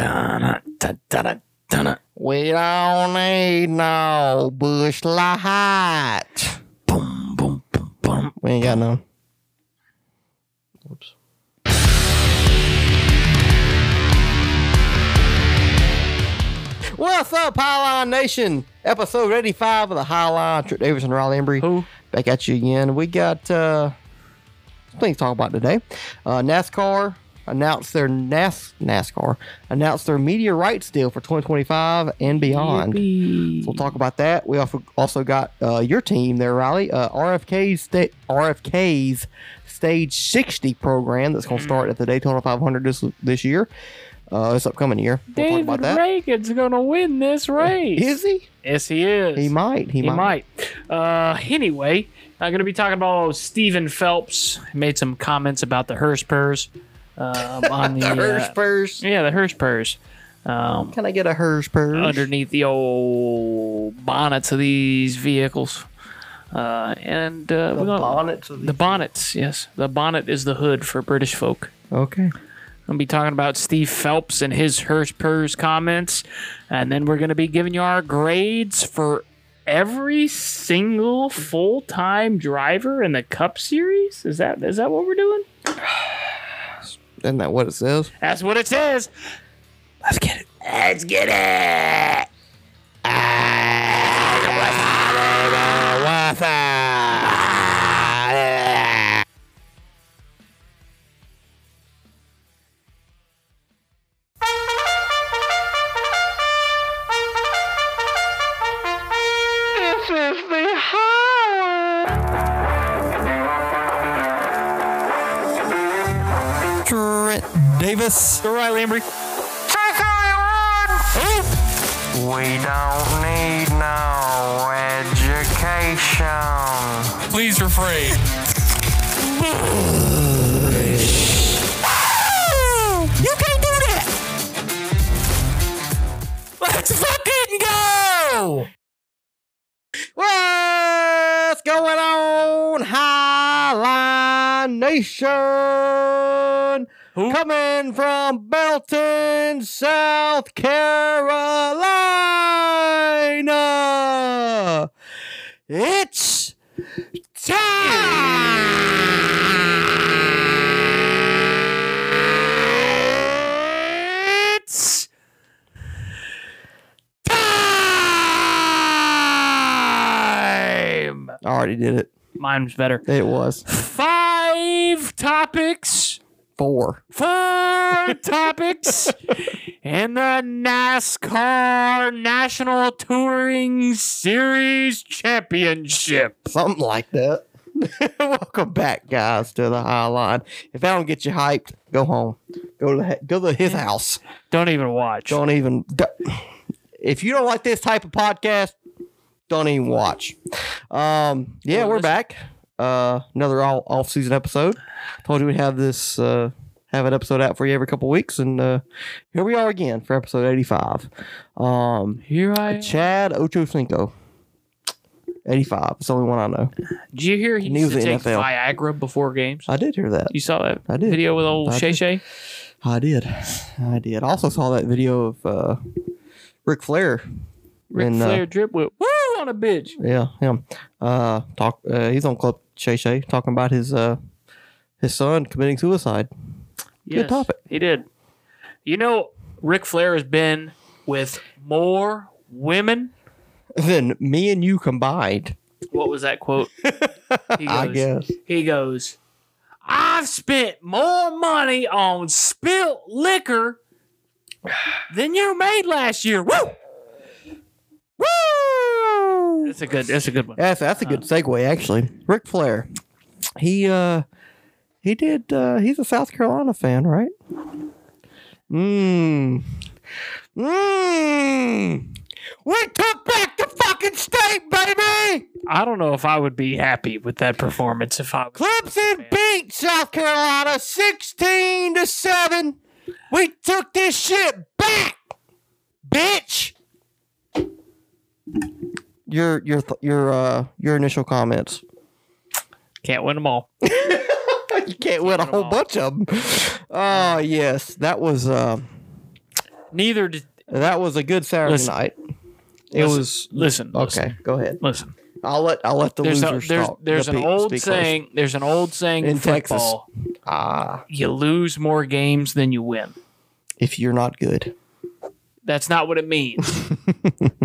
Dun, dun, dun, dun, We don't need no bush light. boom, boom, boom, boom. We ain't got none. Whoops. What's up, Highline Nation? Episode 85 of the Highline. Trip Davis and Riley Embree. Who? Back at you again. We got uh things to talk about today. Uh, NASCAR announced their NAS NASCAR announced their media rights deal for 2025 and beyond. So we'll talk about that. We also also got uh, your team there, Riley. Uh, RFK's sta- RFK's Stage 60 program that's going to start at the Daytona 500 this this year, uh, this upcoming year. We'll talk about David that. Ragan's gonna win this race. Is he? Yes, he is. He might. He, He might. might. Uh, anyway, I'm going to be talking about Stephen Phelps. He made some comments about the Hearst Hurspurs. Um, on the, Hers uh, purse. yeah, the Hurspurs. Um, Can I get a hers purse? underneath the old bonnets of these vehicles. Uh, and uh, the bonnets of the bonnets, yes. The bonnet is the hood for British folk. Okay. I'm gonna be talking about Steve Phelps and his Hurspurs comments, and then we're gonna be giving you our grades for every single full-time driver in the Cup Series. Is that is that what we're doing? Isn't that what it says? That's what it says. Let's get it. Let's get it. Ah, this Davis. All right, Lambry. We don't need no education. Please refrain. You can't do that. Let's fucking go! What's going on, Highline Nation? Who? Coming from Belton, South Carolina. It's time. It's time. I already did it. Mine's better. It was Five topics. Four. Four topics in the NASCAR National Touring Series Championship. Something like that. Welcome back, guys, to the High Line. If I don't get you hyped, go home. Go to the- go to his house. Don't even watch. Don't even. d- If you don't like this type of podcast, don't even watch. Um, yeah, Don't we're back. Uh, another all off season episode. Told you we'd have this uh have an episode out for you every couple weeks, and uh here we are again for episode eighty five. Um, Here I am. Chad Ochocinco. 85. It's the only one I know. Did you hear he he used to take NFL. Viagra before games? I did hear that. You saw that I did. video with old I Shay did. Shay? I did. I did. I also saw that video of uh, Ric Flair. Ric And, uh, Flair drip whip. Woo on a bitch. Yeah, him. Uh, talk. Uh, he's on Club Shay Shay talking about his uh, his son committing suicide. Yes, topic. He did. You know, Ric Flair has been with more women. than me and you combined. What was that quote? He I goes, guess. He goes, I've spent more money on spilt liquor than you made last year. Woo! Woo! That's a good. That's a good one. That's that's a good segue actually. Ric Flair. He uh he did uh he's a South Carolina fan, right? Mmm. Mmm. We took back the fucking state, baby! I don't know if I would be happy with that performance if I was. Clemson beat South Carolina 16 to 7. We took this shit back, bitch. Your your th- your uh your initial comments. Can't win them all. you can't win a whole bunch of them. Oh yes, that was uh, Neither did. That was a good Saturday Listen. night. It Listen, was Listen. okay. Listen. Go ahead. listen. I'll let I'll let the There's a, losers there's talk. there's The an old saying. There's an old saying In in Texas. football. Ah, You lose more games than you win. if you're not good, That's not what it means.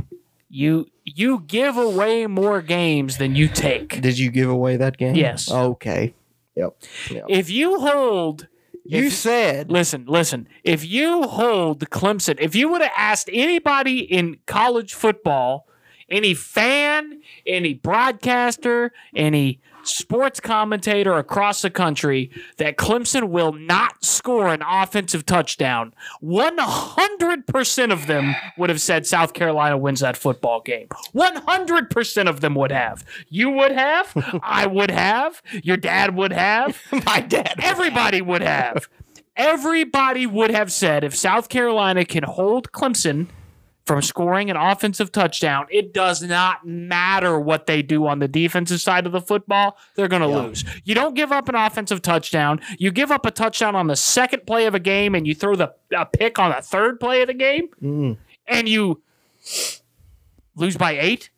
you you give away more games than you take. did you give away that game? Yes. Okay. Yep. yep. If you hold you if- said Listen, listen. If you hold Clemson, if you would have asked anybody in college football, any fan, any broadcaster, any sports commentator across the country, that Clemson will not score an offensive touchdown, 100% of them would have said South Carolina wins that football game. 100% of them would have. You would have. I would have. Your dad would have. my dad. Everybody would have. Everybody would have said if South Carolina can hold Clemson from scoring an offensive touchdown, it does not matter what they do on the defensive side of the football, they're going to lose. You don't give up an offensive touchdown. You give up a touchdown on the second play of a game and you throw the a pick on the third play of the game Mm, and you lose by 8,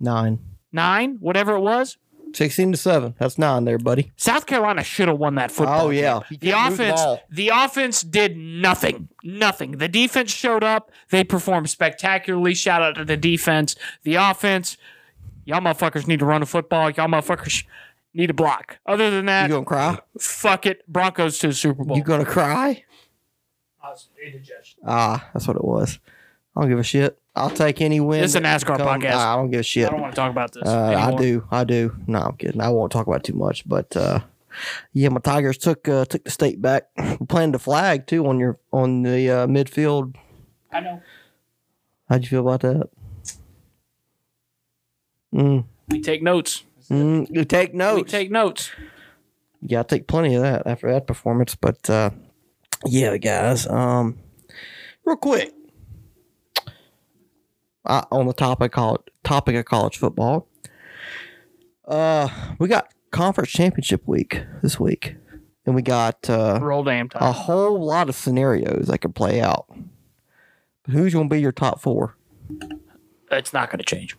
nine. 9, whatever it was. 16 to 7. That's nine there, buddy. South Carolina should have won that football. Oh, yeah. game. The can't the offense, the offense did nothing. Nothing. The defense showed up. They performed spectacularly. Shout out to the defense. The offense, y'all motherfuckers need to run the football. Y'all motherfuckers need to block. Other than that, You that, gonna cry? fuck it. Broncos to the Super Bowl. You gonna cry? Ah, that's what it was. I don't give a shit. I'll take any win. This is a that NASCAR come- podcast. I don't give a shit. I don't want to talk about this. Uh, I do. I do. No, I'm kidding. I won't talk about it too much. But uh, yeah, my Tigers took uh, took the state back. We planted the flag too on your on the uh, midfield. I know. How'd you feel about that? Mm. We take notes. Mm, you take notes. We take notes. yeah, I take plenty of that after that performance. But uh, yeah, guys. Um, real quick, uh, on the topic college, topic of college football, uh, we got conference championship week this week, and we got uh, Roll damn time. a whole lot of scenarios that could play out. But who's going to be your top four? It's not going to change.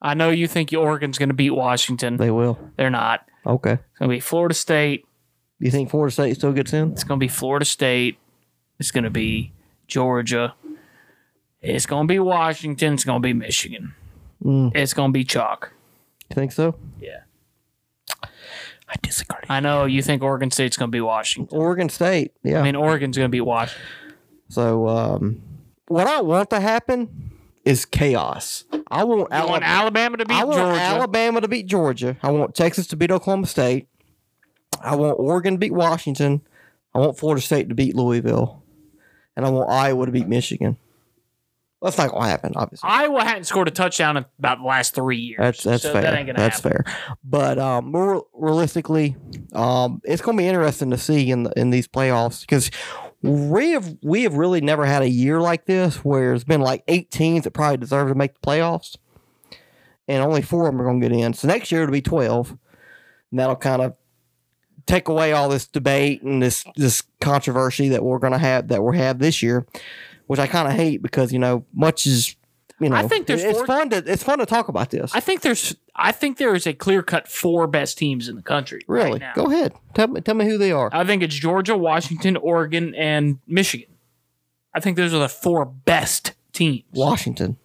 I know you think Oregon's going to beat Washington. They will. They're not. Okay. It's going to be Florida State. Do you think Florida State still gets in? It's going to be Florida State. It's going to be Georgia. It's going to be Washington. It's going to be Michigan. Mm. It's going to be chalk. You think so? Yeah. I disagree. I know you think Oregon State's going to be Washington. Oregon State. Yeah. I mean, Oregon's going to be Washington. So, um, what I want to happen is chaos. I want, I want Alabama, Alabama to beat I want Georgia. Alabama to beat Georgia. I want Texas to beat Oklahoma State. I want Oregon to beat Washington. I want Florida State to beat Louisville, and I want Iowa to beat Michigan. That's not gonna happen, obviously. Iowa hadn't scored a touchdown in about the last three years. That's that's so fair. That ain't gonna that's happen. fair. But um, more realistically, um, it's going to be interesting to see in the, in these playoffs because we have we have really never had a year like this where it's been like eight teams that probably deserve to make the playoffs, and only four of them are going to get in. So next year it'll be twelve, and that'll kind of take away all this debate and this this controversy that we're going to have that we'll have this year, which I kind of hate because you know much is. You know, I think there's it's four- fun to it's fun to talk about this. I think there's I think there is a clear cut four best teams in the country. right Really? now. Go ahead. Tell me tell me who they are. I think it's Georgia, Washington, Oregon, and Michigan. I think those are the four best teams. Washington.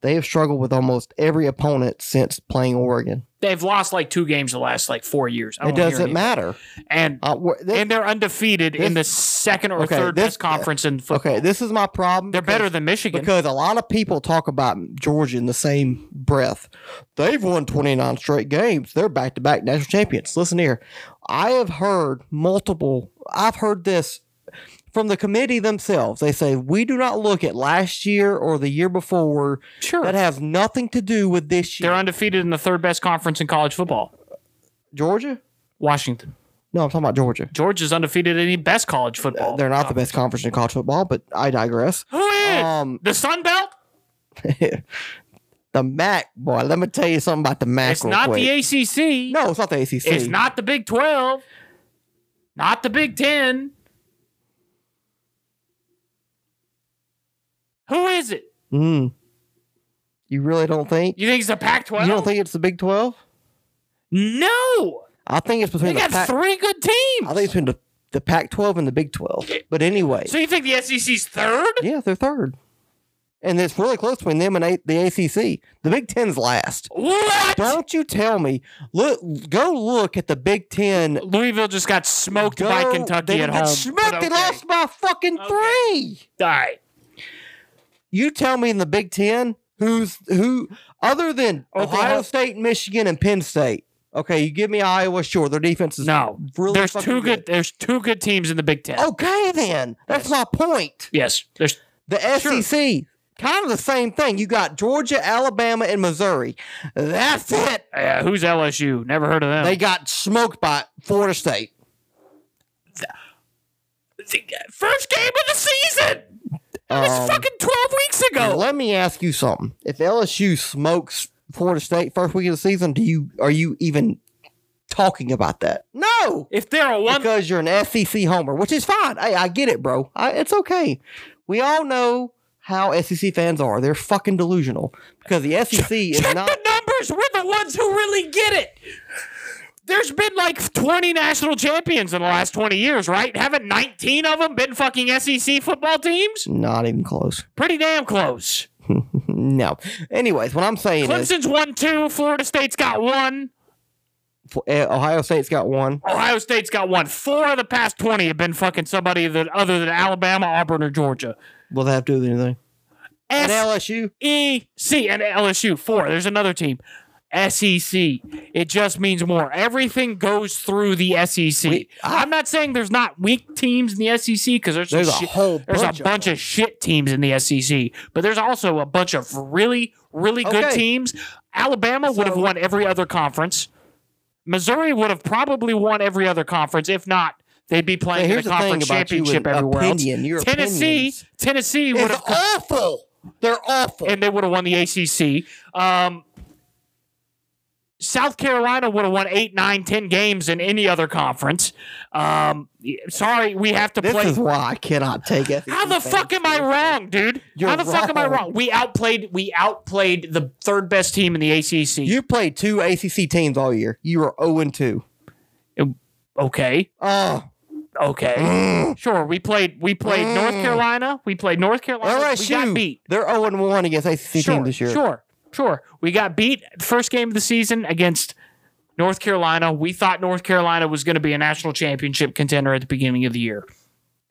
They have struggled with almost every opponent since playing Oregon. They've lost like two games the last like four years. I It doesn't matter. And Uh, this- and they're undefeated in the second or okay, third this- best conference in football. okay, this is my problem. They're because- better than Michigan. because a lot of people talk about Georgia in the same breath. They've won 29 straight games. They're back to back national champions. Listen here. I have heard multiple, I've heard this from the committee themselves. They say, we do not look at last year or the year before. sure. That has nothing to do with this year. they're undefeated in the third best conference in college football. Georgia? Washington. No, I'm talking about Georgia. Georgia's undefeated in the best college football. They're not the best conference in college football, but I digress. Who is? Um, the Sun Belt? the MAC, boy, let me tell you something about the MAC. It's not quick. the ACC. No, it's not the ACC. It's not the Big 12. Not the Big 10. Is it? Mm. You really don't think? You think it's the Pac-12? You don't think it's the Big Twelve? No. I think it's They between the got Pac- three good teams. I think it's between the, the Pac-12 and the Big 12. But anyway, so you think the SEC's third? yeah, they're third, and it's really close between them and a- the ACC. The Big Ten's last. What? Don't you tell me? Look, go look at the Big Ten. Louisville just got smoked Go, by Kentucky they at got home. Smoked. They okay. lost by fucking Okay. three. All right. You tell me in the Big Ten who's who other than Ohio State, Michigan, and Penn State. Okay, you give me Iowa, sure, their defense is No. really there's two good. There's two good teams in the Big Ten. Okay, then that's my point. Yes. There's The SEC, kind of the same thing. You got Georgia, Alabama, and Missouri. That's it. uh, who's LSU? Never heard of them. They got smoked by Florida State. The First game of the season. That was Um, fucking twelve weeks ago. Let me ask you something. If LSU smokes Florida State first week of the season, do you are you even talking about that? No, If they're a one, because you're an SEC homer, which is fine. I, I get it, bro. I, it's okay. We all know how SEC fans are. They're fucking delusional because the SEC is check not. the numbers. We're the ones who really get it. There's been like 20 national champions in the last 20 years, right? Haven't 19 of them been fucking SEC football teams? Not even close. Pretty damn close. No. Anyways, what I'm saying is Clemson's won two. Florida State's got one. Uh, Ohio State's got one. Ohio State's got one. Four of the past 20 have been fucking somebody that other than Alabama, Auburn, or Georgia. Will they have to do with anything? And LSU? E C and LSU. Four. There's another team. SEC. It just means more. Everything goes through the SEC. We- I- I'm not saying there's not weak teams in the SEC because there's, There's a shit- whole there's bunch a of bunch of, shit teams in the SEC, but there's also a bunch of really really good Okay. teams. Alabama would have won every other conference. Missouri would have probably won every other conference. If not, they'd be playing in the the conference about championship everywhere else. opinion, your Tennessee, opinions. Tennessee would have awful. They're awful. and they would have won the ACC. Um, South Carolina would have won eight, nine, ten games in any other conference. Um, sorry, we have to this play. is why I cannot take SEC How the fuck am I wrong, dude? You're How the fuck am I wrong. wrong? We outplayed. We outplayed the third best team in the ACC. You played two ACC teams all year. You were 0 and 2. okay, Oh, okay, mm. sure. We played. We played North Mm. Carolina. We played North Carolina. We got LSU. beat. They're 0 and 1 against ACC Sure, teams this year. sure, sure. We got beat first game of the season against North Carolina. We thought North Carolina was going to be a national championship contender at the beginning of the year.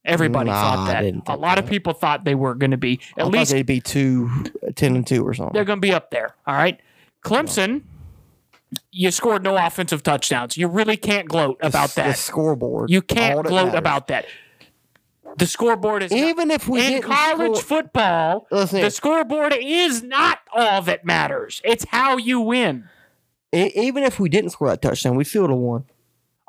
Everybody Nah, thought that. A lot of people thought they were going to be. At thought least they'd be two, 10 and 2 or something. they're going to be up there. All right. Clemson, you scored no offensive touchdowns. You really can't gloat about The that. scoreboard. You can't gloat matters. about that. The scoreboard is Even if we in college score- football. Listen. The scoreboard is not all that matters. It's how you win. Even if we didn't score that touchdown, we still would have won.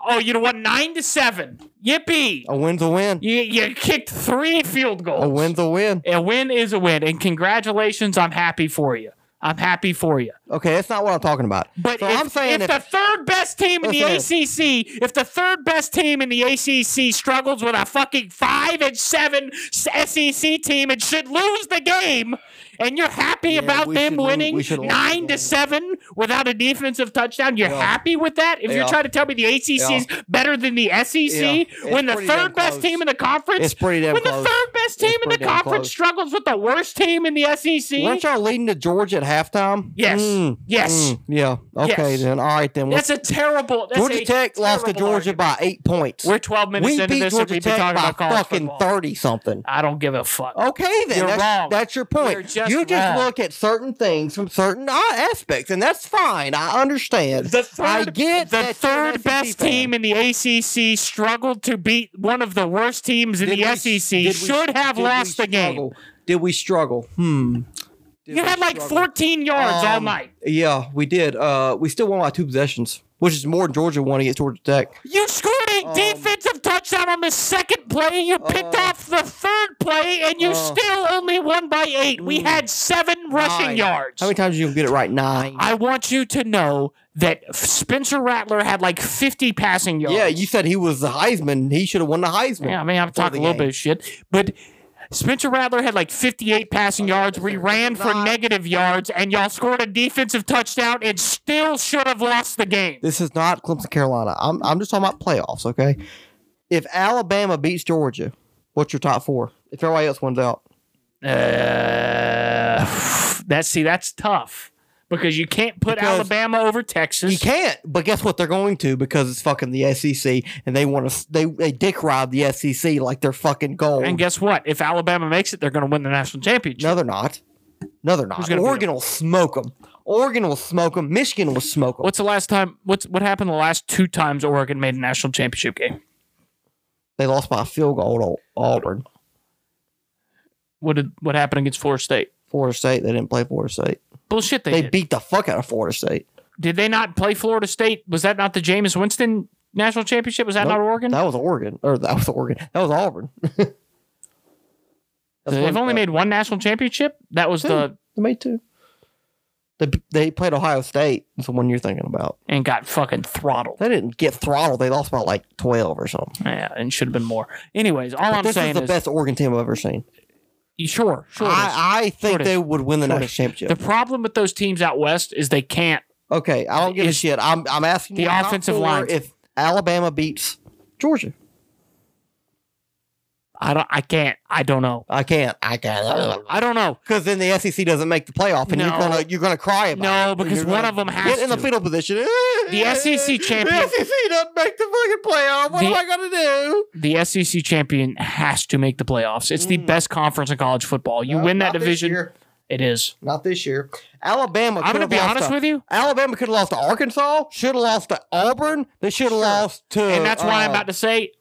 Oh, you know what? Nine to seven. Yippee! A win's a win. You you kicked three field goals. A win's a win. A win is a win, and congratulations. I'm happy for you. I'm happy for you. Okay, that's not what I'm talking about. But so if, I'm saying if, the third best team in the ACC, if the third best team in the ACC struggles with a fucking five and seven SEC team and should lose the game, and you're happy Yeah, about them should winning we should have lost the nine to seven without a defensive touchdown, you're Yeah. happy with that? If you're trying to tell me the ACC is better than the SEC, Yeah. When the third best team in the conference, It's pretty damn when close. the third best team in the conference close. struggles with the worst team in the SEC, Weren't y'all leading to Georgia at halftime? Yes. Mm, Yes. mm, yeah. Okay Yes. then. All right then. that's a terrible. That's Georgia a Tech lost to Georgia argument. by eight points. We're 12 minutes we into beat this and Georgia we've been Tech talking by about fucking thirty something. I don't give a fuck. Okay, then You're that's, wrong. that's your point. You're just you just wrong. look at certain things from certain uh, aspects, and that's fine. I understand. The third, I get the that you're an third best fan. team in the ACC struggled to beat one of the worst teams in Did the we- SEC. did we- Should have lost the game. Did we struggle? Hmm. Did You had like 14 yards all Um, night. Yeah, we did. Uh, we still won by two possessions, which is more than Georgia won against Georgia Tech. You scored um, defensive touchdown on the second play. You picked Uh, off the third play, and you uh, still only won by eight. We mm, had seven rushing Nine. yards. How many times did you get it right? Nine. I want you to know that Spencer Rattler had like 50 passing yards. yeah, you said he was the Heisman. He should have won the Heisman. Yeah, I mean, I'm talking a little game. bit of shit, but Spencer Rattler had like 58 passing yards. We ran for negative yards, and y'all scored a defensive touchdown and still should have lost the game. This is not Clemson, Carolina. I'm I'm just talking about playoffs. Okay. If Alabama beats Georgia, what's your top four? If everybody else wins out, Uh, that's see, that's tough because you can't put Because Alabama over Texas. you can't. But guess what? They're going to because it's fucking the SEC, and they want to they they dick ride the SEC like they're fucking gold. And guess what? If Alabama makes it, they're going to win the national championship. no, they're not. No, they're not. Who's gonna beat Oregon will smoke them. Oregon will smoke them. Michigan will smoke them. What's the last time? What's what happened the last two times Oregon made a national championship game? They lost by a field goal to Auburn. What did what happened against Florida State? Florida State. They didn't play Florida State. Bullshit. They, They did. beat the fuck out of Florida State. Did they not play Florida State? Was that not the Jameis Winston national championship? Was that Nope. not Oregon? That was Oregon, or that was Oregon. That was Auburn. That's They've only made one national championship. That was the They made two. They they played Ohio State. That's the one you're thinking about. and got fucking throttled. They didn't get throttled. They lost by like twelve or something. Yeah, and should have been more. Anyways, all I'm this saying is the is, best Oregon team I've ever seen. Sure, sure. I, I think Sure it they would win the it national championship. the problem with those teams out west is they can't. okay, I don't give a shit. I'm I'm asking the offensive line. If Alabama beats Georgia, I don't. I can't. I don't know. I can't. I can't. I don't know. Because then the SEC doesn't make the playoff, and No. you're gonna you're gonna cry about No, it. No, because one of them has get in the to. fetal position. The SEC champion- The SEC doesn't make the fucking playoff. What The- am I gonna do? The SEC champion has to make the playoffs. It's the best conference in college football. You No, win that division. It is. Not this year. Alabama. I'm going to be honest with you, Alabama could have lost to Arkansas. Should have lost to Auburn. They should have lost to. and that's why I'm uh, about to say.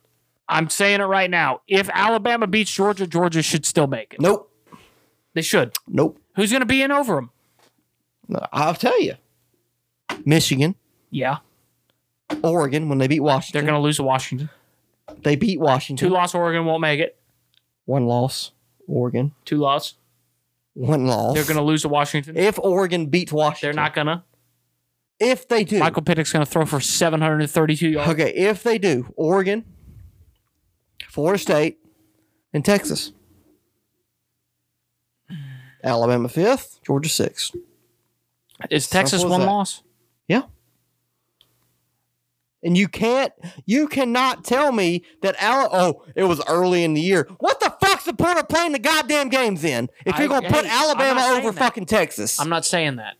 I'm saying it right now. If mm-hmm. Alabama beats Georgia, Georgia should still make it. Nope. They should. Nope. Who's going to be in over them? I'll tell you. Michigan, Yeah, Oregon, when they beat Washington. they're going to lose to Washington. they beat Washington. Two loss Oregon won't make it. One loss. Oregon. Two loss. One loss. They're going to lose to Washington. If Oregon beats Washington, They're not going to. If they do, Michael Penix going to throw for 732 yards. Okay, if they do, Oregon, Florida State, and Texas. Alabama fifth, Georgia sixth. Is Texas one that. loss? Yeah. And you can't, you cannot tell me that Al. Oh, it was early in the year. What the fuck's the point of playing the goddamn games in if I- you're gonna put hey, Alabama over that. fucking Texas, I'm not saying that.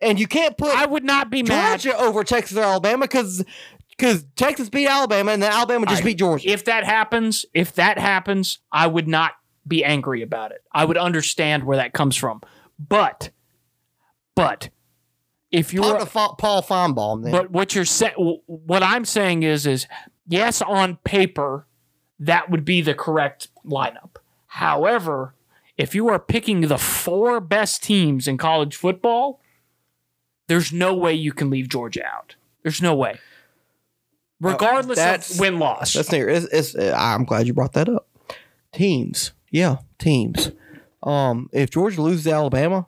and you can't put I would not be mad over Texas or Alabama because because Texas beat Alabama and then Alabama just beat Georgia. if that happens. If that happens, I would not be angry about it. I would understand where that comes from. But, but if you're Paul Finebaum then. But what you're saying, what I'm saying is, is yes, on paper, that would be the correct lineup. However, if you are picking the four best teams in college football, there's no way you can leave Georgia out. There's no way, regardless that's- of win loss. That's near. It's, it's, uh, I'm glad you brought that up. Teams, yeah, teams. Um, if Georgia loses to Alabama,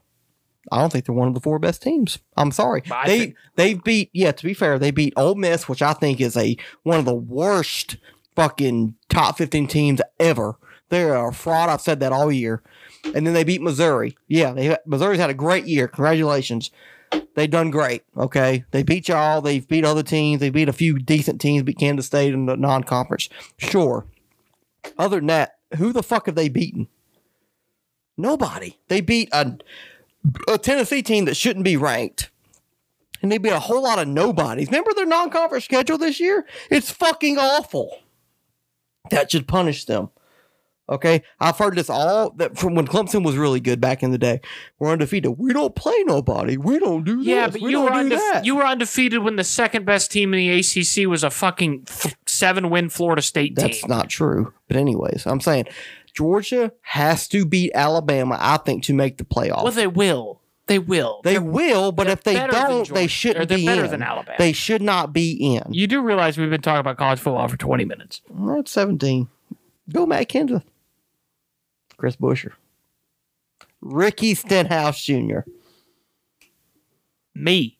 I don't think they're one of the four best teams. I'm sorry. I They think- they beat. Yeah, to be fair, they beat Ole Miss, which I think is a one of the worst fucking top 15 teams ever. They're a fraud. I've said that all year. And then they beat Missouri. Yeah, they Missouri's had a great year. Congratulations. They done great. Okay, they beat y'all. They've beat other teams. They beat a few decent teams. Beat Kansas State in the non-conference. Sure. Other than that, who the fuck have they beaten? Nobody. They beat a, a Tennessee team that shouldn't be ranked. And they beat a whole lot of nobodies. Remember their non-conference schedule this year? It's fucking awful. That should punish them. Okay, I've heard this all that from when Clemson was really good back in the day. We're undefeated. We don't play nobody. We don't do this. yeah, but we you were, undefe- that. you were undefeated when the second best team in the ACC was a fucking seven win Florida State That's team. not true. But anyways, I'm saying Georgia has to beat Alabama. I think to make the playoffs. well, they will. They will. They They're- will, but if they don't, they shouldn't They're- be they're better in. than Alabama. They should not be in. You do realize we've been talking about college football for 20 minutes. We're at 17. Go Matt Kenseth. Chris Buescher. Ricky Stenhouse Jr. Me,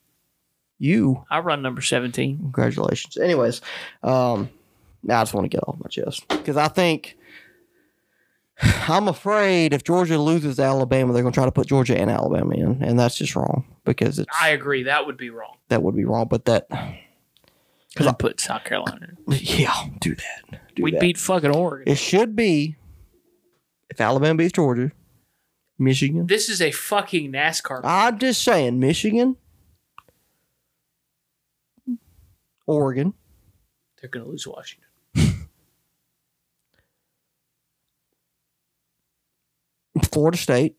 You. I run number 17. Congratulations. Anyways, um, now I just want to get off my chest because I think I'm afraid if Georgia loses Alabama, they're going to try to put Georgia and Alabama in, and that's just wrong because it's I agree. That would be wrong. that would be wrong. But that, Because I put South Carolina. in. yeah, do that. Do We that. beat fucking Oregon. It should be if Alabama beats Georgia, Michigan. This is a fucking NASCAR. I'm just saying, Michigan, Oregon, They're gonna lose Washington. Florida State,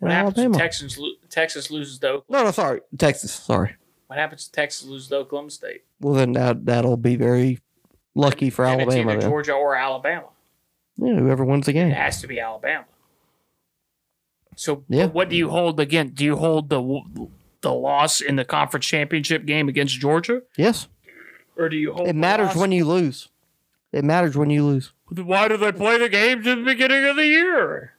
and What happens Alabama. Texans lo- Texas loses to Oklahoma? no, no, sorry, Texas. Sorry. What happens if Texas loses to Oklahoma State? Well, then that that'll be very lucky for And Alabama. Georgia or Alabama. Yeah, whoever wins the game. It has to be Alabama. So Yeah. what do you hold again? Do you hold the the loss in the conference championship game against Georgia, Yes, or do you hold? it matters when you lose. It matters when you lose. Why do they play the games at the beginning of the year?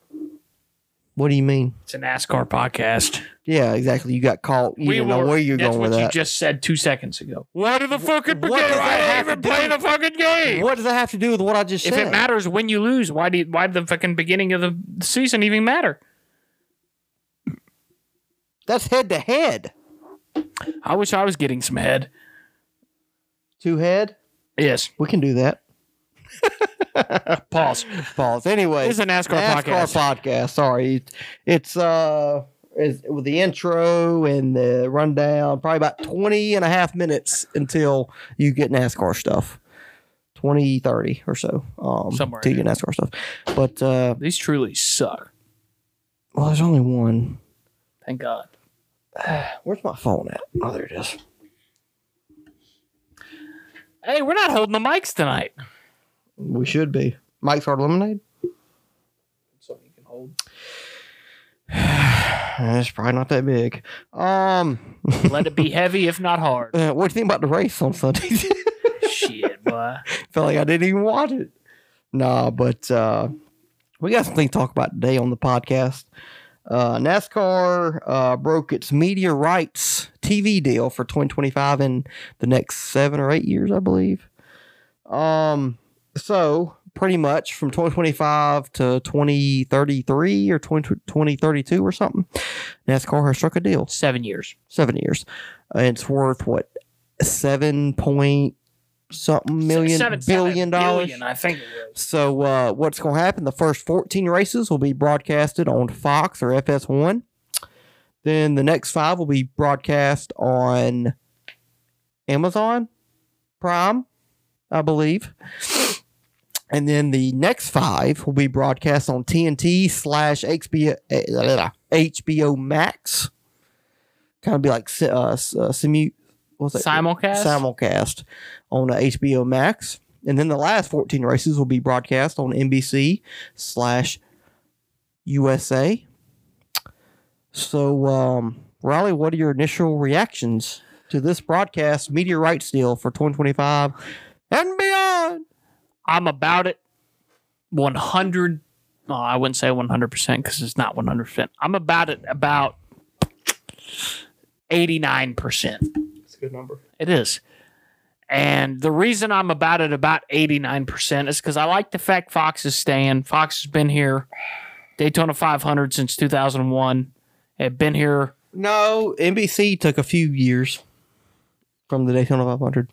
What do you mean? It's a NASCAR podcast. Yeah, exactly. You got caught. You didn't know were- where you're going with that. that's going what you just said two seconds ago. Why do the fucking what begin? does that Why have to even do play with- the fucking game? What does that have to do with what I just If said? If it matters when you lose, why do you, why did the fucking beginning of the season even matter? That's head to head. I wish I was getting some head. Two head. Yes. We can do that. Pause. Pause. Anyway, This is a NASCAR podcast. podcast. Sorry, it's uh, is with the intro and the rundown. Probably about 20 and a half minutes until you get NASCAR stuff. 20, 30 or so. Um, Somewhere to get NASCAR stuff. But uh, These truly suck. well, there's only one. Thank God. Where's my phone at? Oh, there it is. Hey, we're not holding the mics tonight. We should be. Mike's Hard Lemonade. So you can hold. It's probably not that big. Um, Let it be heavy, if not hard. uh, what do you think about the race on Sunday? Shit, boy. Felt like I didn't even watch it. Nah, but uh, we got something to talk about today on the podcast. Uh, NASCAR uh, broke its media rights TV deal for 2025 in the next seven or eight years, I believe. Um, so pretty much from 2025 to 2033 or 20, 2032 or something, NASCAR has struck a deal Seven years. seven years. Uh, it's worth what seven point something million Seven- billion seven dollars. billion, I think it. So uh, what's going to happen? The first 14 races will be broadcasted on Fox or FS1. Then the next five will be broadcast on Amazon Prime, I believe. And then the next five will be broadcast on TNT slash HBO, eh, HBO Max. Kind of be like uh, uh, simu, what's that? Simulcast? Simulcast on uh, HBO Max. And then the last 14 races will be broadcast on NBC slash USA. So, um, Riley, what are your initial reactions to this broadcast media rights deal for 2025 and? I'm about it 100. No, I wouldn't say 100% because it's not 100%. I'm about it about 89%. That's a good number. It is. And the reason I'm about it about 89% is because I like the fact Fox is staying. Fox has been here, Daytona 500 since 2001. Have been here. No, NBC took a few years from the Daytona 500.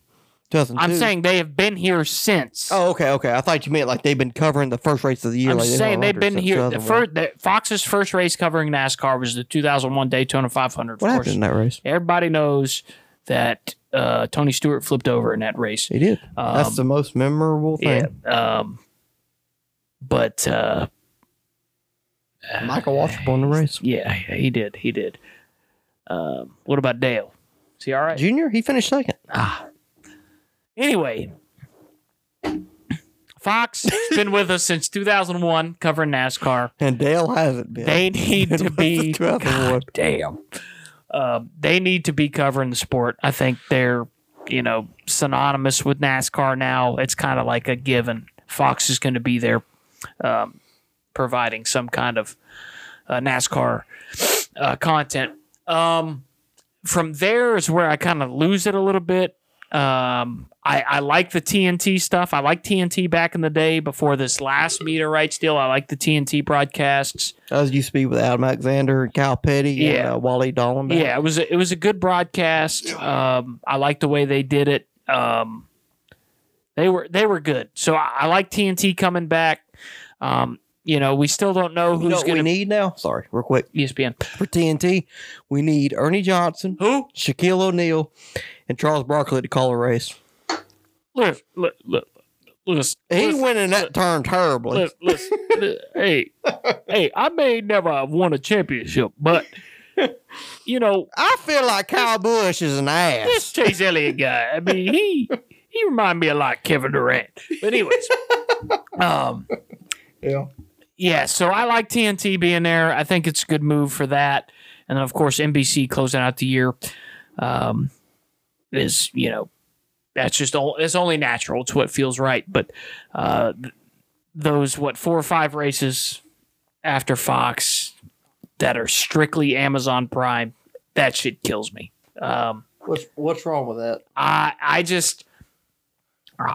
2002. I'm saying they have been here since. Oh, okay, okay. I thought you meant like they've been covering the first race of the year. I'm like saying they've been here. The first, the, Fox's first race covering NASCAR was the 2001 Daytona 500. What happened in that race? Everybody knows that uh, Tony Stewart flipped over in that race. He did. Um, That's the most memorable Yeah. thing. Um, but uh, Michael Waltrip won the race. yeah, he did. He did. Um, what about Dale? Is he all right? Junior, he finished second. Anyway, Fox has been with us since 2001 covering NASCAR. And Dale hasn't been. They need to be. God damn. Um, they need to be covering the sport. I think they're, you know, synonymous with NASCAR now. It's kind of like a given. Fox is going to be there um, providing some kind of uh, NASCAR uh, content. Um, from there is where I kind of lose it a little bit. Um, I, I like the TNT stuff. I like TNT back in the day before this last media rights deal. I like the TNT broadcasts. That was used to be with Adam Alexander and Kyle Petty Yeah. and uh, Wally Dallenbach. Yeah, it was a, it was a good broadcast. Um, I like the way they did it. Um, they were they were good. So I, I like TNT coming back. Um, you know, we still don't know You who's know what going we to need now? Sorry, real quick. ESPN. For TNT, we need Ernie Johnson, Who? Shaquille O'Neal, and Charles Barkley to call a race. Look, look, look, listen. He listen, went in that turn terribly. listen, listen, hey, hey, I may never have won a championship, but you know, I feel like Kyle Busch is an ass. this. Chase Elliott guy. I mean, he he remind me a lot of Kevin Durant. But anyways, um, Yeah. Yeah. So I like TNT being there. I think it's a good move for that. And then of course NBC closing out the year um, is you know that's just all. It's only natural. It's what feels right. But uh, those what four or five races after Fox that are strictly Amazon Prime, that shit kills me. Um, What's what's wrong with that? I I just uh,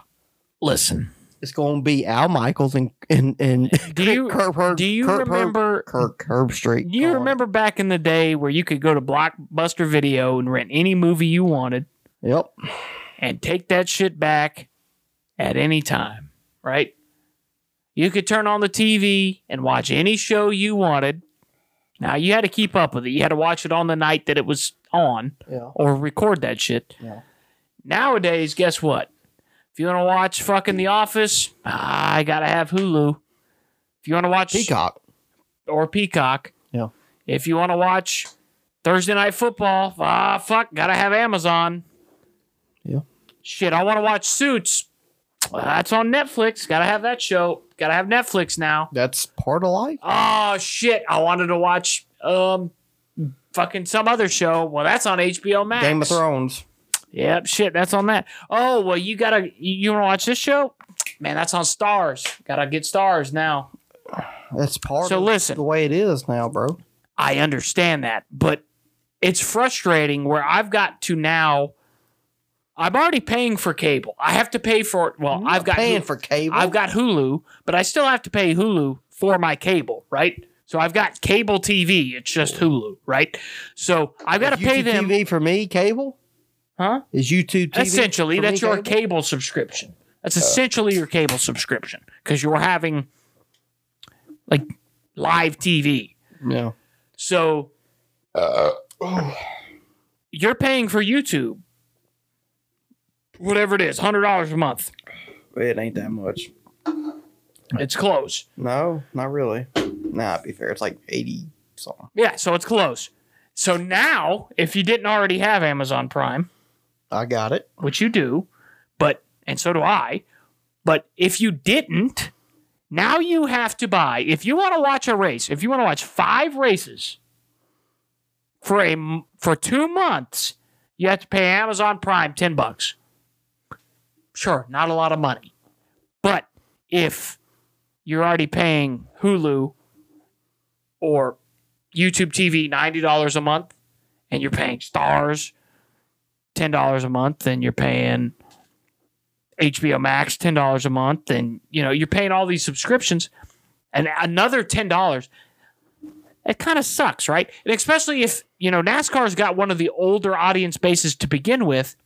listen. It's going to be Al Michaels and and and Do you Kurt, Herb, do you Herb- remember? Kirk Herbstreit? Do you calling. remember back in the day where you could go to Blockbuster Video and rent any movie you wanted Yep. and take that shit back at any time, right? You could turn on the TV and watch any show you wanted. Now you had to keep up with it. You had to watch it on the night that it was on Yeah. or record that shit. Yeah. Nowadays, guess what? If you want to watch fucking The Office, I gotta have Hulu. If you want to watch Peacock. or Peacock, Yeah. if you want to watch Thursday Night Football, ah, fuck, gotta have Amazon. Yeah. Shit, I want to watch Suits. Well, that's on Netflix. Gotta have that show. Gotta have Netflix now. That's part of life. Oh shit, I wanted to watch um fucking some other show. Well, that's on HBO Max. Game of Thrones. Yep, shit, that's on that. Oh well, you gotta you, to watch this show? Man, that's on Starz. Gotta get Starz now. That's part So of listen. the way it is now, bro. I understand that, but it's frustrating where I've got to now. I'm already paying for cable. I have to pay for well, I've got paying Hulu- for cable. I've got Hulu, but I still have to pay Hulu for my cable, right? So I've got cable TV. It's just Hulu, right? So I've got to pay them, TV for me. Cable huh? is YouTube TV. Essentially, for me, that's your cable? cable subscription. That's essentially your cable subscription because you're having like live TV. Yeah. So Uh. you're paying for YouTube, whatever it is, hundred dollars a month. It ain't that much. It's close. No, not really. Nah, to be fair, it's like eighty something. Yeah, so it's close. So now, if you didn't already have Amazon Prime, I got it. which you do, but and so do I, but if you didn't, now you have to buy. If you want to watch a race, if you want to watch five races for a for two months, you have to pay Amazon Prime ten bucks. Sure, not a lot of money, but if you're already paying Hulu or YouTube TV ninety dollars a month, and you're paying Starz ten dollars a month, and you're paying HBO Max ten dollars a month, and you know you're paying all these subscriptions, and another ten dollars. It kind of sucks, right? And especially if you know NASCAR's got one of the older audience bases to begin with.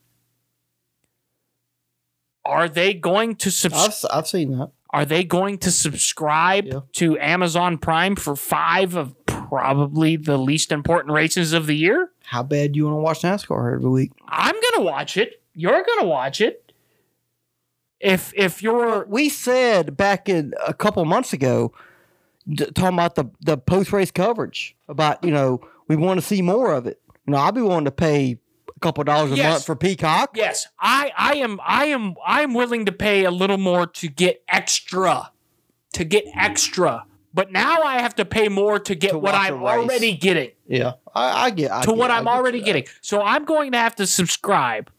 Are they going to subscribe? I've, I've seen that. Are they going to subscribe Yeah. to Amazon Prime for five of probably the least important races of the year? How bad do you want to watch NASCAR every week? I'm gonna watch it. You're gonna watch it. If if you're We said back in a couple months ago, d- talking about the the post race coverage about you know we want to see more of it. You know, I'd be willing to pay a couple dollars a Yes. month for Peacock. yes, I I am I am I am willing to pay a little more to get extra, to get extra. But now I have to pay more to get To what I'm already getting. Yeah, I, I get I to get- what I'm already that. getting. So I'm going to have to subscribe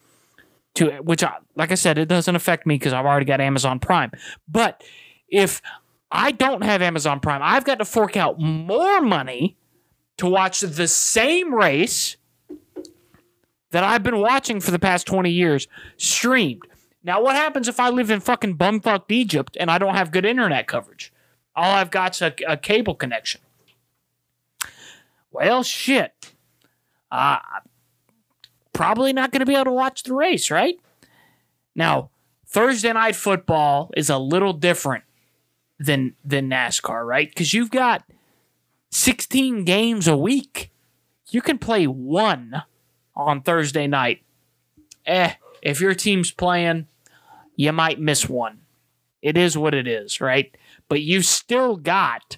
to it, which, I, like I said, it doesn't affect me because I've already got Amazon Prime. But if I don't have Amazon Prime, I've got to fork out more money to watch the same race that I've been watching for the past 20 years streamed. Now, what happens if I live in fucking bumfucked Egypt and I don't have good internet coverage? All I've got's a, a cable connection. Well, shit. Uh, probably not going to be able to watch the race, right? Now, Thursday night football is a little different than than NASCAR, right? Because you've got 16 games a week. You can play one on Thursday night. Eh, if your team's playing, you might miss one. It is what it is, right? But you've still got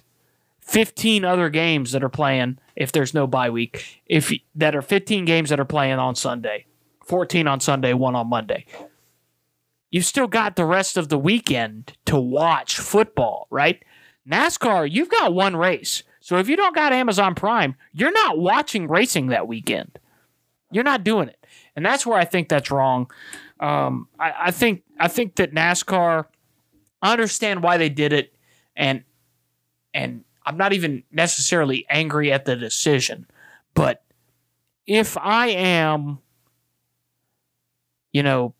15 other games that are playing if there's no bye week. If that are 15 games that are playing on Sunday. 14 on Sunday, one on Monday. You've still got the rest of the weekend to watch football, right? NASCAR, you've got one race. So if you don't got Amazon Prime, you're not watching racing that weekend. You're not doing it, and that's where I think that's wrong. Um, I, I think I think that NASCAR. I understand why they did it, and and I'm not even necessarily angry at the decision, but if I am, you know,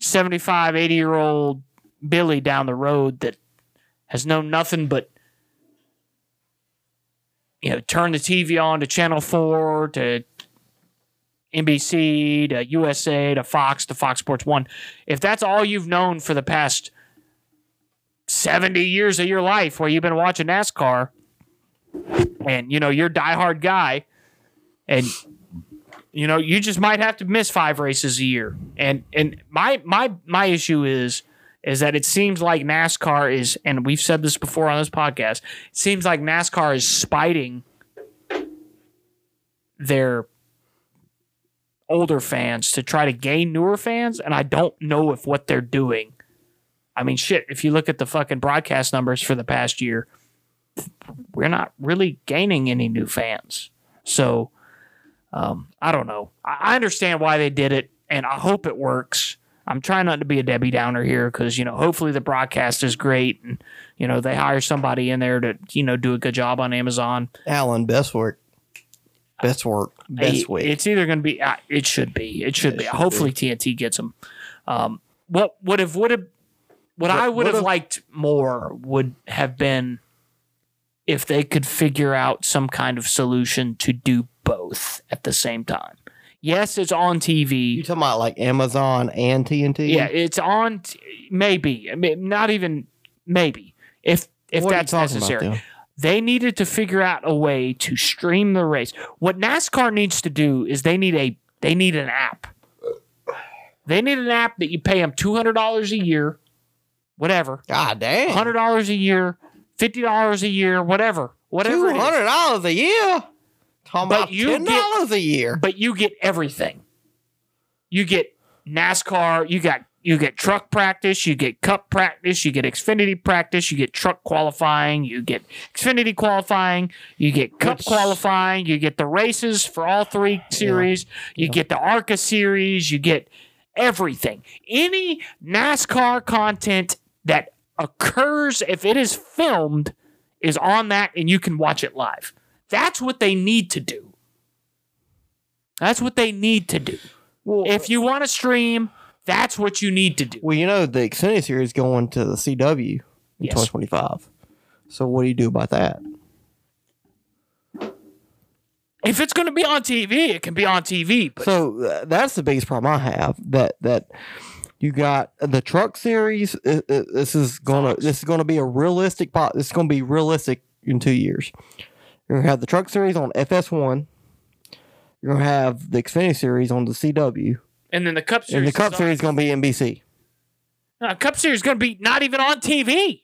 75, 80 year old Billy down the road that has known nothing but you know, turn the TV on to Channel 4, to NBC, to USA, to Fox, to Fox Sports 1. If that's all you've known for the past 70 years of your life where you've been watching NASCAR and, you know, you're a diehard guy and you know, you just might have to miss five races a year. And and my my my issue is is that it seems like NASCAR is, and we've said this before on this podcast, it seems like NASCAR is spiting their older fans to try to gain newer fans. And I don't know if what they're doing. I mean, shit, if you look at the fucking broadcast numbers for the past year, we're not really gaining any new fans. So, um, I don't know. I understand why they did it, and I hope it works. I'm trying not to be a Debbie Downer here because you know hopefully the broadcast is great and you know they hire somebody in there to you know do a good job on Amazon. Alan, best work, best work, best week. It's either going to be. Uh, it should be. It should It be. should hopefully TNT gets them. Um, what would have would have what I would have liked more would have been if they could figure out some kind of solution to do both at the same time. Yes, it's on TV. You talking about like Amazon and TNT? Yeah, it's on. T- maybe, I mean, not even maybe. If if What that's talking about, necessary, they needed to figure out a way to stream the race. What NASCAR needs to do is they need a they need an app. They need an app that you pay them two hundred dollars a year, whatever, God damn. hundred dollars a year, fifty dollars a year, whatever, whatever. Two hundred dollars a year. Talking But about you ten get- dollars a year. but you get everything. You get NASCAR, you got you get truck practice, you get cup practice, you get Xfinity practice, you get truck qualifying, you get Xfinity qualifying, you get cup Which- qualifying, you get the races for all three series, you get the ARCA series, you get everything. Any NASCAR content that occurs if it is filmed is on that and you can watch it live. That's what they need to do. That's what they need to do. Well, If you want to stream, that's what you need to do. well, you know the Xfinity series going to the CW in Yes. 2025. So what do you do about that? If it's going to be on TV, it can be on TV. But So uh, that's the biggest problem I have. That that you got the truck series. uh, uh, this is gonna this is gonna be a realistic. pot. This is gonna be realistic in two years. You're gonna have the truck series on FS1. You're gonna have the Xfinity series on the CW, and then the Cup Series, and the is Cup on- series is gonna be NBC. No, Cup Series is going to be not even on TV.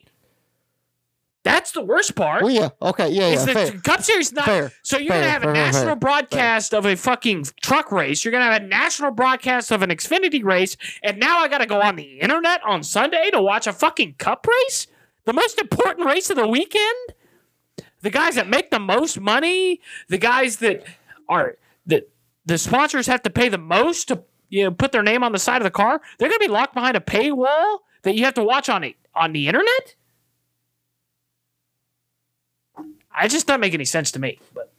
That's the worst part. Well, yeah, okay, yeah, is yeah, the fair. Cup Series not? Fair, so you're fair, gonna have a fair, national fair, broadcast of a fucking truck race. You're gonna have a national broadcast of an Xfinity race, and now I got to go on the internet on Sunday to watch a fucking Cup race, the most important race of the weekend. The guys that make the most money, the guys that are that the sponsors have to pay the most to you know put their name on the side of the car. They're gonna be locked behind a paywall that you have to watch on it on the internet. I just doesn't make any sense to me, but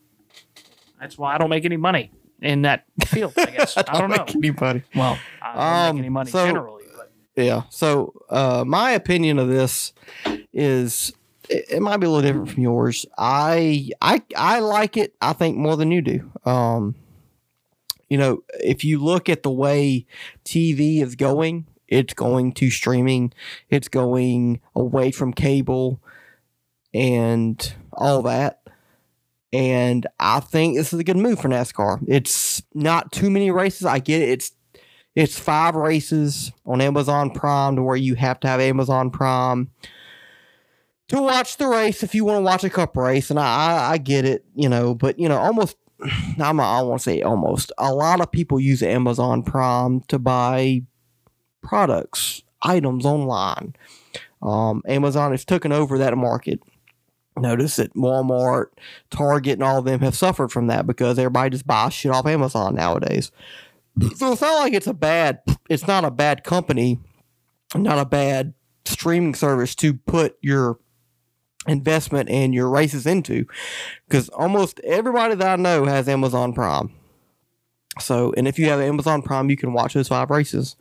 that's why I don't make any money in that field. I guess I don't know. Anybody? Well, I don't Um, make any money so- generally. But Yeah. So uh, my opinion of this is it, it might be a little different from yours. I I I like it. I think more than you do. Um, you know, if you look at the way TV is going, it's going to streaming. It's going away from cable and all that. And I think this is a good move for NASCAR. It's not too many races. I get it. It's it's five races on Amazon Prime to where you have to have Amazon Prime to watch the race if you want to watch a cup race. And I, I, I get it, you know, but you know, almost I'm not, I to say almost. A lot of people use Amazon Prime to buy products, items online. Um, Amazon has taken over that market. Notice that Walmart, Target, and all of them have suffered from that because everybody just buys shit off Amazon nowadays. So it's not like it's a bad, it's not a bad company, not a bad streaming service to put your investment and your races into because almost everybody that I know has Amazon Prime. So, and if you have Amazon Prime, you can watch those five races.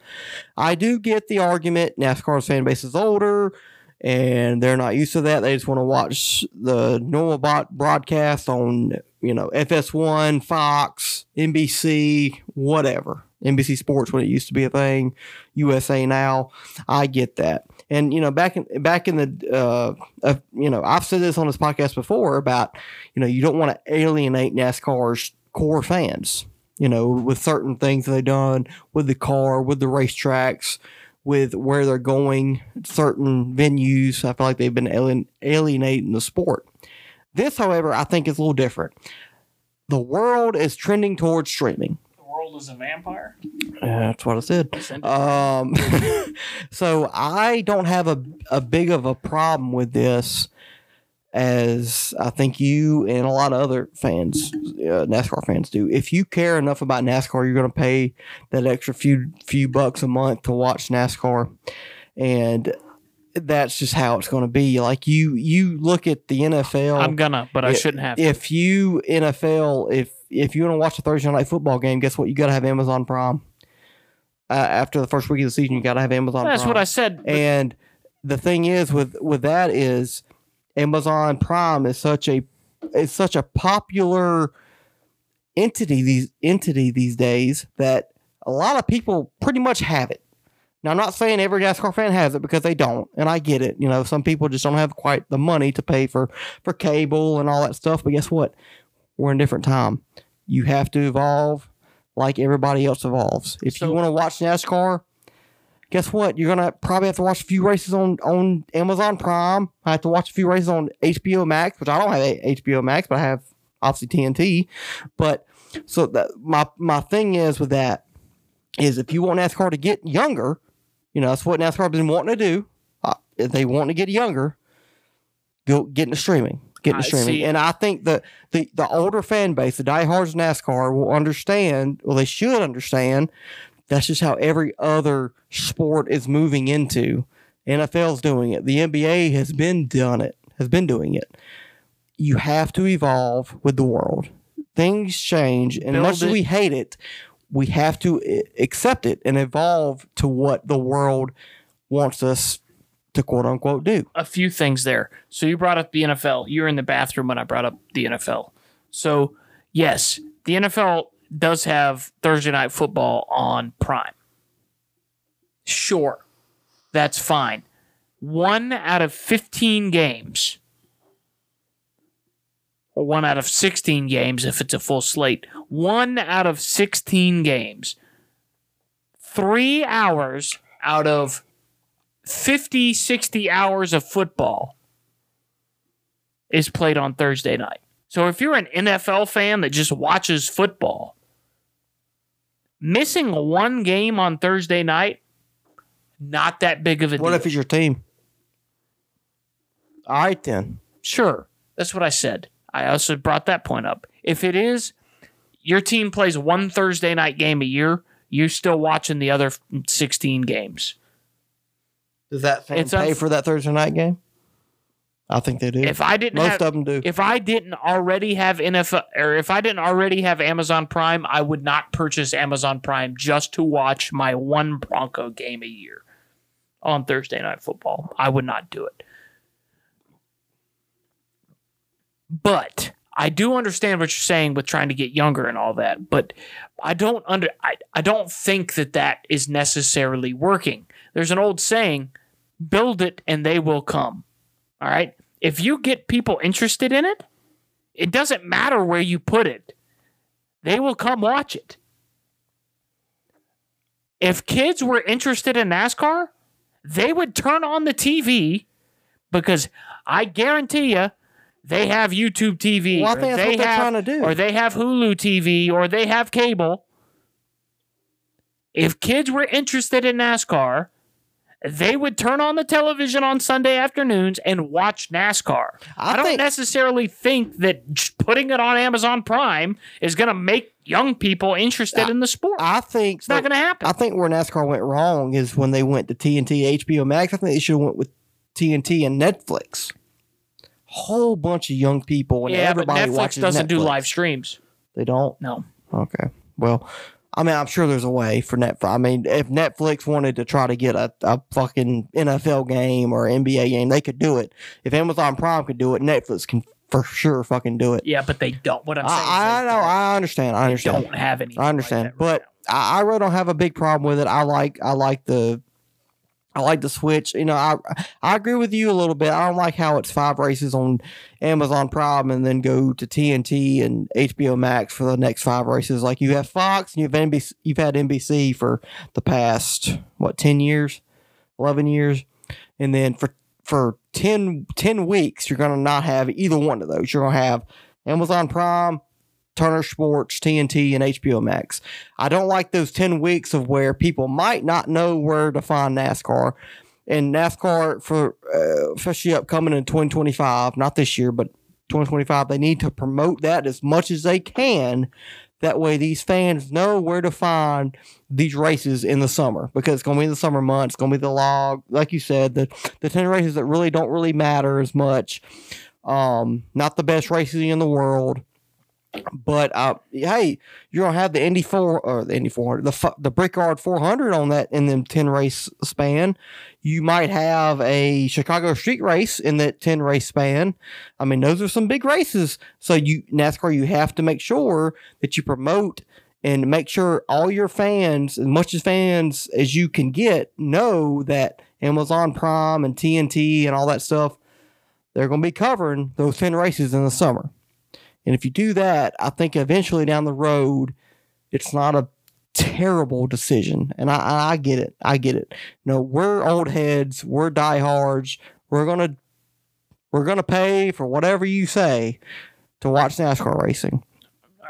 I do get the argument NASCAR's fan base is older and they're not used to that. They just want to watch the normal bot broadcast on, you know, FS1, Fox, NBC, whatever. NBC Sports when it used to be a thing, USA Now. I get that. And you know, back in back in the uh, uh you know, I've said this on this podcast before about, you know, you don't want to alienate NASCAR's core fans, you know, with certain things they've done with the car, with the racetracks, with where they're going, certain venues. I feel like they've been alien, alienating the sport. This, however, I think is a little different. The world is trending towards streaming. the world is a vampire. That's what I said. Um, so I don't have a, a big of a problem with this as I think you and a lot of other fans, uh, NASCAR fans do. If you care enough about NASCAR, you're going to pay that extra few few bucks a month to watch NASCAR, and that's just how it's going to be. Like you, you look at the NFL. I'm gonna, but I it- shouldn't have. if you NFL, if if you want to watch a Thursday night football game, guess what? You got to have Amazon Prime. Uh, after the first week of the season, you got to have Amazon. That's Prime. what I said. And the thing is with with that is Amazon Prime is such a it's such a popular entity these entity these days that a lot of people pretty much have it. Now I'm not saying every NASCAR fan has it because they don't, and I get it. You know, some people just don't have quite the money to pay for for cable and all that stuff. But guess what? We're in a different time. You have to evolve like everybody else evolves. If So- you want to watch NASCAR, guess what? You're gonna probably have to watch a few races on on Amazon Prime. I have to watch a few races on HBO Max, which I don't have HBO Max, but I have obviously TNT. But so my my thing is with that is if you want NASCAR to get younger, you know that's what NASCAR has been wanting to do. Uh, if they want to get younger, go get into streaming. Get into I streaming, see. and I think the, the the older fan base, the diehards NASCAR, will understand. Well, they should understand that's just how every other sport is moving into. NFL's doing it. The NBA has been done it. Has been doing it. You have to evolve with the world. Things change, and Build much as we hate it, we have to accept it and evolve to what the world wants us to quote unquote do. a few things there. So you brought up the NFL. You were in the bathroom when I brought up the NFL. So yes, the NFL does have Thursday night football on Prime. Sure, that's fine. One out of 15 games, or one out of 16 games if it's a full slate, one out of 16 games, three hours out of 50, 60 hours of football is played on Thursday night. So if you're an NFL fan that just watches football, missing one game on Thursday night, not that big of a deal. What deal. if it's your team? All right, then. Sure. That's what I said. I also brought that point up. If it is your team plays one Thursday night game a year, you're still watching the other 16 games. Does that fan It's pay unf- for that Thursday night game? I think they do. If I didn't Most have, of them do. if I didn't already have NFL or if I didn't already have Amazon Prime, I would not purchase Amazon Prime just to watch my one Bronco game a year on Thursday night football. I would not do it. But I do understand what you're saying with trying to get younger and all that, but I don't under I, I don't think that that is necessarily working. There's an old saying, build it and they will come. All right? If you get people interested in it, it doesn't matter where you put it. They will come watch it. If kids were interested in NASCAR, they would turn on the TV because I guarantee you they have YouTube TV. Well, or they have, trying to do. Or they have Hulu TV or they have cable. If kids were interested in NASCAR, they would turn on the television on Sunday afternoons and watch NASCAR. I, I don't think- necessarily think that putting it on Amazon Prime is going to make young people interested in the sport. I think it's not going to happen. I think where NASCAR went wrong is when they went to TNT, HBO Max. I think they should have went with TNT and Netflix. Whole bunch of young people and yeah, but everybody Netflix watches doesn't do live streams. They don't. No. Okay. Well, I mean, I'm sure there's a way for Netflix. I mean, if Netflix wanted to try to get a, a fucking NFL game or NBA game, they could do it. If Amazon Prime could do it, Netflix can for sure fucking do it. Yeah, but they don't. What I'm saying I, I know. I understand. I they understand. don't have any. I understand, but I, I really don't have a big problem with it. I like I like the I like the switch. You know, I I agree with you a little bit. I don't like how it's five races on Amazon Prime and then go to TNT and HBO Max for the next five races. Like you have Fox and you've NBC, you've had NBC for the past what ten years, eleven years, and then for for 10, 10 weeks you're gonna not have either one of those. You're gonna have Amazon Prime, Turner Sports, TNT, and HBO Max. I don't like those 10 weeks of where people might not know where to find NASCAR. And NASCAR, for uh, especially upcoming in 2025, not this year, but 2025, they need to promote that as much as they can. That way, these fans know where to find these races in the summer because it's going to be in the summer months. It's going to be the log, like you said, the, the 10 races that really don't really matter as much. Um, not the best races in the world. But uh, hey, you're gonna have the Indy four or the Indy four hundred, the the Brickyard four hundred on that in them ten race span. You might have a Chicago Street Race in that ten race span. I mean, those are some big races. So you NASCAR, you have to make sure that you promote and make sure all your fans, as much as fans as you can get, know that Amazon Prime and TNT and all that stuff, they're going to be covering those ten races in the summer. And if you do that, I think eventually down the road, it's not a terrible decision. And I, I get it. I get it. You know, we're old heads. We're diehards. We're gonna we're gonna pay for whatever you say to watch NASCAR racing.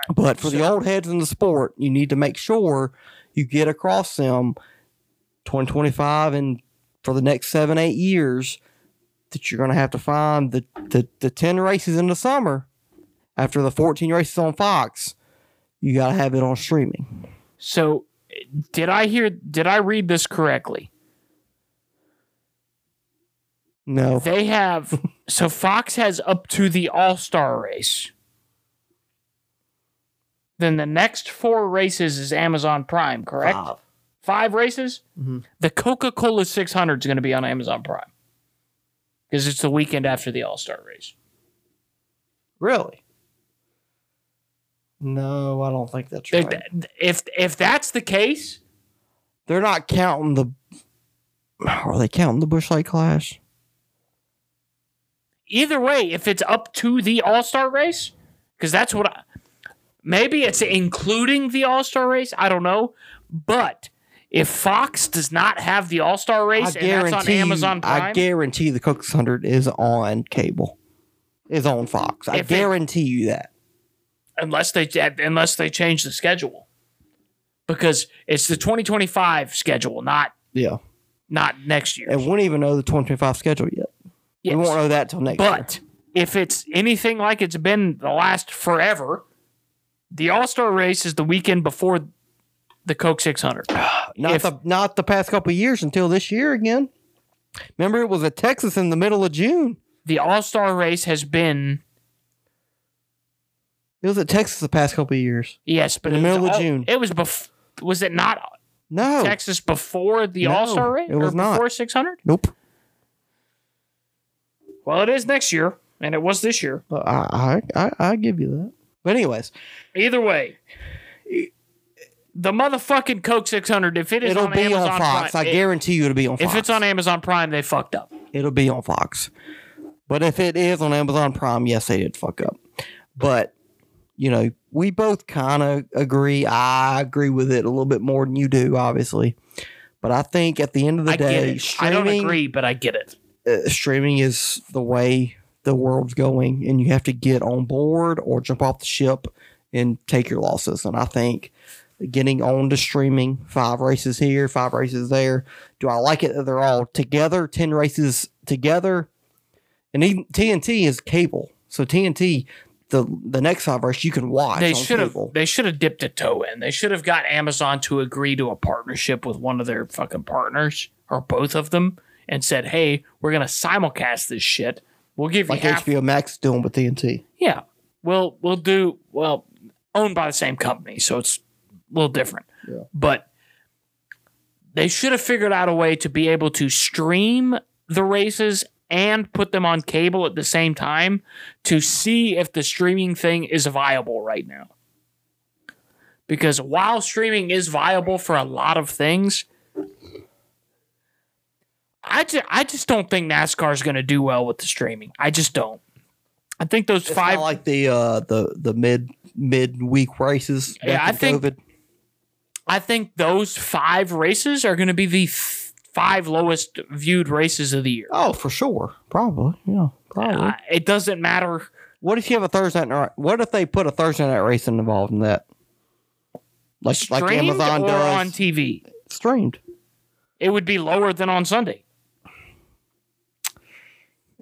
But for the old heads in the sport, you need to make sure you get across them 2025 and for the next seven, eight years that you're going to have to find the, the, the 10 races in the summer after the 14 races on Fox, you got to have it on streaming. So, did I hear? Did I read this correctly? No. They have so Fox has up to the All Star race. Then the next four races is Amazon Prime, correct? Five. Five races. Mhm. The Coca Cola 600 is going to be on Amazon Prime because it's the weekend after the All Star race. Really? No, I don't think that's If- right. If if that's the case, They're not counting the. Are they counting the Busch Light Clash? either way, if it's up to the All Star race, because that's what I, maybe it's including the All Star race. I don't know, but if Fox does not have the All Star race I and that's on. Amazon Prime, I guarantee the Coke 600 is on cable. Is on Fox. I If it- guarantee you that. Unless they unless they change the schedule, because it's the 2025 schedule, not Yeah. not next year. And we don't even know the 2025 schedule yet. Yes. We won't know that till next year. But if it's anything like it's been the last forever, the All Star race is the weekend before the Coke 600. Not if- the not the past couple of years until this year again. Remember, it was at Texas in the middle of June. the All Star race has been It was at Texas the past couple of years. yes, but In the was middle of June. It was before. Was it not No. Texas before the No, All Star race? it was or not. before six hundred. Nope. Well, it is next year, and it was this year. I, I I I give you that. But anyways, Either way, the motherfucking Coke 600. If it is it'll on be Amazon on Fox. Prime, I it- guarantee you it'll be on Fox. if it's on Amazon Prime, they fucked up. it'll be on Fox. But if it is on Amazon Prime, yes, they did fuck up. But you know, we both kind of agree. I agree with it a little bit more than you do, obviously. But I think at the end of the I day. I don't agree, but I get it. uh, streaming is the way the world's going, and you have to get on board or jump off the ship and take your losses. And I think getting on to streaming, five races here, five races there. Do I like it that they're all together, ten races together? And even TNT is cable, so TNT. The, the next five race you can watch. They should have. They should have dipped a toe in. They should have got Amazon to agree to a partnership with one of their fucking partners or both of them, and said, "Hey, we're gonna simulcast this shit. We'll give you like half. HBO Max is doing with TNT. Yeah, we'll we'll do well. Owned by the same company, so it's a little different. Yeah. But they should have figured out a way to be able to stream the races and put them on cable at the same time to see if the streaming thing is viable right now. Because while streaming is viable for a lot of things, I just, I just don't think NASCAR is going to do well with the streaming. I just don't. I think those It's five like the uh the the mid mid week races. Yeah, I think- COVID. I think those five races are going to be the five lowest viewed races of the year. Oh, for sure. Probably. Yeah. Probably. Uh, it doesn't matter. what if you have a Thursday night? What if they put a Thursday night racing involved in that? Like like Amazon or does. on TV. streamed. It would be lower than on Sunday.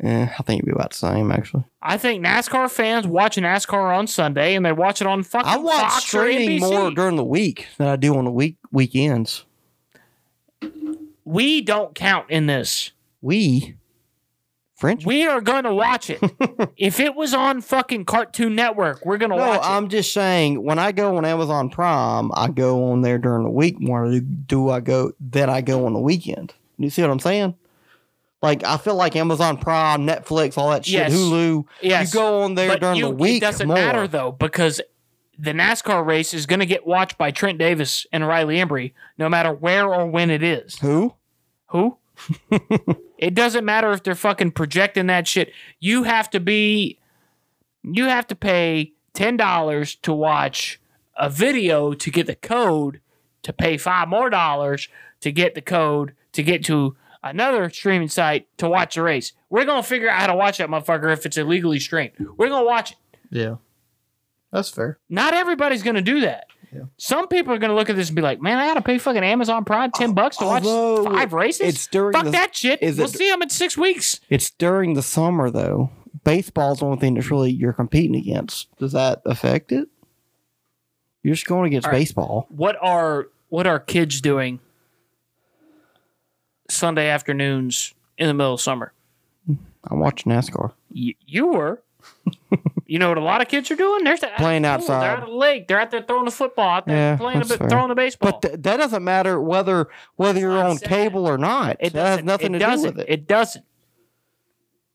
Eh, I think it'd be about the same actually. I think NASCAR fans watch NASCAR on Sunday and they watch it on fucking I watch Fox streaming more during the week than I do on the week weekends. We don't count in this. We French. We are going to watch it. if it was on fucking Cartoon Network, we're going to no, watch it. No, I'm just saying when I go on Amazon Prime, I go on there during the week more than do I go then I go on the weekend. You see what I'm saying? Like I feel like Amazon Prime, Netflix, all that shit, Yes. Hulu. Yes. You go on there but during you, the week. it doesn't more. matter though because the NASCAR race is going to get watched by Trent Davis and Riley Embree, no matter where or when it is. Who? Who? it doesn't matter if they're fucking projecting that shit. You have to be, you have to pay ten dollars to watch a video to get the code, to pay five more dollars to get the code to get to another streaming site to watch the race. We're gonna figure out how to watch that motherfucker if it's illegally streamed. We're gonna watch it. Yeah. That's fair. Not everybody's gonna do that. Yeah. Some people are gonna look at this and be like, "Man, I gotta pay fucking Amazon Prime ten bucks to watch Although five races." it's during Fuck the- that shit. is we'll it- see them in six weeks. It's during the summer though. Baseball's the only thing that's really you're competing against. Does that affect it? You're just going against right. baseball. What are what are kids doing Sunday afternoons in the middle of summer? I'm watching NASCAR. Y- you were. you know what a lot of kids are doing? They're Playing outside. They're at the lake. They're out there throwing the football. Out there Yeah, playing a bit, fair. throwing the baseball. But th- that doesn't matter whether whether you're on saying cable or not. It that has nothing it to do with it. It doesn't.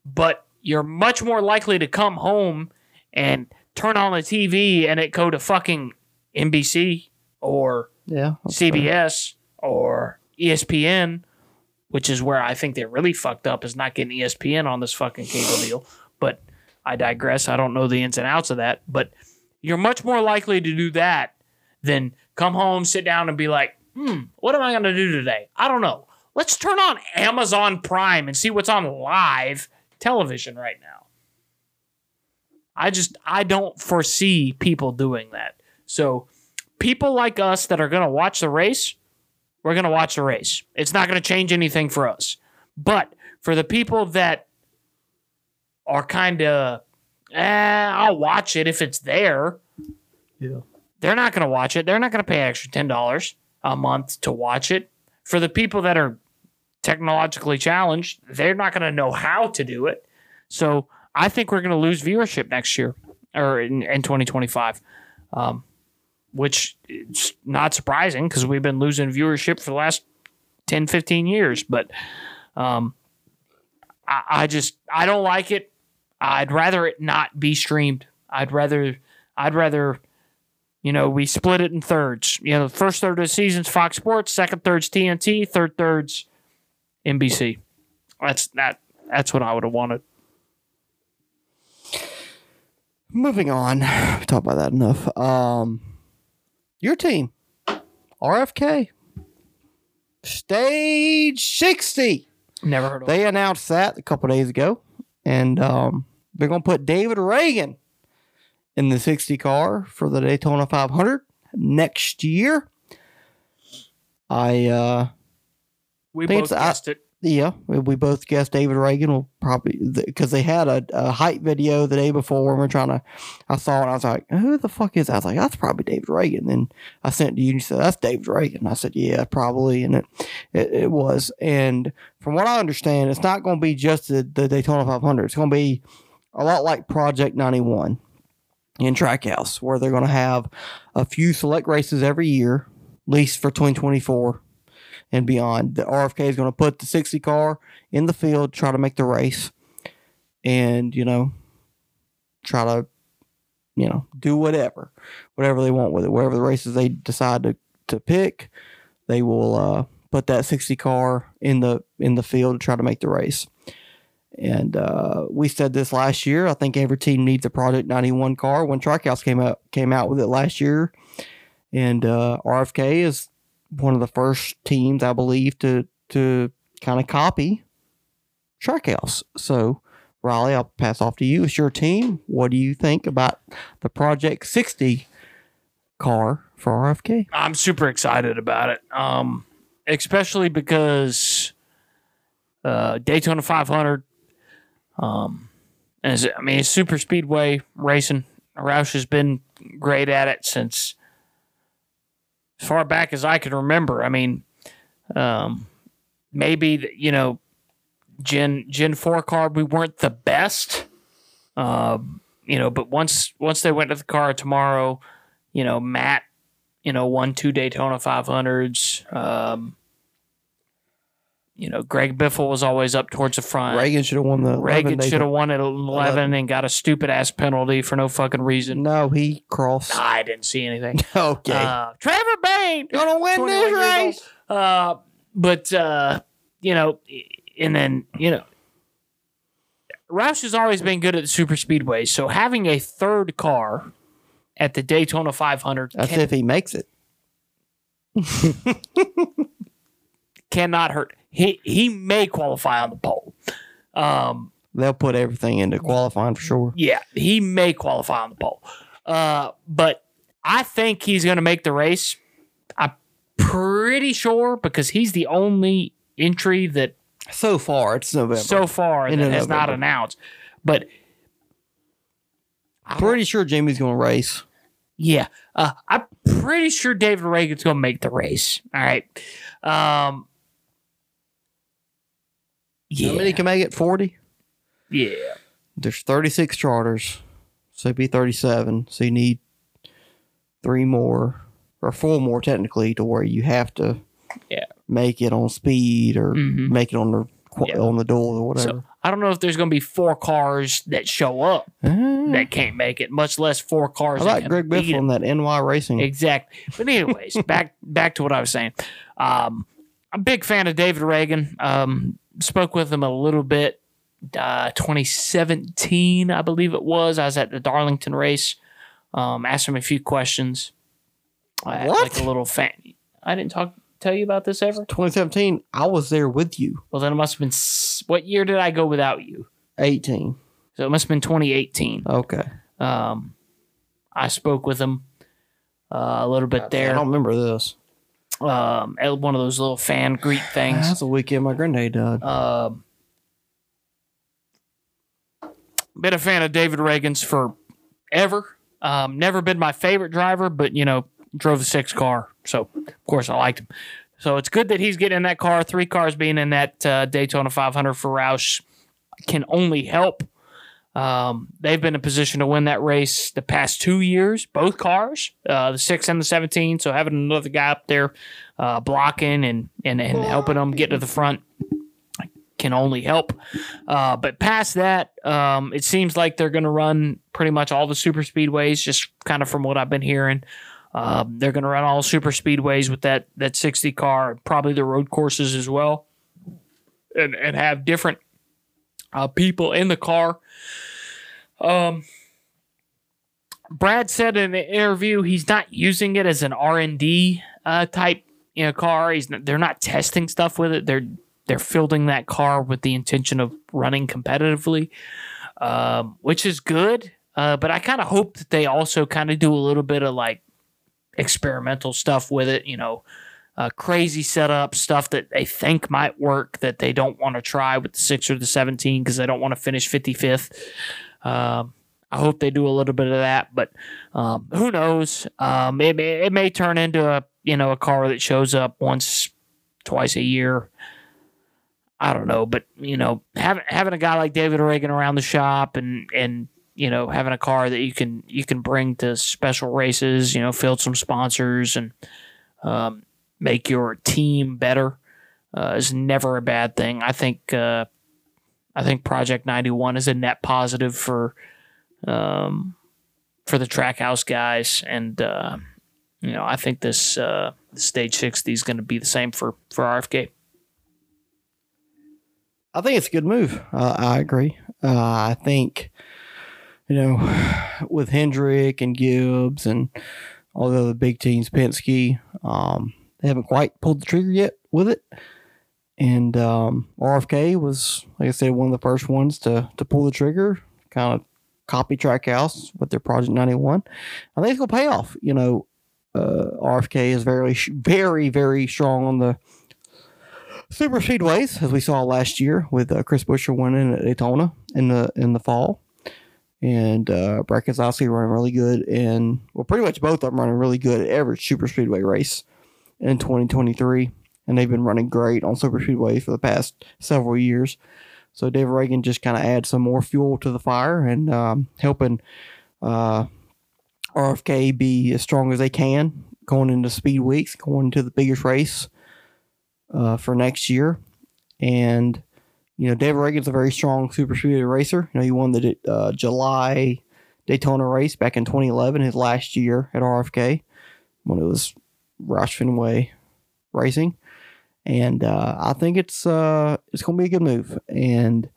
But you're much more likely to come home and turn on the TV and it go to fucking NBC or Yeah. that's fair. CBS or ESPN, which is where I think they're really fucked up is not getting ESPN on this fucking cable deal. But I digress. I don't know the ins and outs of that. But you're much more likely to do that than come home, sit down, and be like, hmm, what am I going to do today? I don't know. Let's turn on Amazon Prime and see what's on live television right now. I just, I don't foresee people doing that. So, people like us that are going to watch the race, we're going to watch the race. It's not going to change anything for us. But for the people that are kind of, eh, I'll watch it if it's there, Yeah. they're not going to watch it. They're not going to pay extra $10 a month to watch it. For the people that are technologically challenged, they're not going to know how to do it. So I think we're going to lose viewership next year or in, in 2025, um, which is not surprising because we've been losing viewership for the last 10, 15 years. But um, I, I just I don't like it. I'd rather it not be streamed. I'd rather I'd rather you know we split it in thirds. You know, the first third of the season's Fox Sports, second third's TNT, third third's NBC. That's that. That's what I would have wanted. Moving on. We talked about that enough. Um, your team, RFK, stage sixty. Never heard of. They announced that a couple days ago, and um, they're going to put David Ragan in the 60 car for the Daytona 500 next year. I uh, we both it's- I- guessed it. yeah, we, we both guessed David Ragan will probably because they had a, a hype video the day before and we're trying to. I saw it and I was like, "Who the fuck is?" that? I was like, "That's probably David Ragan." And I sent it to you and you said, "That's David Ragan." I said, "Yeah, probably," and it it, it was. And from what I understand, it's not going to be just the, the Daytona 500. It's going to be a lot like Project 91 in Trackhouse, where they're going to have a few select races every year, at least for 2024 and beyond. The RFK is going to put the 60 car in the field, try to make the race, and, you know, try to, you know, do whatever, whatever they want with it. Whatever the races they decide to, to pick, they will uh, put that 60 car in the in the field to try to make the race. And uh, we said this last year. I think every team needs a Project 91 car. When Trackhouse came out came out with it last year, and uh, RFK is one of the first teams I believe to to kind of copy Trackhouse. So Riley, I'll pass off to you. It's your team. What do you think about the Project 60 car for RFK? I'm super excited about it. Um, especially because uh, Daytona 500. Um, is I mean, it's super speedway racing. Roush has been great at it since as far back as I can remember. I mean, um, maybe you know, Gen Gen Four car we weren't the best. Um, you know, but once once they went to the car tomorrow, you know, Matt you know, won two Daytona 500s. Um, you know, Greg Biffle was always up towards the front. Ragan should have won the Ragan should have won at 11 and got a stupid ass penalty for no fucking reason. No, he crossed. I didn't see anything. Okay. Uh, Trevor Bayne Gonna win this race. Uh, but uh, you know, and then you know, Roush has always been good at the super speedways. So having a third car at the Daytona 500 That's can- if he makes it. cannot hurt. He he may qualify on the pole. Um, They'll put everything into qualifying for sure. yeah, he may qualify on the pole. Uh, but I think he's going to make the race. I'm pretty sure because he's the only entry that So far, it's November. so far that Into has not announced. But I don't- Pretty sure Jamie's going to race. yeah, uh, I'm pretty sure David Ragan's going to make the race. All right. Um, yeah. How many can make it? 40? yeah. There's 36 charters. So it'd be 37. So you need three more, or four more technically, to where you have to Yeah. make it on speed or Mhm. make it on the Yeah. on the duel or whatever. So I don't know if there's going to be four cars that show up Ah, that can't make it, much less four cars. I like Greg Biffle it. on that NY Racing. Exactly. But anyways, back back to what I was saying. Um, I'm a big fan of David Ragan. Um, spoke with him a little bit. Uh, 2017, I believe it was. I was at the Darlington race. Um, asked him a few questions. I What? Like a little fan. I didn't talk tell you about this ever. 2017, I was there with you. Well, then it must have been. s- What year did I go without you? 18. So it must have been 2018. Okay. Um, I spoke with him uh, a little bit I there. I don't remember this. Um, one of those little fan greet things. That's a weekend my granddad died. Um, been a fan of David Ragan's forever. Um, never been my favorite driver, but you know, drove the six car, so of course I liked him. So it's good that he's getting in that car. Three cars being in that uh, Daytona 500 for Roush can only help. Um, they've been in position to win that race the past two years, both cars, uh, the six and the 17. So having another guy up there uh, blocking and, and, and helping them get to the front can only help. Uh, but past that, um, it seems like they're going to run pretty much all the super speedways, just kind of from what I've been hearing. Um, they're going to run all super speedways with that that 60 car, probably the road courses as well, and and have different uh, people in the car. Um, Brad said in an interview he's not using it as an R and D uh, type you know car. He's not, they're not testing stuff with it. They're they're fielding that car with the intention of running competitively, um, which is good. Uh, but I kind of hope that they also kind of do a little bit of like experimental stuff with it. You know, uh, crazy setup stuff that they think might work that they don't want to try with the six or the 17 because they don't want to finish 55th. Um, I hope they do a little bit of that, but um, who knows? Um, it, may, it may turn into a you know a car that shows up once, twice a year. I don't know, but you know, having having a guy like David Ragan around the shop and and you know having a car that you can you can bring to special races, you know, field some sponsors and um, make your team better uh, is never a bad thing. I think uh, I think Project 91 is a net positive for um, for the Trackhouse guys, and uh, you know I think this uh, stage 60 is going to be the same for for RFK. I think it's a good move. I agree. Uh, I think you know with Hendrick and Gibbs and all the other big teams, Penske, um, they haven't quite pulled the trigger yet with it. And um, RFK was, like I said, one of the first ones to to pull the trigger, kind of copy Trackhouse with their Project 91. I think it's going to pay off. You know, uh, RFK is very, very, very strong on the super speedways, as we saw last year with uh, Chris Buescher winning at Daytona in the in the fall. And uh, Brad Keselowski running really good, and well, pretty much both of them running really good at every super speedway race in 2023 and they've been running great on super speedway for the past several years. So Dave Ragan just kind of adds some more fuel to the fire and um, helping uh, RFK be as strong as they can going into speed weeks, going into the biggest race uh, for next year. And you know, David Ragan's a very strong super speedway racer. You know, he won the uh, July Daytona race back in 2011, his last year at RFK when it was Roush Fenway Racing and uh, I think it's uh, it's going to be a good move. And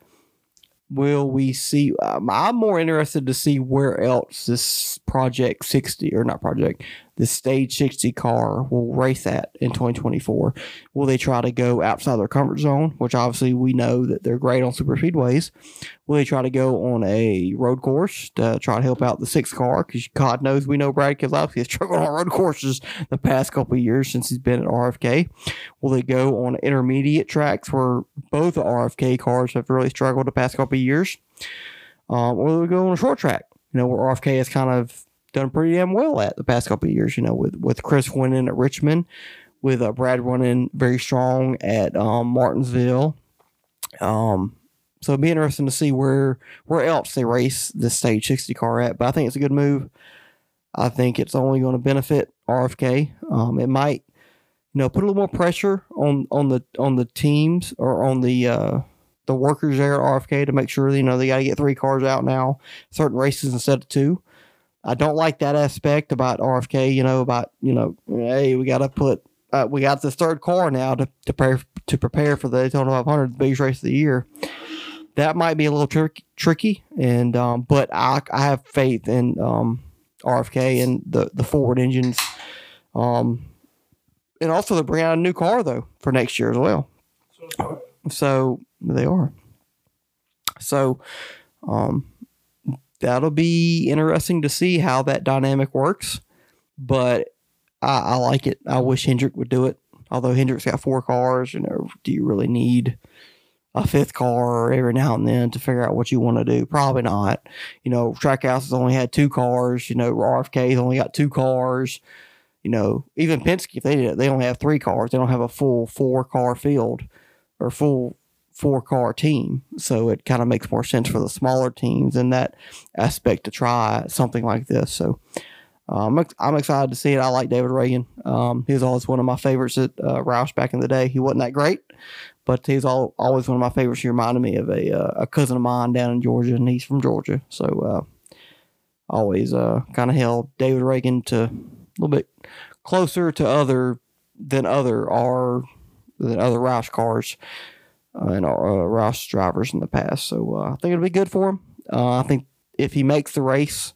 will we see? Um, I'm more interested to see where else this Project 60 or not Project the Stage 60 car will race at in 2024. Will they try to go outside their comfort zone, which obviously we know that they're great on super speedways? Will they try to go on a road course to try to help out the six car? Because God knows we know Brad Keselowski has struggled on road courses the past couple years since he's been at RFK. Will they go on intermediate tracks where both RFK cars have really struggled the past couple years? Um, or will they go on a short track? You know, where RFK has kind of done pretty damn well at the past couple of years. You know, with with Chris winning at Richmond, with uh, Brad running very strong at um, Martinsville. Um, so it'd be interesting to see where where else they race the stage sixty car at. But I think it's a good move. I think it's only going to benefit RFK. Um, it might, you know, put a little more pressure on on the on the teams or on the uh, the workers there at RFK to make sure you know they got to get three cars out now, certain races instead of two. I don't like that aspect about RFK. You know about you know hey we got to put uh, we got this third car now to to prepare to prepare for the Daytona 500, the biggest race of the year. That might be a little tricky, tricky, and um, but I I have faith in um, RFK and the the Ford engines, um, and also they're bringing out a new car though for next year as well. So they are. So, um, that'll be interesting to see how that dynamic works. But I, I like it. I wish Hendrick would do it. Although Hendrick's got four cars, you know, do you really need a fifth car every now and then to figure out what you want to do? Probably not. You know, Trackhouse has only had two cars. You know, RFK's only got two cars. You know, even Penske, if they did it, they only have three cars. They don't have a full four car field or full four car team. So it kind of makes more sense for the smaller teams in that aspect to try something like this. So um, I'm excited to see it. I like David Ragan. Um, he was always one of my favorites at uh, Roush back in the day. He wasn't that great, but he's all, always one of my favorites. He reminded me of a, uh, a cousin of mine down in Georgia, and he's from Georgia. So uh, always uh, kind of held David Ragan to a little bit closer to other than other are than other Roush cars and uh, Roush drivers in the past. So uh, I think it'll be good for him. Uh, I think if he makes the race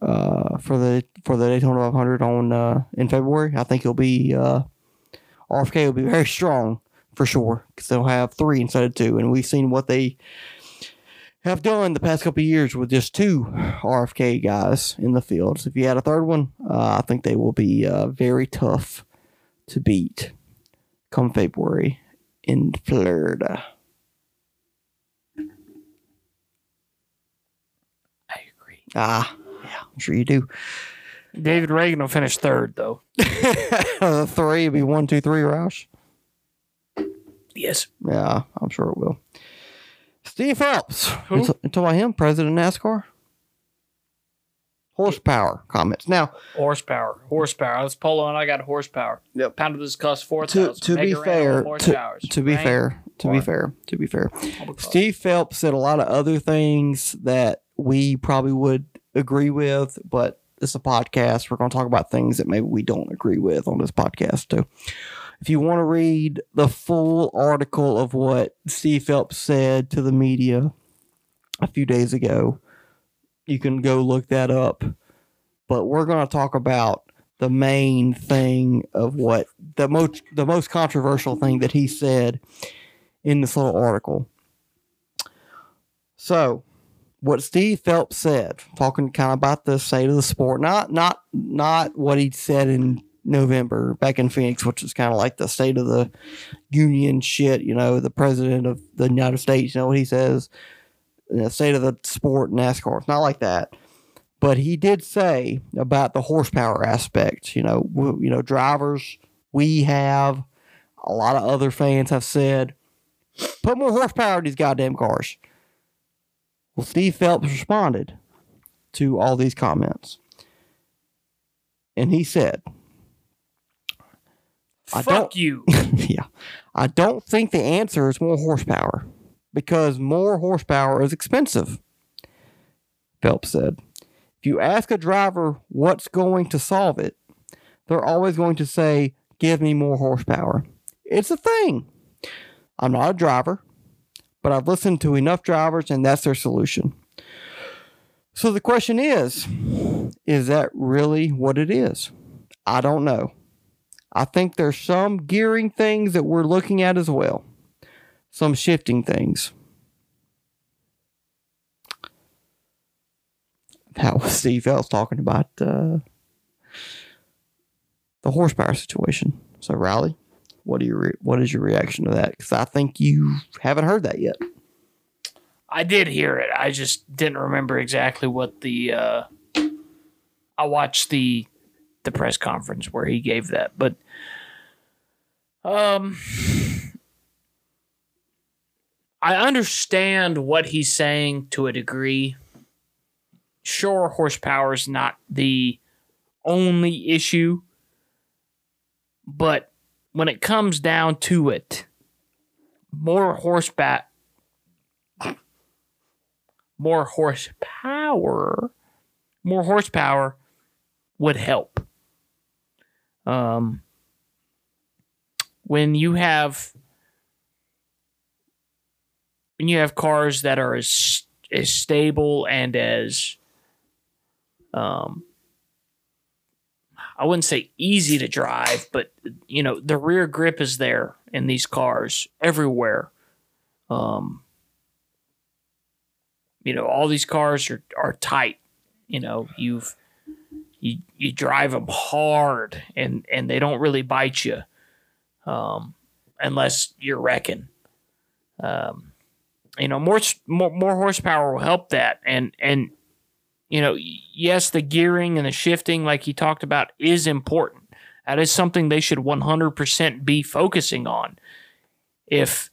uh, for the for the Daytona 500 on uh, in February, I think he'll be uh, RFK will be very strong for sure because they'll have three instead of two, and we've seen what they have done the past couple years with just two RFK guys in the field. So if you had a third one, uh, I think they will be uh, very tough to beat come February in Florida. I agree. Ah, yeah, I'm sure you do. David Ragan will finish third, though. the three would be one, two, three, Roush. Yes. Yeah, I'm sure it will. Steve Phelps. Who? Talking about him, president of NASCAR? Horsepower comments. Now, Horsepower. Horsepower. Let's Polo and I got horsepower. Yep. Pound of this cost four to, to be fair, to, to be fair, to be fair, to be fair, Steve Phelps said a lot of other things that we probably would agree with, but it's a podcast. We're going to talk about things that maybe we don't agree with on this podcast too. If you want to read the full article of what Steve Phelps said to the media a few days ago, you can go look that up. But we're going to talk about the main thing of what the most the most controversial thing that he said in this little article. So, what Steve Phelps said, talking kind of about the state of the sport, not not not what he said in November back in Phoenix, which is kind of like the state of the union shit. You know, the president of the United States. You know what he says, the state of the sport, NASCAR. It's not like that. But he did say about the horsepower aspect. You know, w- you know, drivers we have, a lot of other fans have said, put more horsepower in these goddamn cars. Well, Steve Phelps responded to all these comments. And he said, I Fuck don't- you. yeah, I don't think the answer is more horsepower because more horsepower is expensive. Phelps said, if you ask a driver what's going to solve it, they're always going to say, give me more horsepower. It's a thing. I'm not a driver, but I've listened to enough drivers and that's their solution. So the question is, is that really what it is? I don't know. I think there's some gearing things that we're looking at as well, some shifting things. That was Steve Phelps talking about uh, the horsepower situation. So, Riley, what do you re- what is your reaction to that? Because I think you haven't heard that yet. I did hear it. I just didn't remember exactly what the. Uh, I watched the the press conference where he gave that, but um, I understand what he's saying to a degree. Sure, horsepower is not the only issue, but when it comes down to it, more horseback, more horsepower, more horsepower would help. Um, when you have when you have cars that are as as stable and as um I wouldn't say easy to drive, but you know, the rear grip is there in these cars everywhere. Um you know all these cars are, are tight you know you've you you drive them hard and and they don't really bite you um unless you're wrecking um you know more more, more horsepower will help that and and you know yes the gearing and the shifting like he talked about is important that is something they should 100% be focusing on if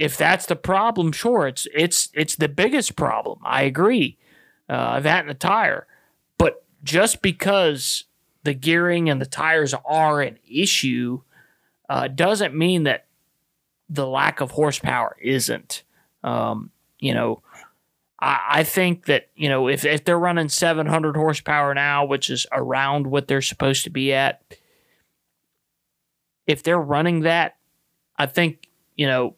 if that's the problem, sure, it's it's it's the biggest problem. I agree. Uh, that and the tire, but just because the gearing and the tires are an issue, uh, doesn't mean that the lack of horsepower isn't. Um, you know, I, I think that you know if if they're running 700 horsepower now, which is around what they're supposed to be at, if they're running that, I think you know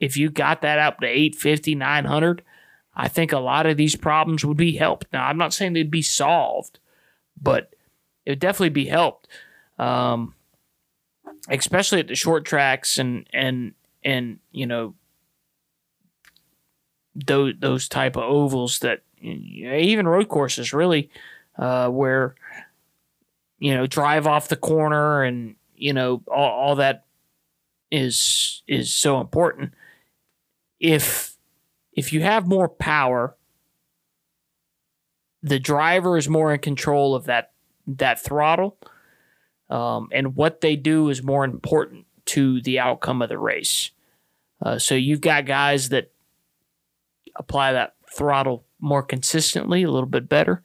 if you got that up to 850, 900, I think a lot of these problems would be helped. Now, I'm not saying they'd be solved, but it would definitely be helped. Um, especially at the short tracks and and and you know those those type of ovals that even road courses really uh, where you know drive off the corner and you know all, all that is is so important. If if you have more power the driver is more in control of that that throttle um, and what they do is more important to the outcome of the race. Uh, so you've got guys that apply that throttle more consistently, a little bit better,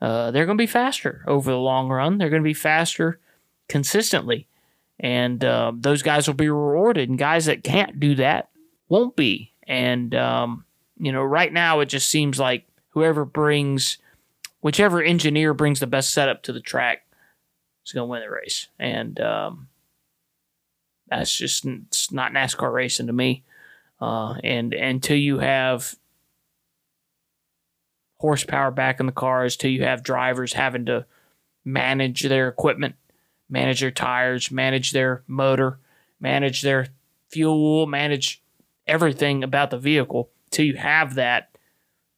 uh, they're going to be faster over the long run. They're going to be faster consistently. And uh, those guys will be rewarded. And guys that can't do that won't be. And, um, you know, right now it just seems like whoever brings, whichever engineer brings the best setup to the track is going to win the race. And um, that's just it's not NASCAR racing to me. Uh, and until you have horsepower back in the cars till you have drivers having to manage their equipment, manage their tires, manage their motor, manage their fuel, manage everything about the vehicle. Till you have that,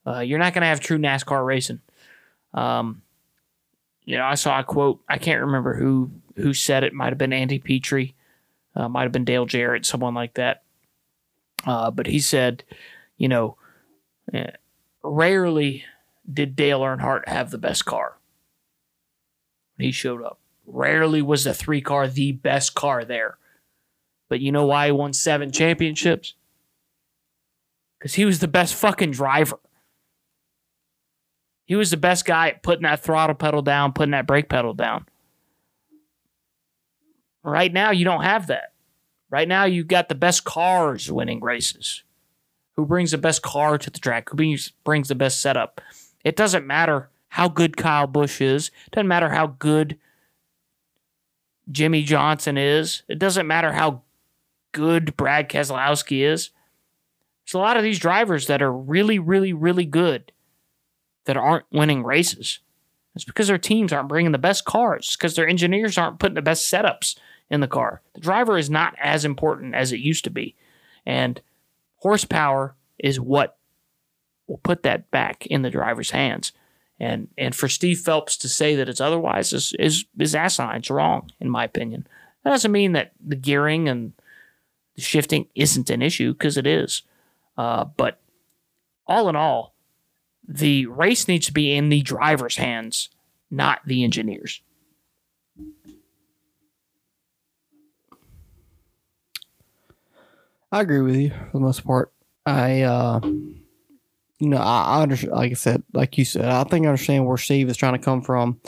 uh, you're not going to have true NASCAR racing. Um, you know, I saw a quote. I can't remember who who said it. Might have been Andy Petree, uh, might have been Dale Jarrett, someone like that. Uh, but he said, you know, eh, rarely did Dale Earnhardt have the best car when he showed up. Rarely was the three car the best car there. But you know why he won seven championships? Because he was the best fucking driver. He was the best guy at putting that throttle pedal down, putting that brake pedal down. Right now, you don't have that. Right now, you've got the best cars winning races. Who brings the best car to the track? Who brings, brings the best setup? It doesn't matter how good Kyle Busch is. It doesn't matter how good Jimmie Johnson is. It doesn't matter how good Brad Keselowski is. There's a lot of these drivers that are really, really, really good that aren't winning races. It's because their teams aren't bringing the best cars, because their engineers aren't putting the best setups in the car. The driver is not as important as it used to be. And horsepower is what will put that back in the driver's hands. And and for Steve Phelps to say that it's otherwise is is, is asinine. It's wrong, in my opinion. That doesn't mean that the gearing and the shifting isn't an issue because it is. Uh, but all in all, the race needs to be in the driver's hands, not the engineers. I agree with you for the most part. I uh, you know, I, I understand, like I said, like you said, I think I understand where Steve is trying to come from.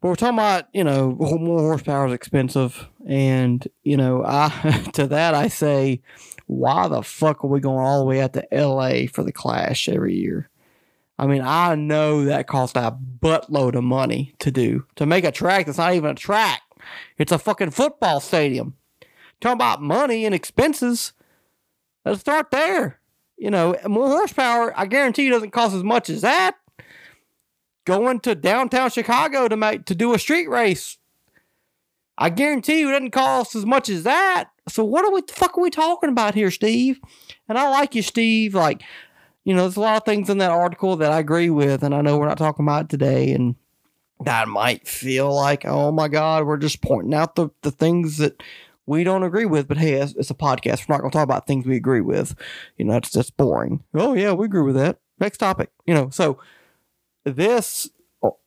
But we're talking about, you know, more horsepower is expensive. And, you know, I to that I say, why the fuck are we going all the way out to LA for the clash every year? I mean, I know that costs a buttload of money to do. To make a track that's not even a track. It's a fucking football stadium. Talking about money and expenses. Let's start there. You know, more horsepower, I guarantee you doesn't cost as much as that. Going to downtown Chicago to make to do a street race. I guarantee you it doesn't cost as much as that. So what are we the fuck are we talking about here, Steve? And I like you, Steve. Like, you know, there's a lot of things in that article that I agree with, and I know we're not talking about today, and that might feel like, oh my God, we're just pointing out the, the things that we don't agree with, but hey, it's, a podcast. We're not going to talk about things we agree with. You know, that's that's boring. Oh yeah, we agree with that. Next topic. You know, so this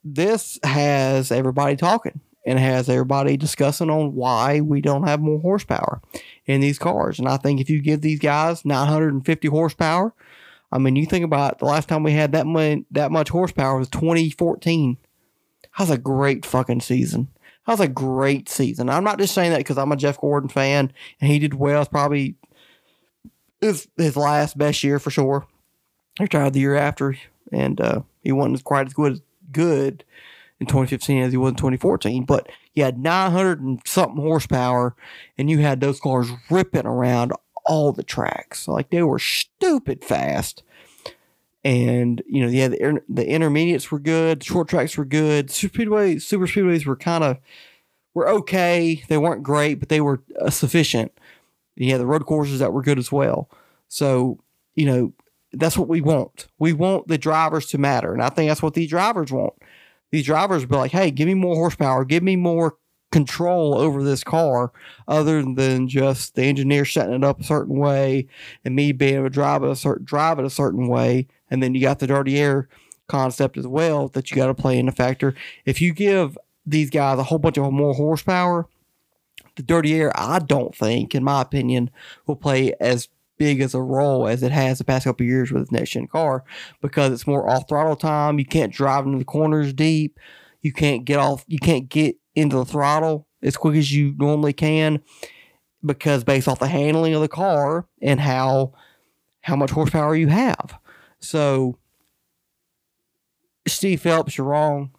this has everybody talking, and has everybody discussing on why we don't have more horsepower in these cars. And I think if you give these guys 950 horsepower, I mean, you think about the last time we had that much that much horsepower was 2014. That was a great fucking season. That was a great season. I'm not just saying that because I'm a Jeff Gordon fan and he did well. It's probably his, his last best year for sure. He retired the year after, and uh, he wasn't quite as good good in 2015 as he was in 2014. But you had 900 and something horsepower, and you had those cars ripping around all the tracks. Like they were stupid fast. And you know, yeah, the, the intermediates were good, the short tracks were good. Super speedways, super speedways were kind of were okay. They weren't great, but they were uh, sufficient. Yeah, the road courses that were good as well. So you know, that's what we want. We want the drivers to matter, and I think that's what these drivers want. These drivers will be like, "Hey, give me more horsepower, give me more control over this car other than just the engineer setting it up a certain way and me being able to drive it a certain drive it a certain way and then you got the dirty air concept as well that you got to play in a factor. If you give these guys a whole bunch of more horsepower the dirty air i don't think in my opinion will play as big as a role as it has the past couple years with the next gen car because it's more off throttle time. You can't drive into the corners deep. You can't get off you can't get into the throttle as quick as you normally can because based off the handling of the car and how how much horsepower you have. So Steve Phelps, you're wrong.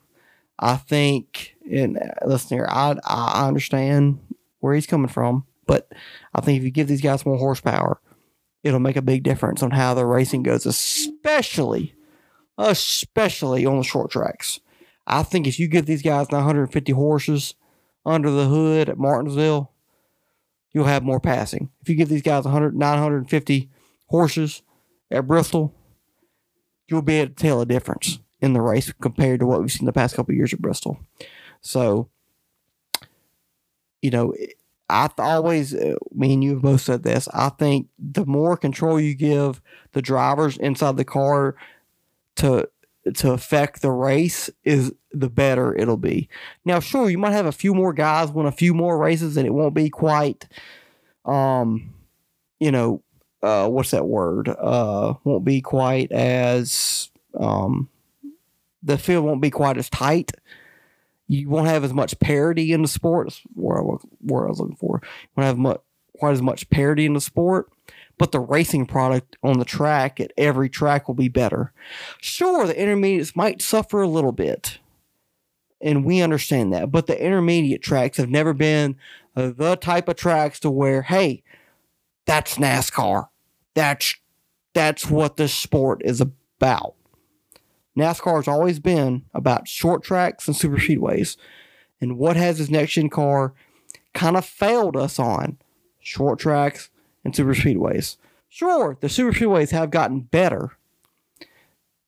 I think, and uh, listen here, I I understand where he's coming from, but I think if you give these guys more horsepower, it'll make a big difference on how the racing goes, especially, especially on the short tracks. I think if you give these guys 950 horses under the hood at Martinsville, you'll have more passing. If you give these guys 100, 950 horses at Bristol, you'll be able to tell a difference in the race compared to what we've seen the past couple years at Bristol. So, you know, I always, uh, me and you have both said this. I think the more control you give the drivers inside the car to to affect the race is the better it'll be. Now, sure, you might have a few more guys win a few more races, and it won't be quite, um, you know, uh, what's that word? Uh, won't be quite as, um, the field won't be quite as tight. You won't have as much parity in the sport. Where I, where I was looking for. You won't have much, quite as much parity in the sport but the racing product on the track at every track will be better. Sure, the intermediates might suffer a little bit, and we understand that, but the intermediate tracks have never been the type of tracks to where, hey, that's NASCAR. That's that's what this sport is about. NASCAR has always been about short tracks and super speedways. And what has this next gen car kind of failed us on? Short tracks and super speedways. Sure, the super speedways have gotten better.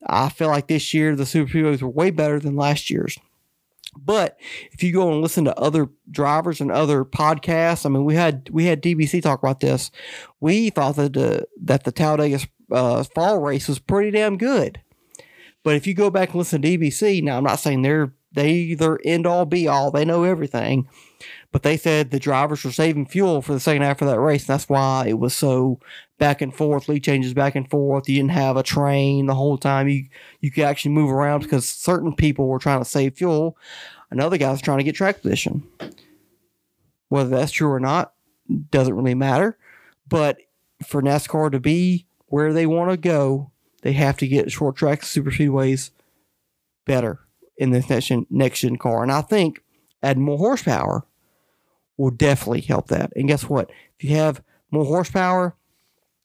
I feel like this year the super speedways were way better than last year's. But if you go and listen to other drivers and other podcasts, I mean, we had we had DBC talk about this. We thought that the that the Talladega uh, fall race was pretty damn good. But if you go back and listen to DBC, now I'm not saying they're they they're end all be all, they know everything. But they said the drivers were saving fuel for the second half of that race. And that's why it was so back and forth, lead changes back and forth. You didn't have a train the whole time. You you could actually move around because certain people were trying to save fuel. Another guy's trying to get track position. Whether that's true or not doesn't really matter. But for NASCAR to be where they want to go, they have to get short tracks, super speedways better in this next gen, next gen car. And I think adding more horsepower will definitely help that. And guess what? If you have more horsepower,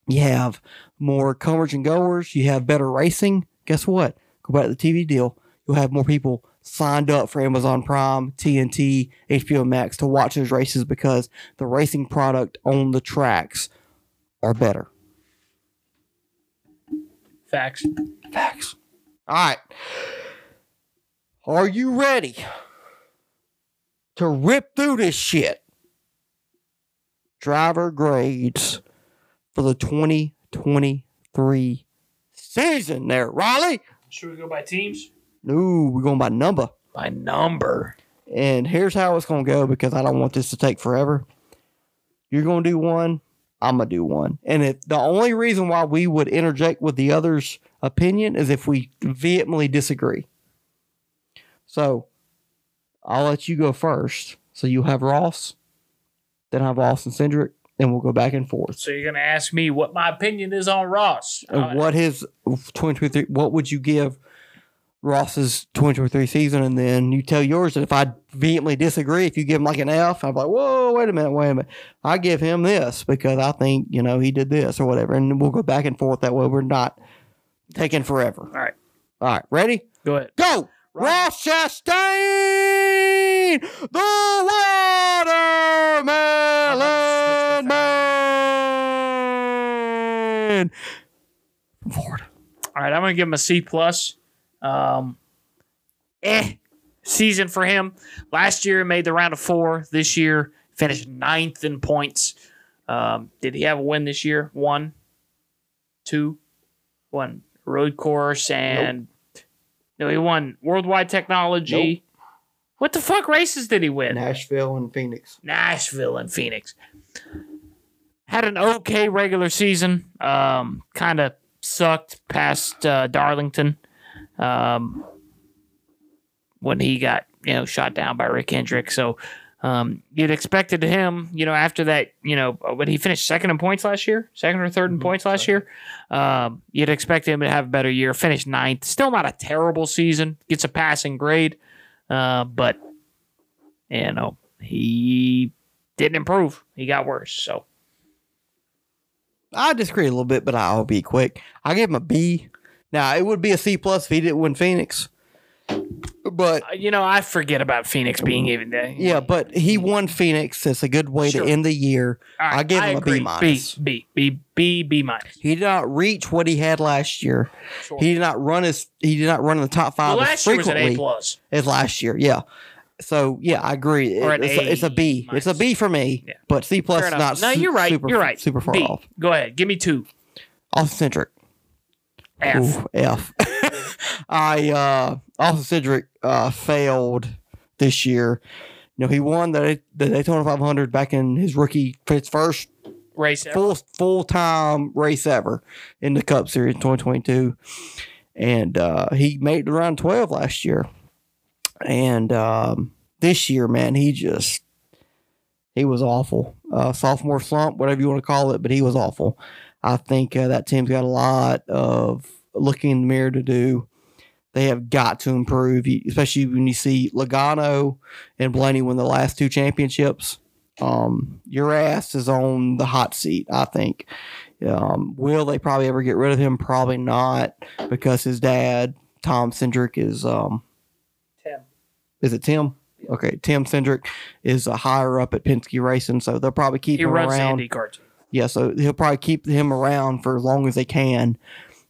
you have more comers and goers, you have better racing. Guess what? Go back to the TV deal. You'll have more people signed up for Amazon Prime, TNT, HBO Max to watch those races because the racing product on the tracks are better. Facts. Facts. All right. Are you ready to rip through this shit? Driver grades for the 2023 season there, Riley. Should we go by teams? No, we're going by number. By number. And here's how it's going to go because I don't want this to take forever. You're going to do one. I'm going to do one. And if the only reason why we would interject with the other's opinion is if we vehemently disagree. So I'll let you go first. So you have Ross, then I have Austin Cindric, and we'll go back and forth. So you're gonna ask me what my opinion is on Ross? And Uh, what his 2023, what would you give Ross's 2023 season? And then you tell yours. And if I vehemently disagree, if you give him like an F, I'm like, whoa, wait a minute, wait a minute. I give him this because I think, you know, he did this or whatever. And we'll go back and forth that way. We're not taking forever. all right, All right, ready? go ahead. Go! Ross Chastain, the watermelon man Florida. All right, I'm gonna give him a C plus. Um, eh, season for him. Last year he made the round of four. This year finished ninth in points. Um, did he have a win this year? One, two, one road course and no, he won worldwide technology. What the fuck races did he win? Nashville and Phoenix. Nashville and Phoenix. Had an okay regular season. Um, kind of sucked past uh, Darlington um, when he got you know shot down by Rick Hendrick. So um, you'd expected him, you know, after that, you know, when he finished second in points last year, second or 3rd in points last year, um, you'd expect him to have a better year. Finished ninth, still not a terrible season. Gets a passing grade, uh, but you know he didn't improve. He got worse. So I disagree a little bit, but I'll be quick. I give him a B. Now it would be a C plus if he didn't win Phoenix. But uh, you know, I forget about Phoenix being even there. yeah, but he won Phoenix. It's a good way Sure. to end the year. All right, I give him a B agree. minus. B, B, B, B, B minus. He did not reach what he had last year. Sure. He did not run his. He did not run in the top five Well, as last year was an A frequently plus. as last year. Yeah. So yeah, I agree. Or an it's, a, it's a B. A It's a B for me. Yeah. But C plus Fair is enough. not. No, su- you're right. Super, you're right. Super far B. off. Go ahead. Give me two. Austin Cindric. F. Ooh, F. I uh Austin Cindric uh failed this year. You know, he won the the Daytona 500 back in his rookie his first Race. ever. full full time race ever in the Cup Series in 2022, and uh, he made the round 12 last year. And um, this year, man, he just he was awful. Uh, sophomore slump, whatever you want to call it, but he was awful. I think uh, that team's got a lot of looking in the mirror to do. They have got to improve, especially when you see Logano and Blaney win the last two championships um, your ass is on the hot seat. I think. Um, will they probably ever get rid of him? Probably not, because his dad, Tom Cindric, is um, Tim. is it Tim? Okay, Tim Cindric is a higher up at Penske Racing, so they'll probably keep He him runs around. Cards. Yeah, so he'll probably keep him around for as long as they can.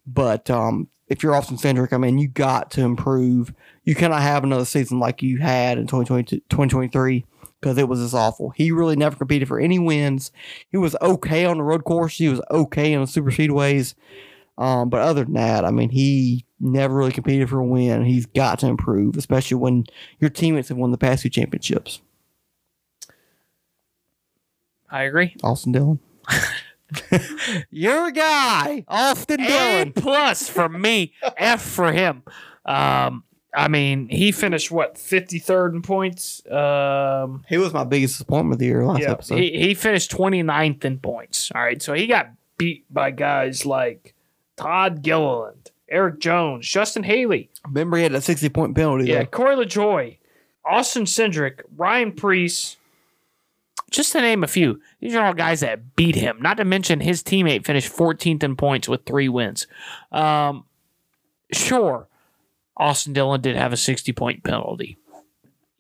But um, if you're Austin Cindric, I mean, you got to improve. You cannot have another season like you had in 2022 2023 because it was just awful. He really never competed for any wins. He was okay on the road course. He was okay on the super speedways. Um, but other than that, I mean, he never really competed for a win. He's got to improve, especially when your teammates have won the past two championships. I agree. Austin Dillon. Your guy, Austin A Dillon. plus for me. F for him. Um, I mean, he finished what fifty third in points. Um, He was my biggest disappointment of the year last yeah, episode. he he finished 29th in points. All right, so he got beat by guys like Todd Gilliland, Erik Jones, Justin Haley, Remember, he had a 60 point penalty. yeah, Yeah. Corey LaJoie, Austin Cindric, Ryan Preece, just to name a few. These are all guys that beat him. Not to mention his teammate finished 14th in points with three wins. Um, sure, Austin Dillon did have a 60 point penalty.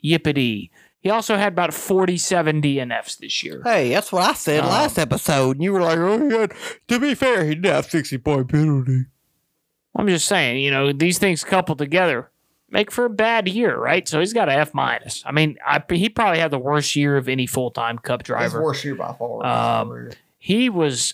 Yippity. He also had about 47 DNFs this year. Hey, that's what I said Um, last episode. And you were like, oh, had, to be fair, he did have 60 point penalty. I'm just saying, you know, these things coupled together make for a bad year, right? So he's got an F minus. I mean, I, he probably had the worst year of any full time Cup driver. worst year by far. Um, He was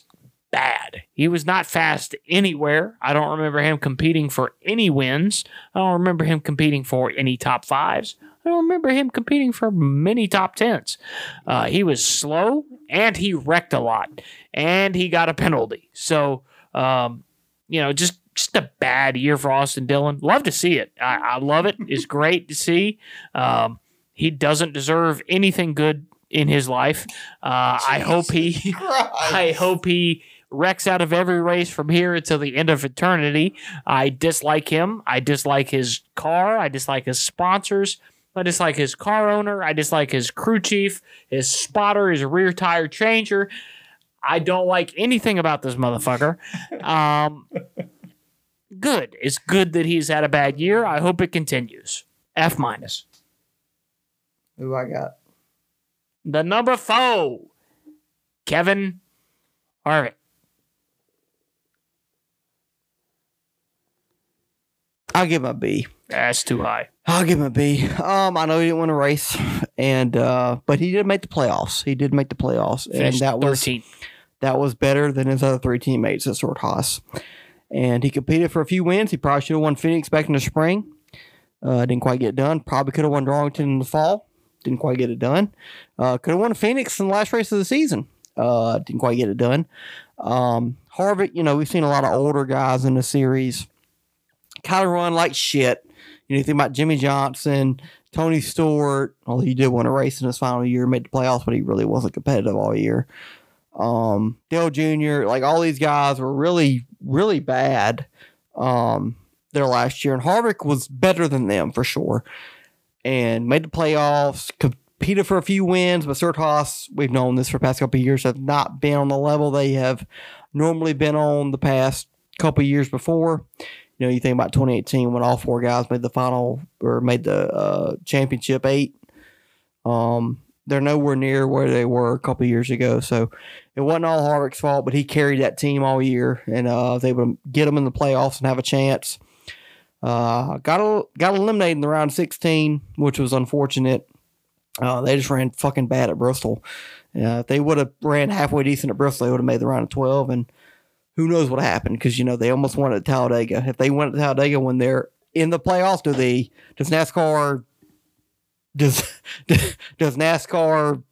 bad. He was not fast anywhere. I don't remember him competing for any wins. I don't remember him competing for any top fives. I I don't remember him competing for many top tens. Uh, he was slow and he wrecked a lot, and he got a penalty. So, um, you know, just just a bad year for Austin Dillon. Love to see it. I, I love it. It's great to see. Um, he doesn't deserve anything good in his life. Uh, I hope he. I hope he wrecks out of every race from here until the end of eternity. I dislike him. I dislike his car. I dislike his sponsors. I dislike his car owner. I dislike his crew chief, his spotter, his rear tire changer. I don't like anything about this motherfucker. Um, good. It's good that he's had a bad year. I hope it continues. F minus. Who I got? The number four, Kevin Harvick. I'll give him a B. That's too high. I'll give him a B. Um, I know he didn't win a race, and uh, but he did make the playoffs. He did make the playoffs, and Finished that was that was better than his other three teammates at Stewart-Haas. And he competed for a few wins. He probably should have won Phoenix back in the spring. Uh, didn't quite get done. Probably could have won Darlington in the fall. Didn't quite get it done. Uh, could have won Phoenix in the last race of the season. Uh, didn't quite get it done. Um, Harvick, you know, we've seen a lot of older guys in the series kind of run like shit. You know, you think about Jimmie Johnson, Tony Stewart, although he did win a race in his final year, made the playoffs, but he really wasn't competitive all year. Um, Dale Jr., like all these guys were really, really bad um, their last year. And Harvick was better than them for sure and made the playoffs, competed for a few wins, but Haas, we've known this for past couple years, have not been on the level they have normally been on the past couple years before. You know, you think about 2018 when all four guys made the final or made the uh, championship eight. Um, they're nowhere near where they were a couple years ago. So it wasn't all Harvick's fault, but he carried that team all year and uh, able to get them in the playoffs and have a chance. Uh, got got eliminated in the round 16, which was unfortunate. Uh, they just ran fucking bad at Bristol. Uh, if they would have ran halfway decent at Bristol, they would have made the round of 12. And who knows what happened because, you know, they almost won at Talladega. If they went at Talladega when they're in the playoffs, do they, does NASCAR, does, does NASCAR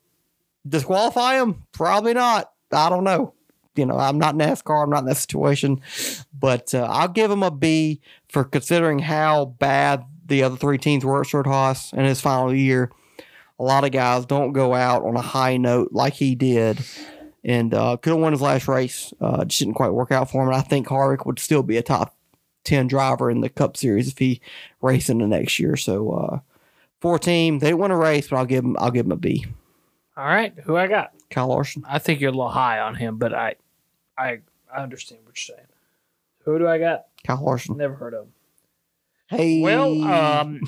disqualify him? Probably not. I don't know. You know, I'm not NASCAR. I'm not in that situation, but uh, I'll give him a B for considering how bad the other three teams were at Stewart-Haas in his final year. A lot of guys don't go out on a high note like he did, and uh, could have won his last race. Uh, just didn't quite work out for him. And I think Harvick would still be a top ten driver in the Cup Series if he raced in the next year. So, uh, four team, they didn't win a race, but I'll give them. I'll give them a B. All right, who I got? Kyle Larson. I think you're a little high on him, but I, I, I understand what you're saying. Who do I got? Kyle Larson. Never heard of him. Hey. Well, um,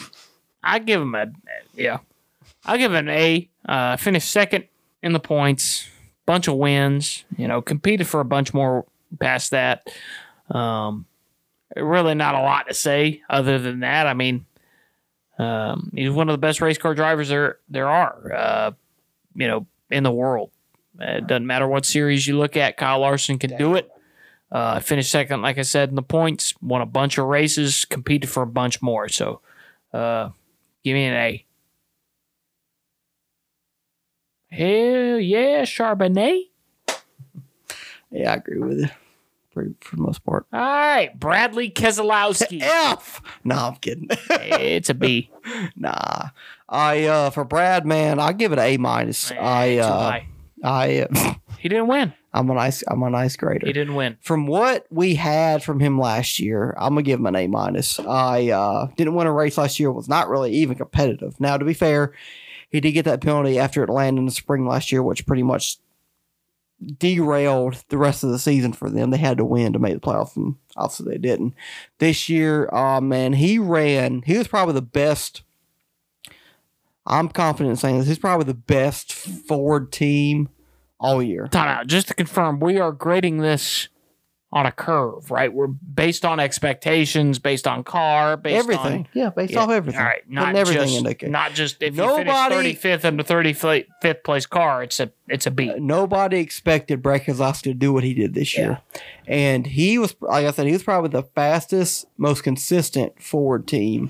I give him a yeah. I'll give him an A. Uh, finished second in the points, bunch of wins. You know, competed for a bunch more past that. Um, really not a lot to say other than that. I mean, um, he's one of the best race car drivers there there are. Uh, you know, in the world. It doesn't matter what series you look at. Kyle Larson can do it. Uh, finished second, like I said, in the points. Won a bunch of races. Competed for a bunch more. So, uh, give me an A. Hell yeah, Charbonnet. Yeah, I agree with you for, for the most part. All right, Bradley Keselowski. F. No, I'm kidding. it's a B. nah, I uh for Brad, man, I give it an A minus. I Too uh, high. I uh, He didn't win. I'm a nice I'm a nice grader. He didn't win. From what we had from him last year, I'm gonna give him an A minus. I uh, didn't win a race last year. Was not really even competitive. Now, to be fair, he did get that penalty after Atlanta in the spring last year, which pretty much derailed the rest of the season for them. They had to win to make the playoffs, and obviously they didn't. This year, uh, man, he ran. He was probably the best. I'm confident in saying this. He's probably the best Ford team all year. Time out. Just to confirm, we are grading this on a curve, right? We're based on expectations, based on car, based everything. on yeah, based Yeah. off everything. All right, not everything just account. not just if Nobody- you finish 35th in the 35th place car, it's a it's a B. Uh, nobody expected Brad Keselowski to do what he did this year. And he was, like I said, he was probably the fastest, most consistent Ford team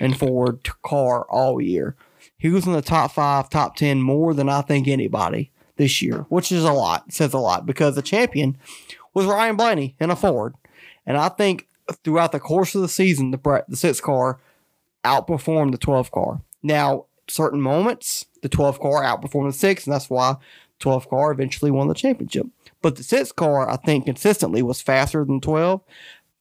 and Ford car all year. He was in the top five, top 10 more than I think anybody this year, which is a lot, says a lot because the champion was Ryan Blaney in a Ford. And I think throughout the course of the season, the, the six car outperformed the 12 car. Now, certain moments, the 12 car outperformed the six, and that's why 12 car eventually won the championship. But the six car, I think, consistently was faster than 12,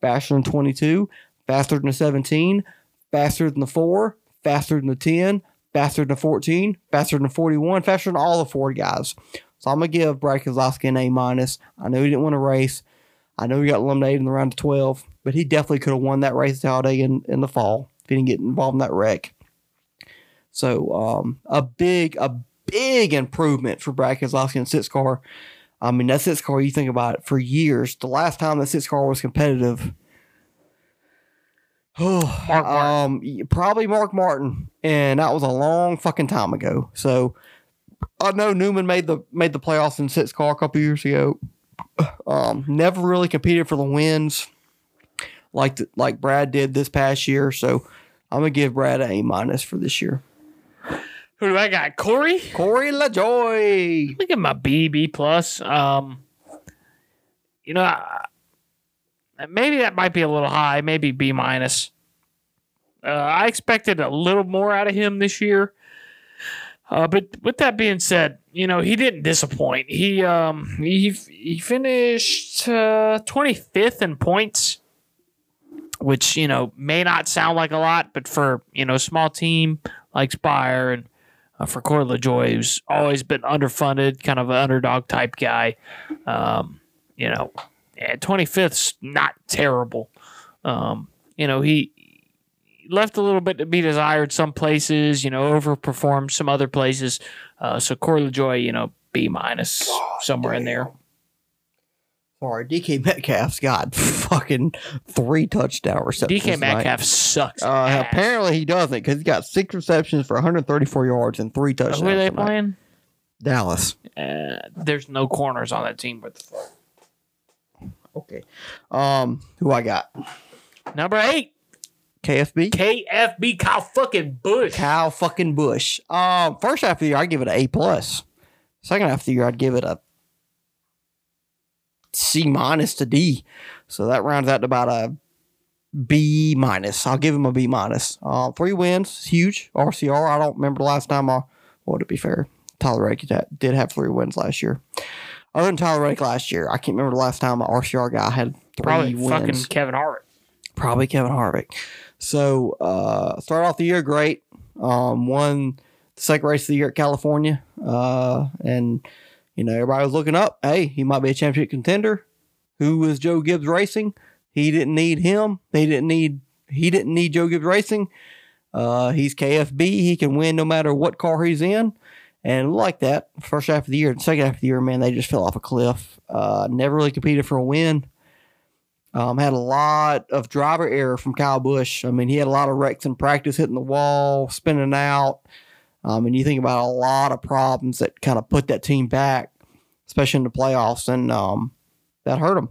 faster than 22, faster than the 17, faster than the four, faster than the 10, faster than the 14, faster than the 41, faster than all the Ford guys. So I'm gonna give Brad Keselowski an A minus. I know he didn't win a race. I know he got eliminated in the round of 12, but he definitely could have won that race Talladega in, in the fall if he didn't get involved in that wreck. So um, a big, a big improvement for Brad Keselowski in six car. I mean, that six car, you think about it, for years, the last time that six car was competitive, Mark um, probably Mark Martin, and that was a long fucking time ago. So I know Newman made the made the playoffs in six car a couple years ago. Um, never really competed for the wins like the, like Brad did this past year. So I'm gonna give Brad an A minus for this year. Who do I got? Corey. Corey LaJoie. Look at my B B plus. Um, you know, I- maybe that might be a little high. Maybe B minus. Uh, I expected a little more out of him this year. Uh, but with that being said, you know he didn't disappoint. He um he he finished uh, 25th in points, which you know may not sound like a lot, but for you know a small team like Spire and uh, for Corey LaJoie, who's always been underfunded, kind of an underdog type guy. Um, you know, yeah, 25th's not terrible. Um, you know, he left a little bit to be desired some places, you know, overperformed some other places. Uh, so Corey LaJoie, you know, B minus somewhere in there. Sorry, DK Metcalf's got fucking three touchdown receptions. DK tonight. Metcalf sucks. Uh, apparently he doesn't because he's got six receptions for 134 yards and three touchdowns. Who are they tonight. playing? Dallas. Uh, there's no corners on that team. but Okay. Um, who I got? number eight, KFB. KFB Kyle fucking Busch. Kyle fucking Busch. Um, first half of the year I'd give it an A plus. Second half of the year I'd give it a C minus to D. So that rounds out to about a B minus. I'll give him a B minus. Uh, three wins, huge. RCR. I don't remember the last time I. Well, to be fair, Tyler Reddick did have three wins last year. Other than Tyler Reddick last year, I can't remember the last time an RCR guy had three Probably wins fucking Kevin Hart. probably Kevin Harvick. So uh start off the year great. Um won the second race of the year at California. Uh and you know, everybody was looking up. Hey, he might be a championship contender. Who was Joe Gibbs Racing? He didn't need him. They didn't need he didn't need Joe Gibbs Racing. Uh he's KFB. He can win no matter what car he's in. And like that, first half of the year, the second half of the year, man, they just fell off a cliff. Uh, never really competed for a win. Um, had a lot of driver error from Kyle Busch. I mean, he had a lot of wrecks in practice, hitting the wall, spinning out. Um, and you think about a lot of problems that kind of put that team back, especially in the playoffs, and um, that hurt him.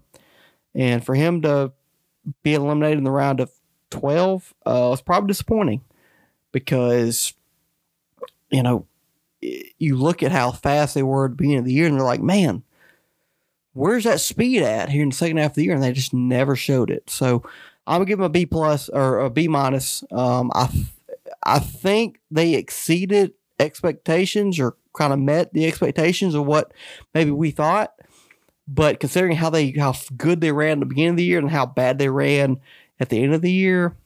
And for him to be eliminated in the round of 12 uh, was probably disappointing because, you know, you look at how fast they were at the beginning of the year and they're like, man, where's that speed at here in the second half of the year? And they just never showed it. So I'm gonna give them a B plus or a B minus. Um, I I think they exceeded expectations or kind of met the expectations of what maybe we thought. But considering how they how good they ran at the beginning of the year and how bad they ran at the end of the year,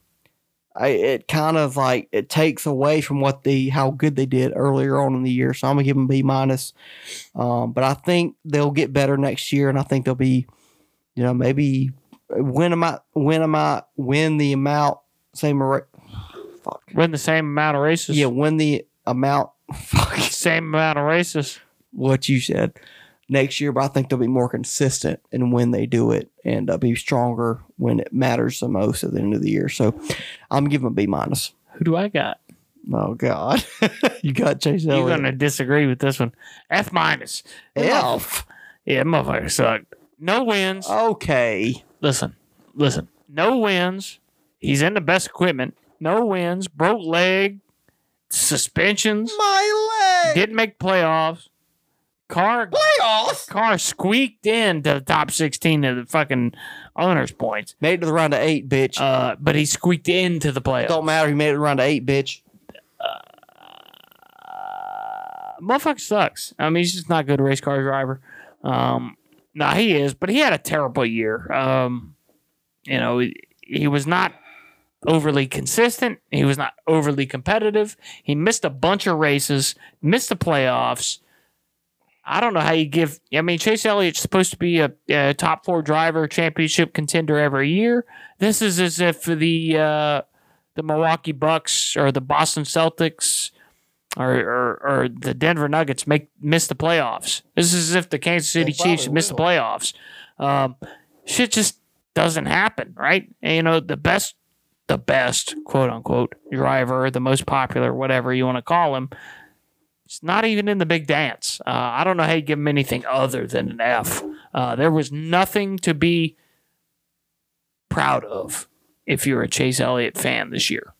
I, it kind of like it takes away from what the how good they did earlier on in the year. So I'm gonna give them B minus. Um, but I think they'll get better next year, and I think they'll be, you know, maybe win amount, win amount, win the amount, same. ra- Fuck. Win the same amount of races. Yeah, win the amount. Fuck Same amount of races. what you said next year, but I think they'll be more consistent in when they do it and uh, be stronger when it matters the most at the end of the year. So I'm giving them a B minus. Who do I got? Oh God, you got Chase Elliott. You're gonna disagree with this one. F minus. F. Yeah, motherfucker sucked. No wins. Okay. listen, listen. No wins. He's in the best equipment. no wins, broke leg, suspensions, My leg. didn't make playoffs. Car Playoffs. car squeaked into the top 16 of the fucking owners points. Made it to the round of eight, bitch. Uh, but he squeaked into the playoffs. Don't matter. He made it to the round of eight, bitch. motherfucker sucks. I mean, he's just not a good race car driver. Um, no, he is, but he had a terrible year. Um, you know, he, he was not overly consistent. He was not overly competitive. He missed a bunch of races, missed the playoffs. I don't know how you give. I mean, Chase Elliott's supposed to be a, a top four driver, championship contender every year. This is as if the uh, the Milwaukee Bucks or the Boston Celtics or, or, or the Denver Nuggets make miss the playoffs. This is as if the Kansas City They Chiefs miss the playoffs. Um, shit just doesn't happen, right? And, you know, the best, the best quote unquote driver, the most popular, whatever you want to call him, it's not even in the big dance. Uh, I don't know how you give him anything other than an F. Uh, there was nothing to be proud of if you're a Chase Elliott fan this year.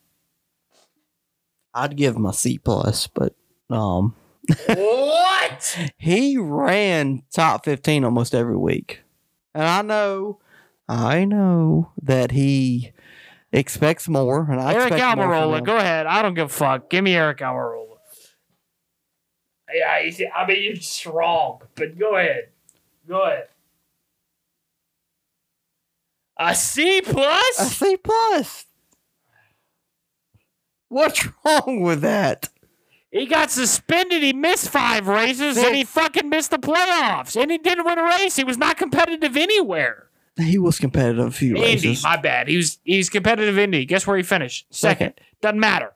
I'd give him a C plus, but um, what? he ran top fifteen almost every week, and I know, I know that he expects more, and I Eric expect Almirola, go ahead. I don't give a fuck. Give me Aric Almirola. Yeah, I mean you're just wrong, but go ahead. Go ahead. A C plus? C plus. What's wrong with that? He got suspended. He missed five races, and he fucking missed the playoffs. And he didn't win a race. He was not competitive anywhere. He was competitive a few Indy, races. my bad. He was he's competitive Indy. Guess where he finished? Second. Doesn't matter.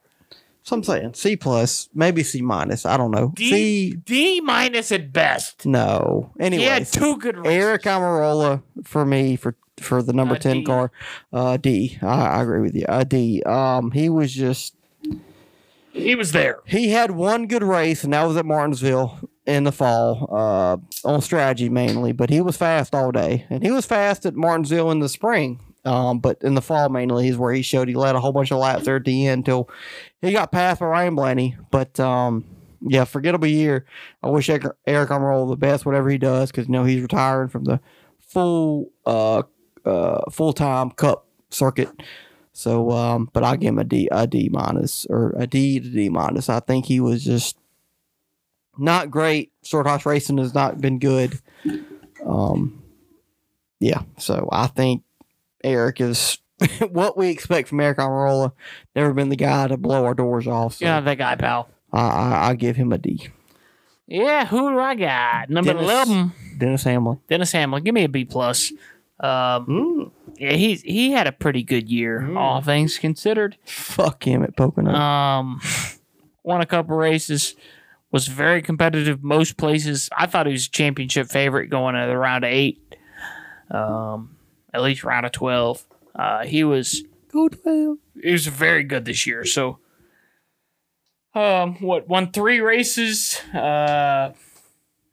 So I'm saying C plus, maybe C minus. I don't know. D C D minus at best. no. He had two good races. Aric Almirola for me for for the number Uh, ten D. car. Uh, D. I, I agree with you. Uh, D. Um, he was just He was there. he had one good race, and that was at Martinsville in the fall. Uh, on strategy mainly, but he was fast all day, and he was fast at Martinsville in the spring. Um, but in the fall mainly is where he showed he led a whole bunch of laps there at the end until he got passed by Ryan Blaney. But um, yeah, forgettable year. I wish Eric, Eric the best, whatever he does, because you know he's retiring from the full uh uh full time Cup circuit. So, um, but I'll give him a D, a D minus or a D to D minus. I think he was just not great. Short horse racing has not been good. Um, yeah. So I think Eric is what we expect from Aric Almirola. Never been the guy to blow our doors off. So Yeah, that guy, pal. I, I, I give him a D. Yeah, who do I got? Number Dennis. eleven, Dennis Hamlin. Dennis Hamlin. Give me a B plus. Um, Mm, yeah, he's he had a pretty good year, Mm. all things considered. fuck him at Pocono. Um, won a couple races, was very competitive most places. I thought he was a championship favorite going to the round of eight, um, at least round of twelve. Uh, he was Go twelve. he was very good this year. So, um, what won three races? Uh,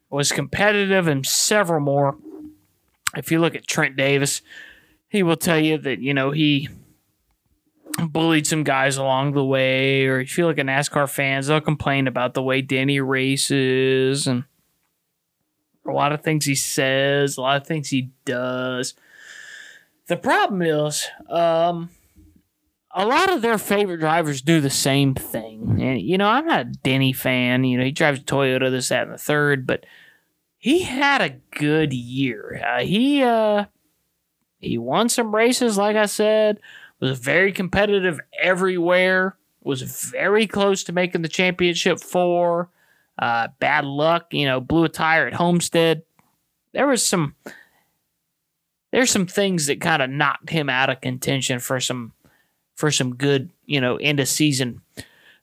was competitive in several more. If you look at Trent Davis, he will tell you that you know he bullied some guys along the way, or if you look at NASCAR fans, they'll complain about the way Denny races and a lot of things he says, a lot of things he does. The problem is, um, a lot of their favorite drivers do the same thing. And, you know, I'm not a Denny fan. You know, he drives a Toyota, this, that, and the third, but he had a good year. Uh, he, uh, he won some races, like I said, was very competitive everywhere, was very close to making the championship four. Uh, bad luck, you know, blew a tire at Homestead. There was some, there's some things that kind of knocked him out of contention for some for some good, you know, end of season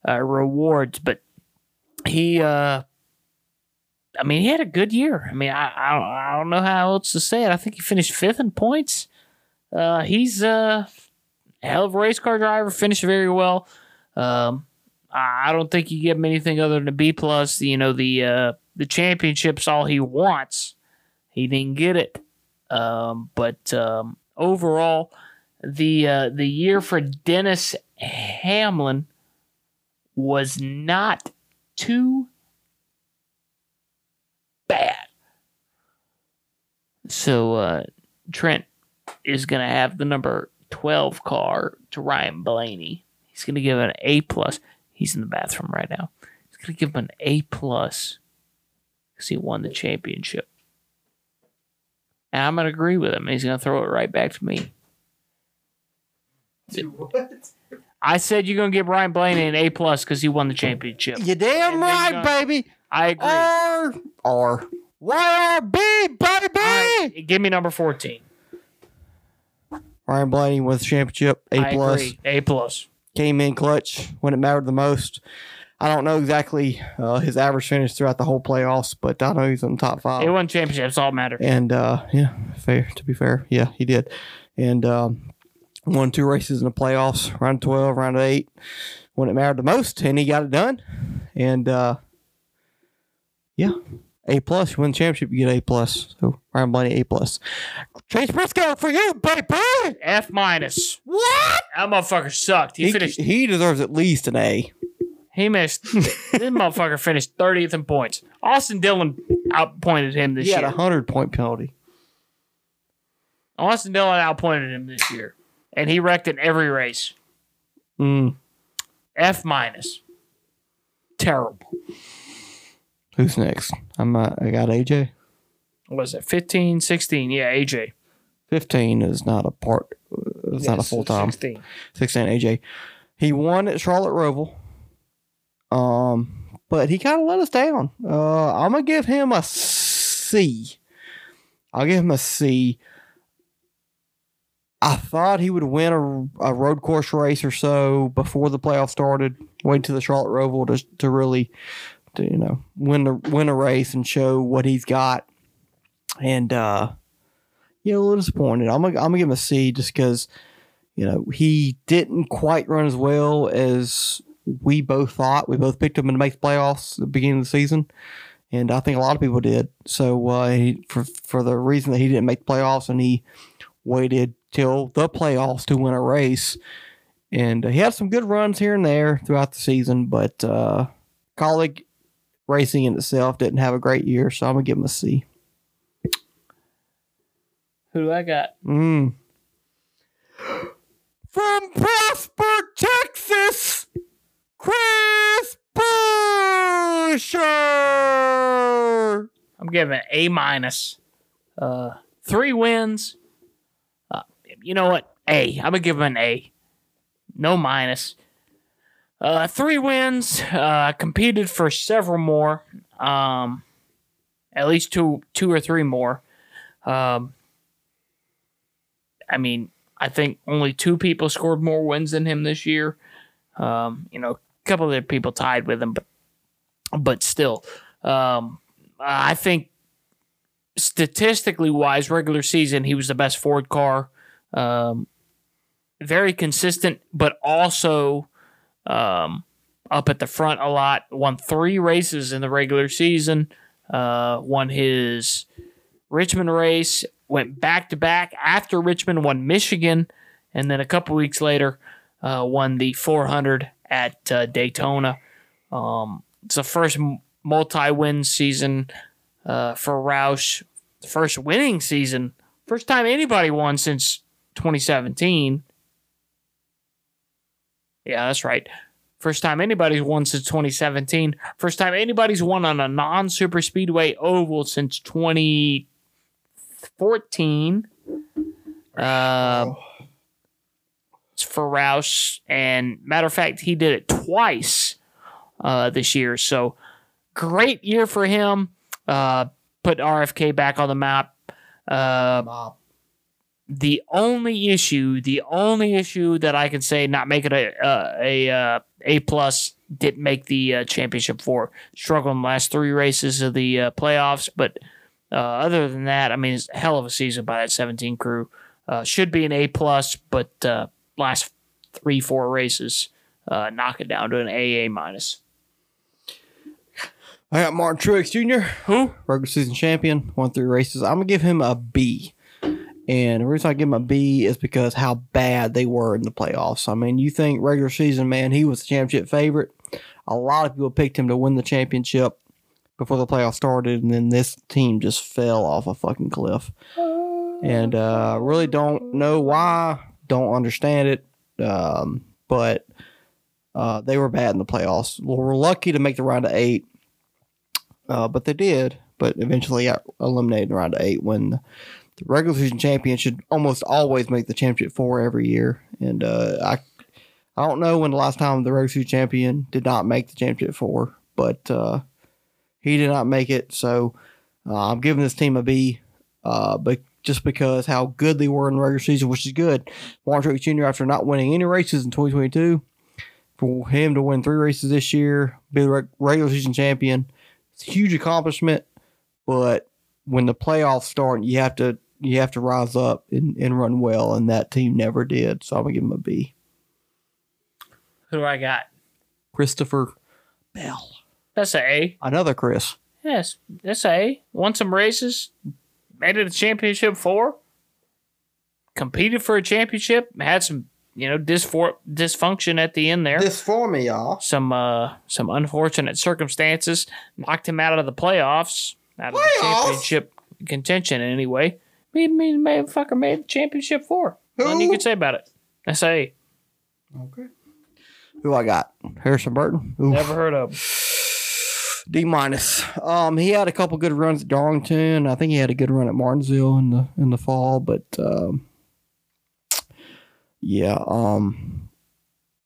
uh, rewards. But he, uh, I mean, he had a good year. I mean, I, I, don't, I don't know how else to say it. I think he finished fifth in points. Uh, he's a hell of a race car driver, finished very well. Um, I don't think you give him anything other than a B plus. You know, the uh, the championship's all he wants. He didn't get it. Um, but um, overall, the uh, the year for Dennis Hamlin was not too bad. So uh, Trent is going to have the number 12 car to Ryan Blaney. He's going to give an A plus. He's in the bathroom right now. He's going to give him an A plus because he won the championship. And I'm going to agree with him. He's going to throw it right back to me. What? I said you're going to give Ryan Blaney an A plus because he won the championship. You damn And then right, you baby. I agree. R R baby. All right, give me number 14. Ryan Blaney wins championship. A I plus. agree. A plus. Came in clutch when it mattered the most. I don't know exactly uh, his average finish throughout the whole playoffs, but I know he's in the top five. He won championships. All matter. And uh, yeah, fair to be fair, yeah, he did. And um, won two races in the playoffs, round twelve, round eight, when it mattered the most, and he got it done. And uh, yeah, A plus. You win the championship, you get A plus. So Ryan Blaney A plus. Chase Briscoe for you, baby. F minus. What? That motherfucker sucked. He, He, finished. he deserves at least an A. He missed. this motherfucker finished 30th in points. Austin Dillon outpointed him this year. He had a hundred point penalty. Austin Dillon outpointed him this year, and he wrecked in every race. Mm. F minus. Terrible. Who's next? I'm. Uh, I got AJ. What was it 15, 16? Yeah, AJ. Fifteen is not a part. It's not a full time. 16. 16 AJ. He won at Charlotte Roval. Um, but he kind of let us down. Uh, I'm gonna give him a C. I'll give him a C. I thought he would win a, a road course race or so before the playoff started. Wait to the Charlotte Roval to to really, to, you know, win the win a race and show what he's got. And uh, yeah, a little disappointed. I'm gonna I'm gonna give him a C just because you know, he didn't quite run as well as we both thought. We both picked him to make the playoffs at the beginning of the season, and I think a lot of people did. So uh, he, for for the reason that he didn't make the playoffs and he waited till the playoffs to win a race, and uh, he had some good runs here and there throughout the season, but uh, Kaulig Racing in itself didn't have a great year. So I'm gonna give him a C. Who do I got? Mm. From Prosper, Texas, Chris Buescher. I'm giving A minus. Uh, three wins. Uh, you know what? A. I'm gonna give him an A. No minus. Uh, three wins. Uh, competed for several more. Um, at least two, two or three more. Um, I mean, I think only two people scored more wins than him this year. Um, you know, couple of other people tied with him, but but still, um, I think statistically wise, regular season, he was the best Ford car. Um, very consistent, but also um, up at the front a lot. Won three races in the regular season. Uh, won his Richmond race. Went back to back after Richmond won Michigan, and then a couple weeks later uh, won the 400 at uh, Daytona. Um, it's the first multi-win season uh, for Roush. First winning season. First time anybody won since 2017. Yeah, that's right. First time anybody's won since 2017. First time anybody's won on a non super speedway oval since 2014. Uh, it's for Roush. And matter of fact, he did it twice uh, this year. So great year for him. Uh, put RFK back on the map. Uh, the only issue, the only issue that I can say not make it a uh, a uh, a plus didn't make the uh, championship four. Struggled in the last three races of the uh, playoffs, but uh, other than that, I mean, it's a hell of a season by that 17 crew. Uh, should be an A plus, but uh, last three four races uh, knock it down to an A A minus. I got Martin Truex Jr. Who? regular season champion, won three races. I'm gonna give him a B. And the reason I give him a B is because how bad they were in the playoffs. I mean, you think regular season, man, he was the championship favorite. A lot of people picked him to win the championship before the playoffs started, and then this team just fell off a fucking cliff. And uh, really don't know why, don't understand it. Um, but uh, they were bad in the playoffs. Well, we're lucky to make the round of eight, uh, but they did. But eventually got eliminated in round of eight when the regular season champion should almost always make the championship four every year. And uh, I, I don't know when the last time the regular season champion did not make the championship four, but uh, he did not make it. So uh, I'm giving this team a B, uh, but just because how good they were in the regular season, which is good. Martin Truex Jr. after not winning any races in 2022 for him to win three races this year, be the regular season champion, it's a huge accomplishment. But when the playoffs start, you have to you have to rise up and, and run well, and that team never did. So I'm gonna give him a B. Who do I got? Christopher Bell, That's a A. another Chris. Yes, that's a A. Won some races, made it a championship four, competed for a championship, had some you know dysfor- dysfunction at the end there. For y'all. some uh some unfortunate circumstances knocked him out of the playoffs, out of the championship contention anyway. Me, me, fucker made the championship four. Nothing you Who? can say about it. I say. Okay. Who I got? Harrison Burton. Oof. never heard of. him. D minus. Um, he had a couple good runs at Darlington. I think he had a good run at Martinsville in the in the fall, but um, yeah. Um,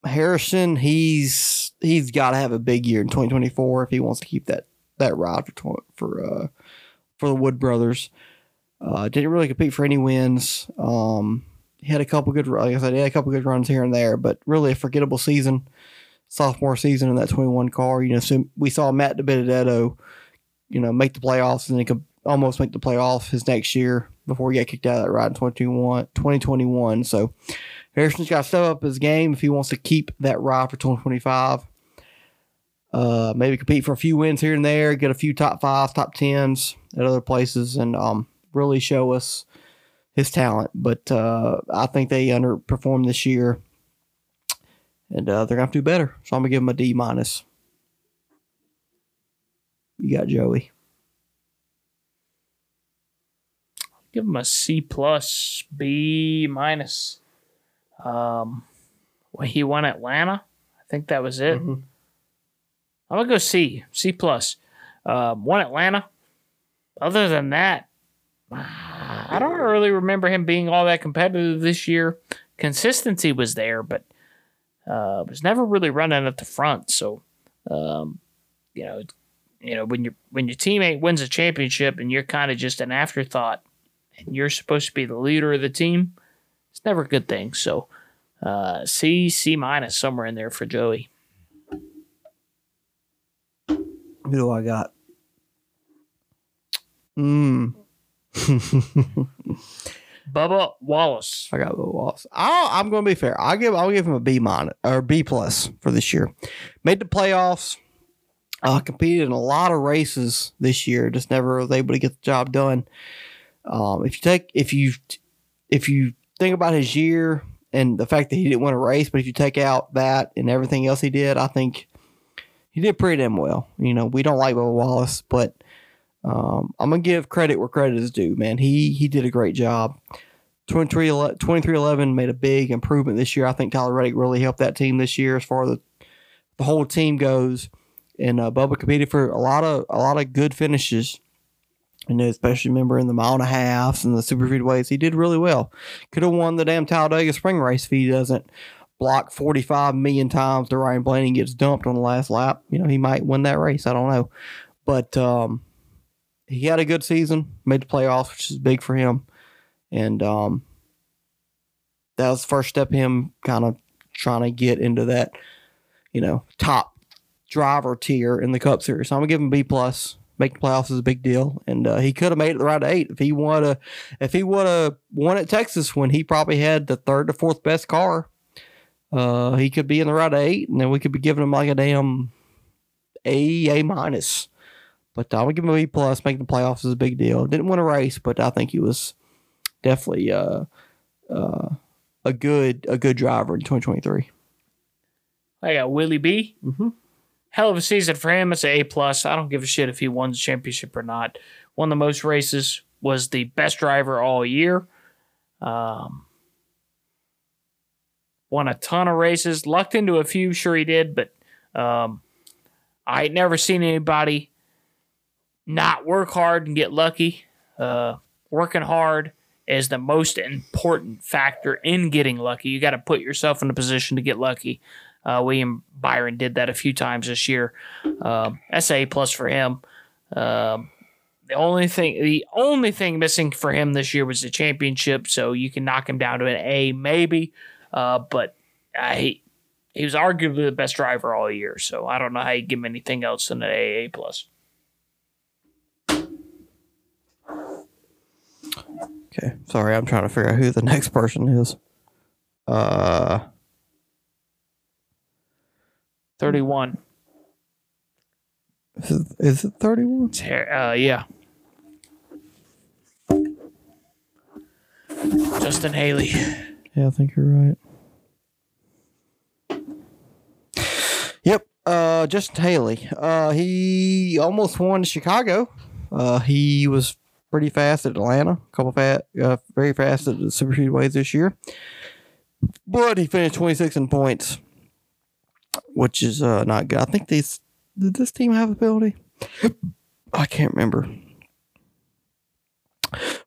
Harrison, he's he's got to have a big year in 2024 if he wants to keep that that ride for for uh for the Wood brothers. Uh, didn't really compete for any wins. Um, he had a couple good, like I said, he had a couple good runs here and there, but really a forgettable season sophomore season in that 21 car. You know, so we saw Matt DiBenedetto, you know, make the playoffs and he could almost make the playoffs his next year before he got kicked out of that ride in 2021. 2021. So Harrison's got to step up his game if he wants to keep that ride for 2025. Uh, maybe compete for a few wins here and there, get a few top fives, top tens at other places, and um, really show us his talent. But uh, I think they underperformed this year and uh, they're gonna have to do better. So I'm gonna give them a D minus. You got Joey. Give him a C plus, B minus. Um, well, he won Atlanta. I think that was it. Mhm. I'm gonna go C, C plus. Um, won Atlanta. Other than that, I don't really remember him being all that competitive this year. Consistency was there, but uh, was never really running at the front. So, um, you know, you know when your when your teammate wins a championship and you're kind of just an afterthought, and you're supposed to be the leader of the team, it's never a good thing. So, uh, C C minus somewhere in there for Joey. Who do I got? Mm. Bubba Wallace. I got Will Wallace. i I'm going to be fair. I'll give I'll give him a B minus or B plus for this year. Made the playoffs. Uh, competed in a lot of races this year. Just never was able to get the job done. Um, if you take if you if you think about his year and the fact that he didn't win a race, but if you take out that and everything else he did, I think he did pretty damn well. You know, we don't like Bubba Wallace, but um, I'm gonna give credit where credit is due. Man, he he did a great job. 23 2311 made a big improvement this year. I think Tyler Reddick really helped that team this year as far as the, the whole team goes. And uh, Bubba competed for a lot of a lot of good finishes. And especially remember in the mile and a halves and the super speedways, he did really well. Could have won the damn Talladega Spring Race if he doesn't block 45 million times to Ryan Blaney gets dumped on the last lap. You know, he might win that race. I don't know. But um, he had a good season, made the playoffs, which is big for him. And um, that was the first step him kind of trying to get into that, you know, top driver tier in the Cup Series. So I'm gonna give him B plus. The playoffs is a big deal, and uh, he could have made it the right eight if he would have. If he would have won at Texas when he probably had the third to fourth best car, uh, he could be in the right eight, and then we could be giving him like a damn A A minus. But I would give him a B plus. Making the playoffs is a big deal. Didn't win a race, but I think he was definitely uh, uh, a good a good driver in 2023. I got Willie B. Mm-hmm. Hell of a season for him. It's an A plus. I don't give a shit if he won the championship or not. Won the most races. Was the best driver all year. Um, won a ton of races. Lucked into a few. Sure he did, but um, I ain't never seen anybody not work hard and get lucky. Uh, working hard is the most important factor in getting lucky. You got to put yourself in a position to get lucky. Uh, William Byron did that a few times this year. Um, SA plus for him. Um, the only thing, the only thing missing for him this year was the championship. So you can knock him down to an A maybe. Uh, but he he was arguably the best driver all year. So I don't know how you give him anything else than an AA plus. Okay, sorry, I'm trying to figure out who the next person is. Uh, 31. is it, is it 31? It's Uh, yeah. Justin Haley. Yeah, I think you're right. Yep, uh, Justin Haley. Uh, he almost won Chicago. Uh, he was pretty fast at Atlanta. A couple fast, uh, very fast at the super speedways this year. But he finished 26 in points, which is uh, not good. I think these did this team have ability? I can't remember.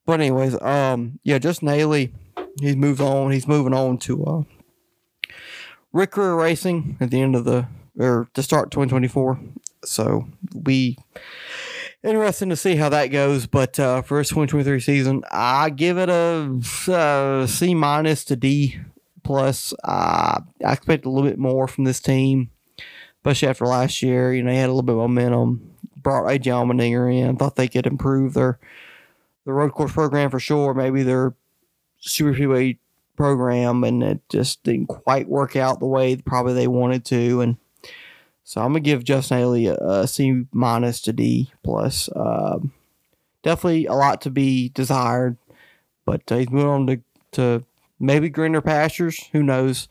But anyways, um, yeah, just Haley, he's moved on. He's moving on to uh, Rick Ware Racing at the end of the or to start 2024. So we interesting to see how that goes. But uh, for his 2023 season, I give it a uh, minus to D plus. Uh, I expect a little bit more from this team, especially after last year. You know, they had a little bit of momentum. Brought AJ Allmendinger in. Thought they could improve their the road course program for sure. Maybe their super speedway program, and it just didn't quite work out the way probably they wanted to. And so I'm gonna give Justin Haley a, a C minus to D plus. Um, definitely a lot to be desired, but uh, he's moving on to, to maybe greener pastures. Who knows?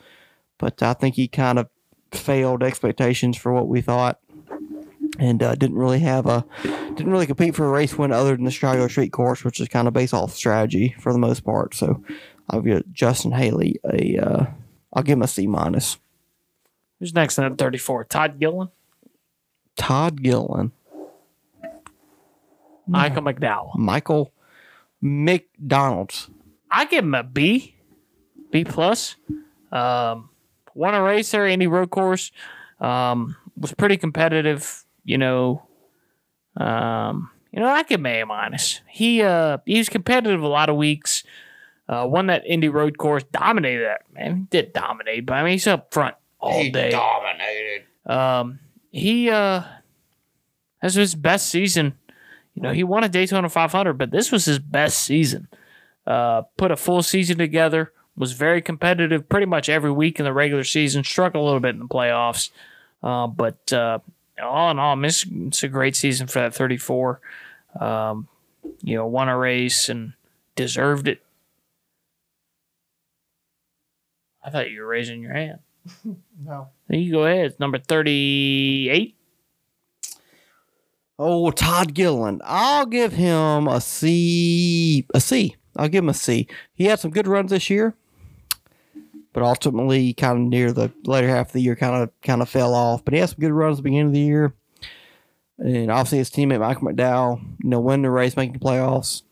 But I think he kind of failed expectations for what we thought, and uh, didn't really have a didn't really compete for a race win other than the Chicago Street Course, which is kind of based off strategy for the most part. So I'll give Justin Haley a uh, I'll give him a C minus. Who's next in at 34? Todd Gilliland? Todd Gilliland, Michael McDowell. Michael McDonald's. I give him a B, B plus. Um, won a race there, Indy Road Course. Um, was pretty competitive. You know, um, you know, I give him a A minus. He uh, he was competitive a lot of weeks. Uh, won that Indy Road Course, dominated that man. He did dominate, but I mean, he's up front all day. dominated. Um, he uh, this was his best season. You know, he won a Daytona 500, but this was his best season. Uh, put a full season together. Was very competitive pretty much every week in the regular season. Struggled a little bit in the playoffs, uh, but uh, all in all, it's, it's a great season for that 34. Um, you know, won a race and deserved it. I thought you were raising your hand. No. You go ahead. It's number 38. Oh, Todd Gilliland. I'll give him a C. A C. I'll give him a C. He had some good runs this year, but ultimately, kind of near the later half of the year, kind of kind of fell off. But he had some good runs at the beginning of the year, and obviously his teammate Michael McDowell, you know, winning the race, making the playoffs,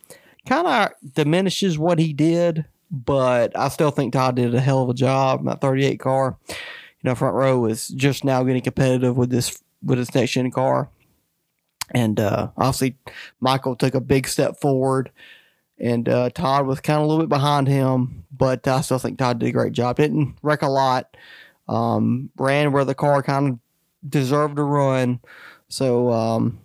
kind of diminishes what he did. But I still think Todd did a hell of a job. That 38 car, you know, front row is just now getting competitive with this with this next gen car. And uh, obviously, Michael took a big step forward, and uh, Todd was kind of a little bit behind him. But I still think Todd did a great job. Didn't wreck a lot. Um, ran where the car kind of deserved to run. So um,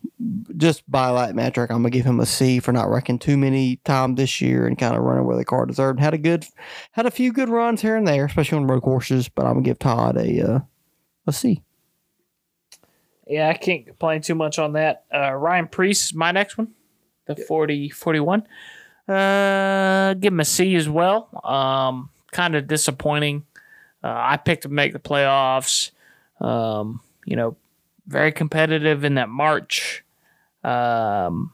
just by that metric, I'm gonna give him a C for not wrecking too many times this year and kind of running where the car deserved. Had a good, had a few good runs here and there, especially on road courses. But I'm gonna give Todd a uh, a C. Yeah, I can't complain too much on that. Uh, Ryan Preece my next one, the 40, 41. Uh, give him a C as well. Um, kind of disappointing. Uh, I picked to make the playoffs. Um, you know, very competitive in that March. Um,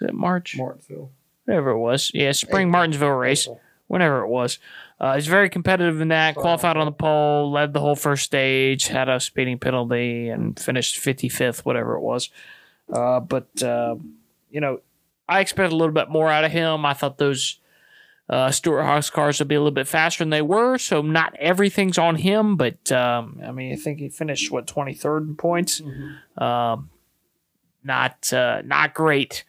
is it March? Martinsville. Whatever it was. Yeah, spring April. Martinsville race. Whenever it was. Uh, he's very competitive in that. Qualified on the pole, led the whole first stage, had a speeding penalty, and finished 55th, whatever it was. Uh, but, uh, you know, I expected a little bit more out of him. I thought those uh, Stewart-Haas cars would be a little bit faster than they were, so not everything's on him. But, um, I mean, I think he finished, what, 23rd in points? Um, not uh, not great.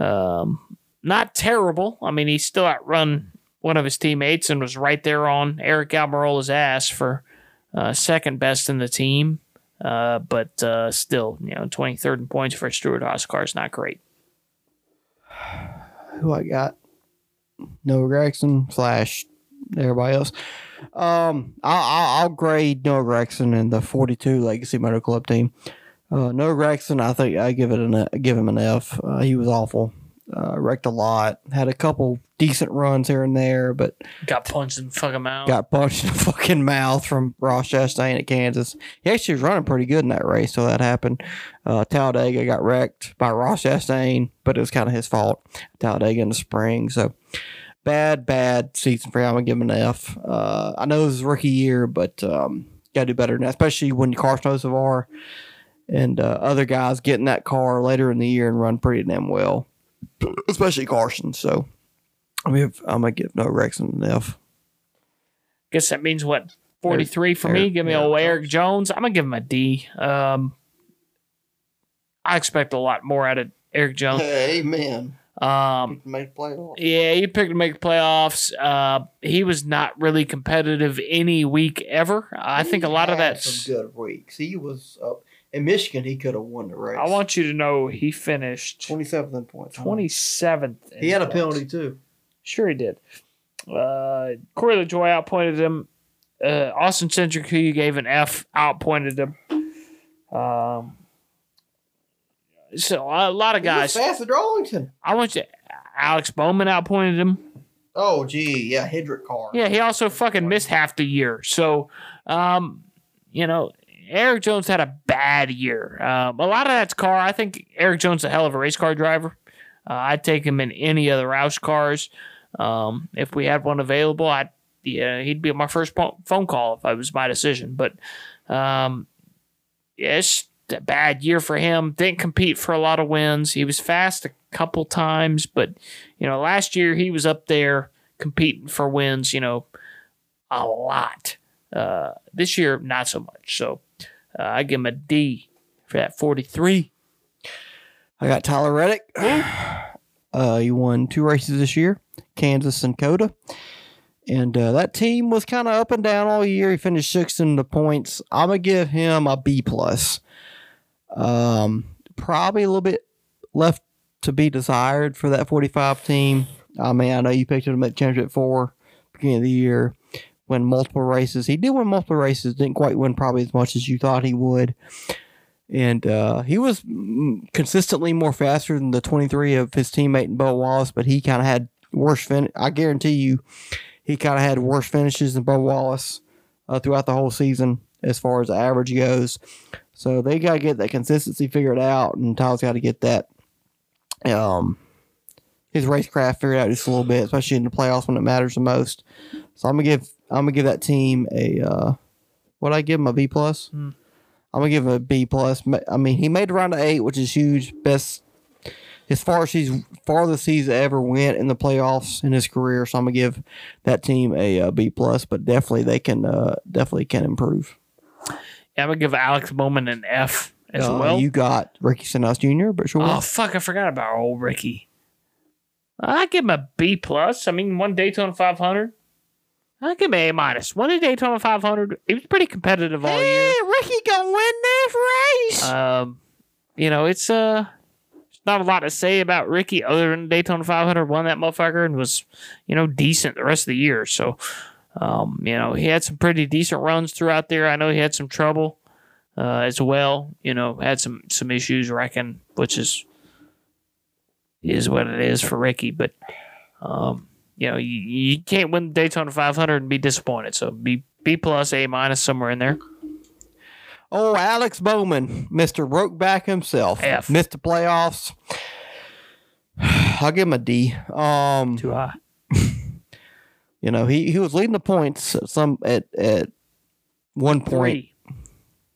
Um, not terrible. I mean, he still outrun one of his teammates and was right there on Aric Almirola's ass for uh, second best in the team. Uh, but uh, still, you know, 23rd in points for Stewart-Haas car is not great. who I got? Noah Gragson slash everybody else. Um, I'll, I'll, I'll grade Noah Gragson in the 42 Legacy Motor Club team. Uh, Noah Gragson, I think I give it an give him an F. Uh, he was awful. Uh, wrecked a lot. Had a couple decent runs here and there, but Got punched in the fucking mouth. got punched in the fucking mouth from Ross Chastain at Kansas. He actually was running pretty good in that race till that happened. Uh, Talladega got wrecked by Ross Chastain, but it was kind of his fault. Talladega in the spring, so bad, bad season for him. I'm gonna give him an F. Uh, I know this is rookie year, but um, gotta do better than that, especially when Carson Hocevar and uh, other guys get in that car later in the year and run pretty damn well, especially Carson. So I mean, I'm gonna give no Rex an F. Guess that means what? 43 for me. Give me yeah. old Erik Jones. I'm going to give him a D. Um, I expect a lot more out of Erik Jones. Amen. Um, Make playoffs. Yeah, he picked to make playoffs. Uh, he was not really competitive any week ever. I think a lot of that's. some good weeks. He was up in Michigan. He could have won the race. I want you to know he finished twenty seventh in points. 27th. in He had a penalty too. Sure, he did. Uh, Corey LaJoie outpointed him. Uh, Austin Cindric, who you gave an F, outpointed him. Um, so a lot of guys. fast at Darlington. I want you. Alex Bowman outpointed him. Oh gee, yeah, Hendrick car. Yeah, he also fucking missed half the year. So, um, you know, Erik Jones had a bad year. Um, a lot of that's car. I think Erik Jones is a hell of a race car driver. Uh, I'd take him in any of the Roush cars. Um, if we had one available, I'd yeah, he'd be my first phone call if I was my decision. But um, yeah, it's a bad year for him. Didn't compete for a lot of wins. He was fast a couple times, but you know, last year he was up there competing for wins. You know, a lot. Uh, this year, not so much. So uh, I give him a D for that forty-three. I got Tyler Reddick. Uh, he won two races this year, Kansas and COTA. And uh, that team was kind of up and down all year. He finished sixth in the points. I'm gonna give him a B plus. Um, probably a little bit left to be desired for that 45 team. I mean, I know you picked him at championship four beginning of the year, win multiple races. He did win multiple races, didn't quite win probably as much as you thought he would and uh, he was consistently more faster than the 23 of his teammate Bo Wallace, but he kind of had worse fin. I guarantee you, he kind of had worse finishes than Bo Wallace uh, throughout the whole season as far as the average goes. So they got to get that consistency figured out, and Tyler's got to get that um his racecraft figured out just a little bit, especially in the playoffs when it matters the most. So I'm gonna give I'm gonna give that team a uh, what I give him a B plus. Hmm. I'm gonna give him a B plus. I mean, he made the round of eight, which is huge. Best as far as he's farthest he's ever went in the playoffs in his career. So I'm gonna give that team a, uh B plus. But definitely they can uh, definitely can improve. Yeah, I'm gonna give Alex Bowman an F as Uh, well. you got Ricky Stenhouse Jr. But sure, Oh fuck! I forgot about old Ricky. I give him a B plus. I mean, one Daytona 500. I give him a minus. One Daytona 500. He was pretty competitive all year. Ricky gonna win this race. Um, you know, it's uh, there's not a lot to say about Ricky other than Daytona 500 won that motherfucker and was, you know, decent the rest of the year. So, um, you know, he had some pretty decent runs throughout there. I know he had some trouble uh, as well. You know, had some some issues wrecking, which is is what it is for Ricky. But um, you know, you, you can't win the Daytona 500 and be disappointed. So B B plus A minus somewhere in there. Oh, Alex Bowman, Mister Brokeback himself, F. missed the playoffs. I'll give him a D. Um, Too high. you know, he, he was leading the points at some at at one point. Three.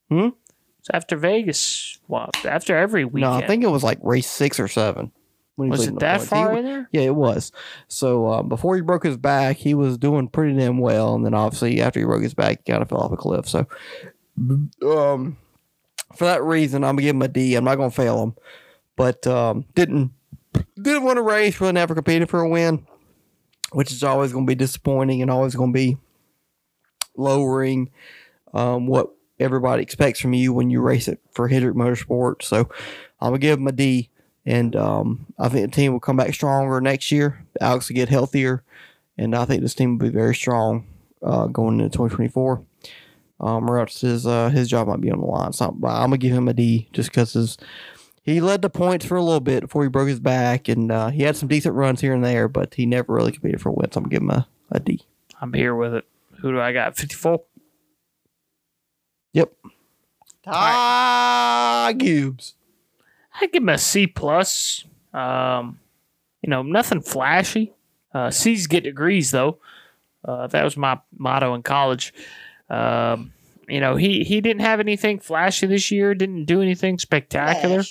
Hmm? It's after Vegas. Well, after every weekend. No, I think it was like race six or seven. When he was it that points. He far wa- in there? Yeah, it was. So um, before he broke his back, he was doing pretty damn well, and then obviously after he broke his back, he kind of fell off a cliff. So, um, for that reason, I'm gonna give him a D. I'm not gonna fail him, but um, didn't didn't win a race, really never competed for a win, which is always gonna be disappointing and always gonna be lowering um, what everybody expects from you when you race it for Hendrick Motorsport. So, I'm gonna give him a D. And um, I think the team will come back stronger next year. Alex will get healthier, and I think this team will be very strong uh, going into 2024. Um, or else his uh, his job might be on the line. So I'm, I'm gonna give him a D just because he led the points for a little bit before he broke his back, and uh, he had some decent runs here and there, but he never really competed for wins. So I'm gonna give him a, a D. I'm here with it. Who do I got? 54? Yep. Ty Gibbs. I give him a C plus. Um, you know, nothing flashy. Uh, C's get degrees though. Uh, that was my motto in college. Um, you know, he he didn't have anything flashy this year. Didn't do anything spectacular.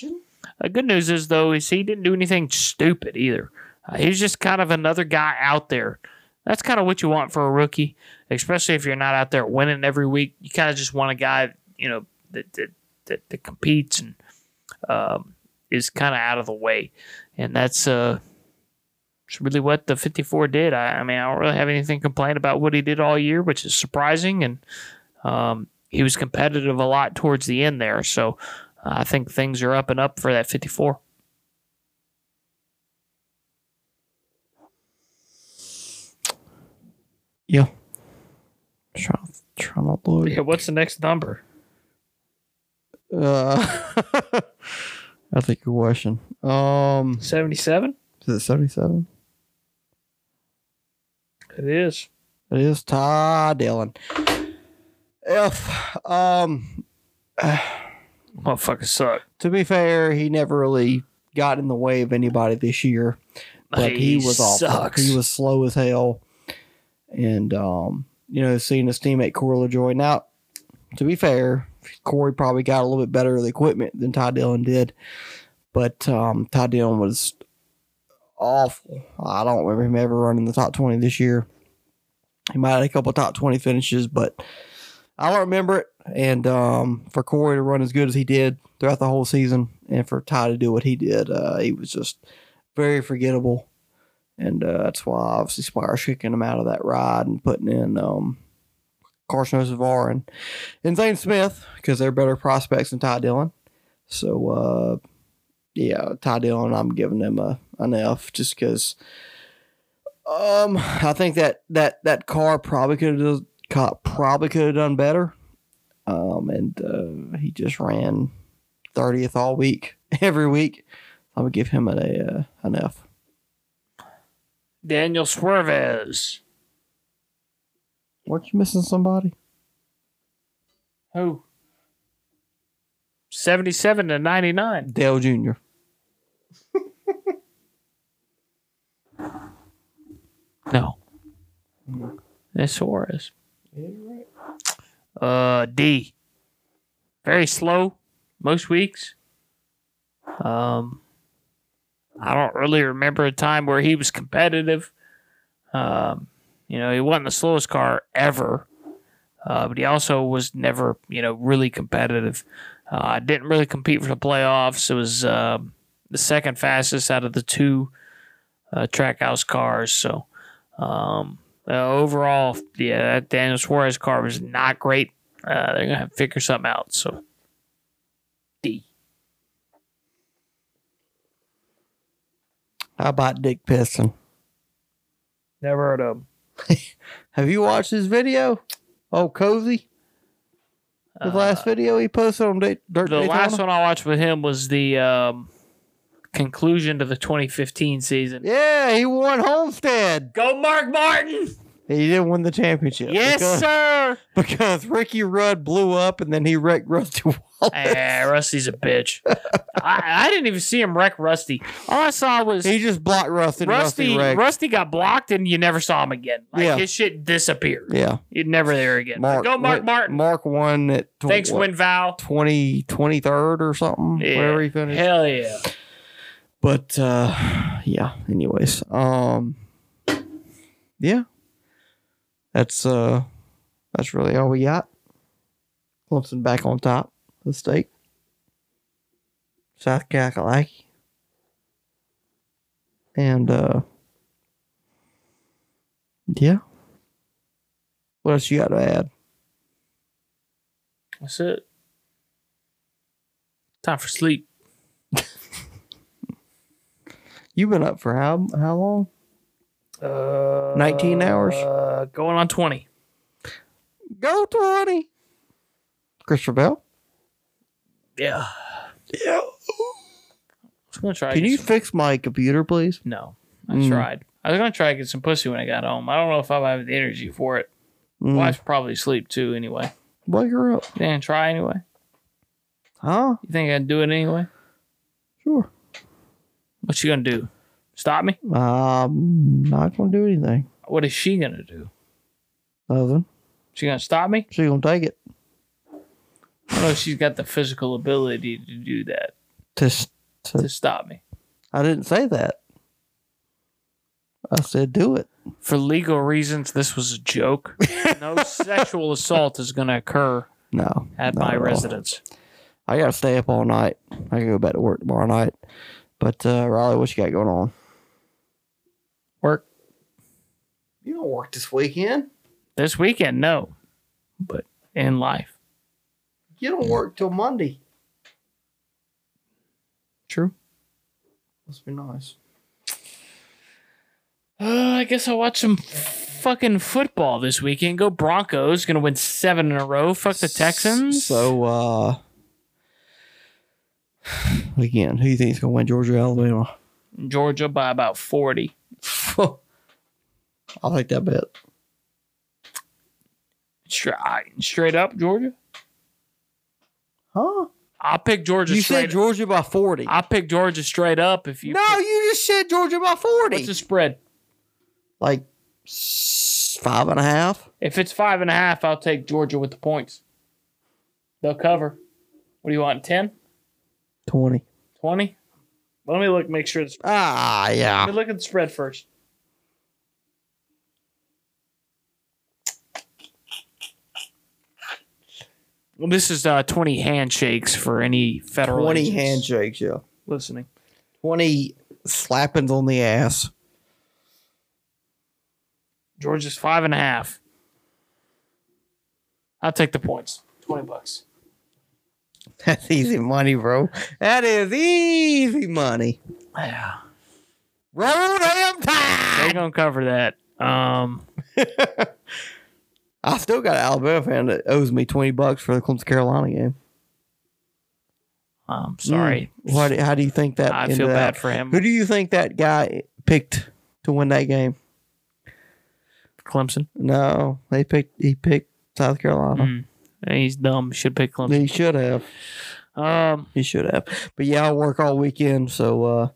The good news is though is he didn't do anything stupid either. Uh, he was just kind of another guy out there. That's kind of what you want for a rookie, especially if you're not out there winning every week. You kind of just want a guy, you know, that that that, that competes and um, is kind of out of the way, and that's uh, it's really what the 54 did. I, I mean, I don't really have anything to complain about what he did all year, which is surprising, and um, he was competitive a lot towards the end there. So uh, I think things are up and up for that 54. Yeah. Trying, trying to look. Yeah, what's the next number? Uh, that's a good question. Um, 77? is it 77? It is. It is Ty Dillon. If, um, Motherfucker suck. to be fair, he never really got in the way of anybody this year. But he, was awful. sucks. He was slow as hell. And, um, you know, seeing his teammate Corey LaJoie. Now, to be fair, Corey probably got a little bit better of the equipment than Ty Dillon did. But um, Ty Dillon was awful. I don't remember him ever running the top 20 this year. He might have a couple top 20 finishes, but I don't remember it. And um, for Corey to run as good as he did throughout the whole season, and for Ty to do what he did, uh, he was just very forgettable. And uh, that's why obviously Spire's kicking him out of that ride and putting in um, Carson Hocevar and, and Zane Smith because they're better prospects than Ty Dillon. So, uh, yeah, Ty Dillon, I'm giving him a, an F just because um, I think that, that, that car probably could have probably could have done better. Um, and uh, he just ran 30th all week, every week. I'm gonna give him an, a, uh, an F. Daniel Swerves. Weren't you missing somebody? Who? 77 to 99. Dale Jr. No. That's Suarez. Uh, D. Very slow most weeks. Um, I don't really remember a time where he was competitive. Um, you know, he wasn't the slowest car ever, uh, but he also was never, you know, really competitive. Uh, didn't really compete for the playoffs. It was um the second fastest out of the two uh, Trackhouse cars. So, um, uh, overall, yeah, that Daniel Suarez car was not great. Uh, they're gonna have to figure something out. So, D. How about Dick Piston? Never heard of him. Have you watched his video? Oh, Cozy? The last video he posted on Dirt Uh, The Daytona? last one I watched with him was the um, conclusion to the 2015 season. Yeah, he won Homestead. Go, Mark Martin! He didn't win the championship. Yes, because, sir. Because Ricky Rudd blew up and then he wrecked Rusty Wallace. Eh, Rusty's a bitch. I, I didn't even see him wreck Rusty. All I saw was He just blocked Rusty. and Rusty. Rusty, Rusty, got blocked, and you never saw him again. Like Yeah. his shit disappeared. Yeah. You're never there again. Mark, Go, Mark went- Martin. Mark won at tw- Thanks, what, Win Val. 20, 23rd or something. Yeah. Wherever he finished. Hell yeah. But uh yeah, anyways. Um yeah. That's uh that's really all we got. Clemson back on top of the state. South Kakalaki. And uh yeah. What else you got to add? That's it. Time for sleep. You've been up for how how long? Uh, 19 hours? Uh, going on 20. Go twenty. Christopher Bell. Yeah. Yeah. I'm going to try. Can you some- fix my computer, please? No. I Mm. tried. I was going to try to get some pussy when I got home. I don't know if I'll have the energy for it. Mm. Wife's probably asleep too anyway. Wake her up. Then try anyway. Huh? You think I'd do it anyway? Sure. What you gonna do? Stop me? I'm not gonna do anything. What is she gonna do? Nothing. She gonna stop me? She gonna take it. I don't know if she's got the physical ability to do that To, to, to stop me. I didn't say that. I said do it. For legal reasons, this was a joke. no sexual assault is gonna occur No. at my all. residence. I gotta stay up all night. I can go back to work tomorrow night. But uh Riley, what you got going on? Work You don't work this weekend. this weekend, no, but in life, You don't work till Monday. true. Must be nice. Uh, I guess I'll watch some fucking football this weekend. Go Broncos, gonna win seven in a row. Fuck the Texans. So uh again, who do you think is gonna win Georgia Alabama? Georgia by about forty. I'll take that bet. Straight, straight up, Georgia. Huh? I'll pick Georgia You straight. said Georgia by 40. I'll pick Georgia straight up if you. no, pick- you just said Georgia by 40. what's the spread? like five and a half. If it's five and a half, I'll take Georgia with the points. They'll cover. What do you want? 10? 20. 20? Let me look. Make sure. The, sp- Ah, let yeah. me look at the spread first. Well, this is uh, 20 handshakes for any federal 20 agents handshakes, yeah. listening. 20 slappings on the ass. Georgia's five and a half. I'll take the points. 20 bucks. That's easy money, bro. That is easy money. Yeah. Roll damn They're tide. going to cover that. Um, I still got an Alabama fan that owes me 20 bucks for the Clemson Carolina game. I'm sorry. Mm. Do, how do you think that I feel bad out? for him. Who do you think that guy picked to win that game? Clemson. No, they picked. He picked South Carolina. Mm. He's dumb. Should pick Clemson. He should have. Um, He should have. But yeah, I'll work all weekend, so uh,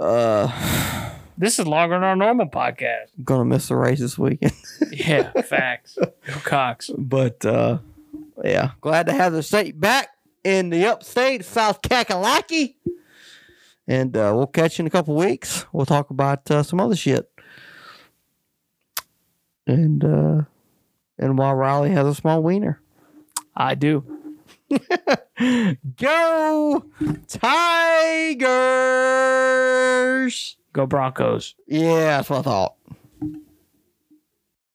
uh, this is longer than our normal podcast. Gonna miss the race this weekend. Yeah, facts. Go Cox. but uh, yeah, glad to have the state back in the upstate South Kakalaki. And uh, we'll catch you in a couple weeks. We'll talk about uh, some other shit. And uh, and while Riley has a small wiener. I do. Go Tigers! Go Broncos. Yeah, that's what I thought.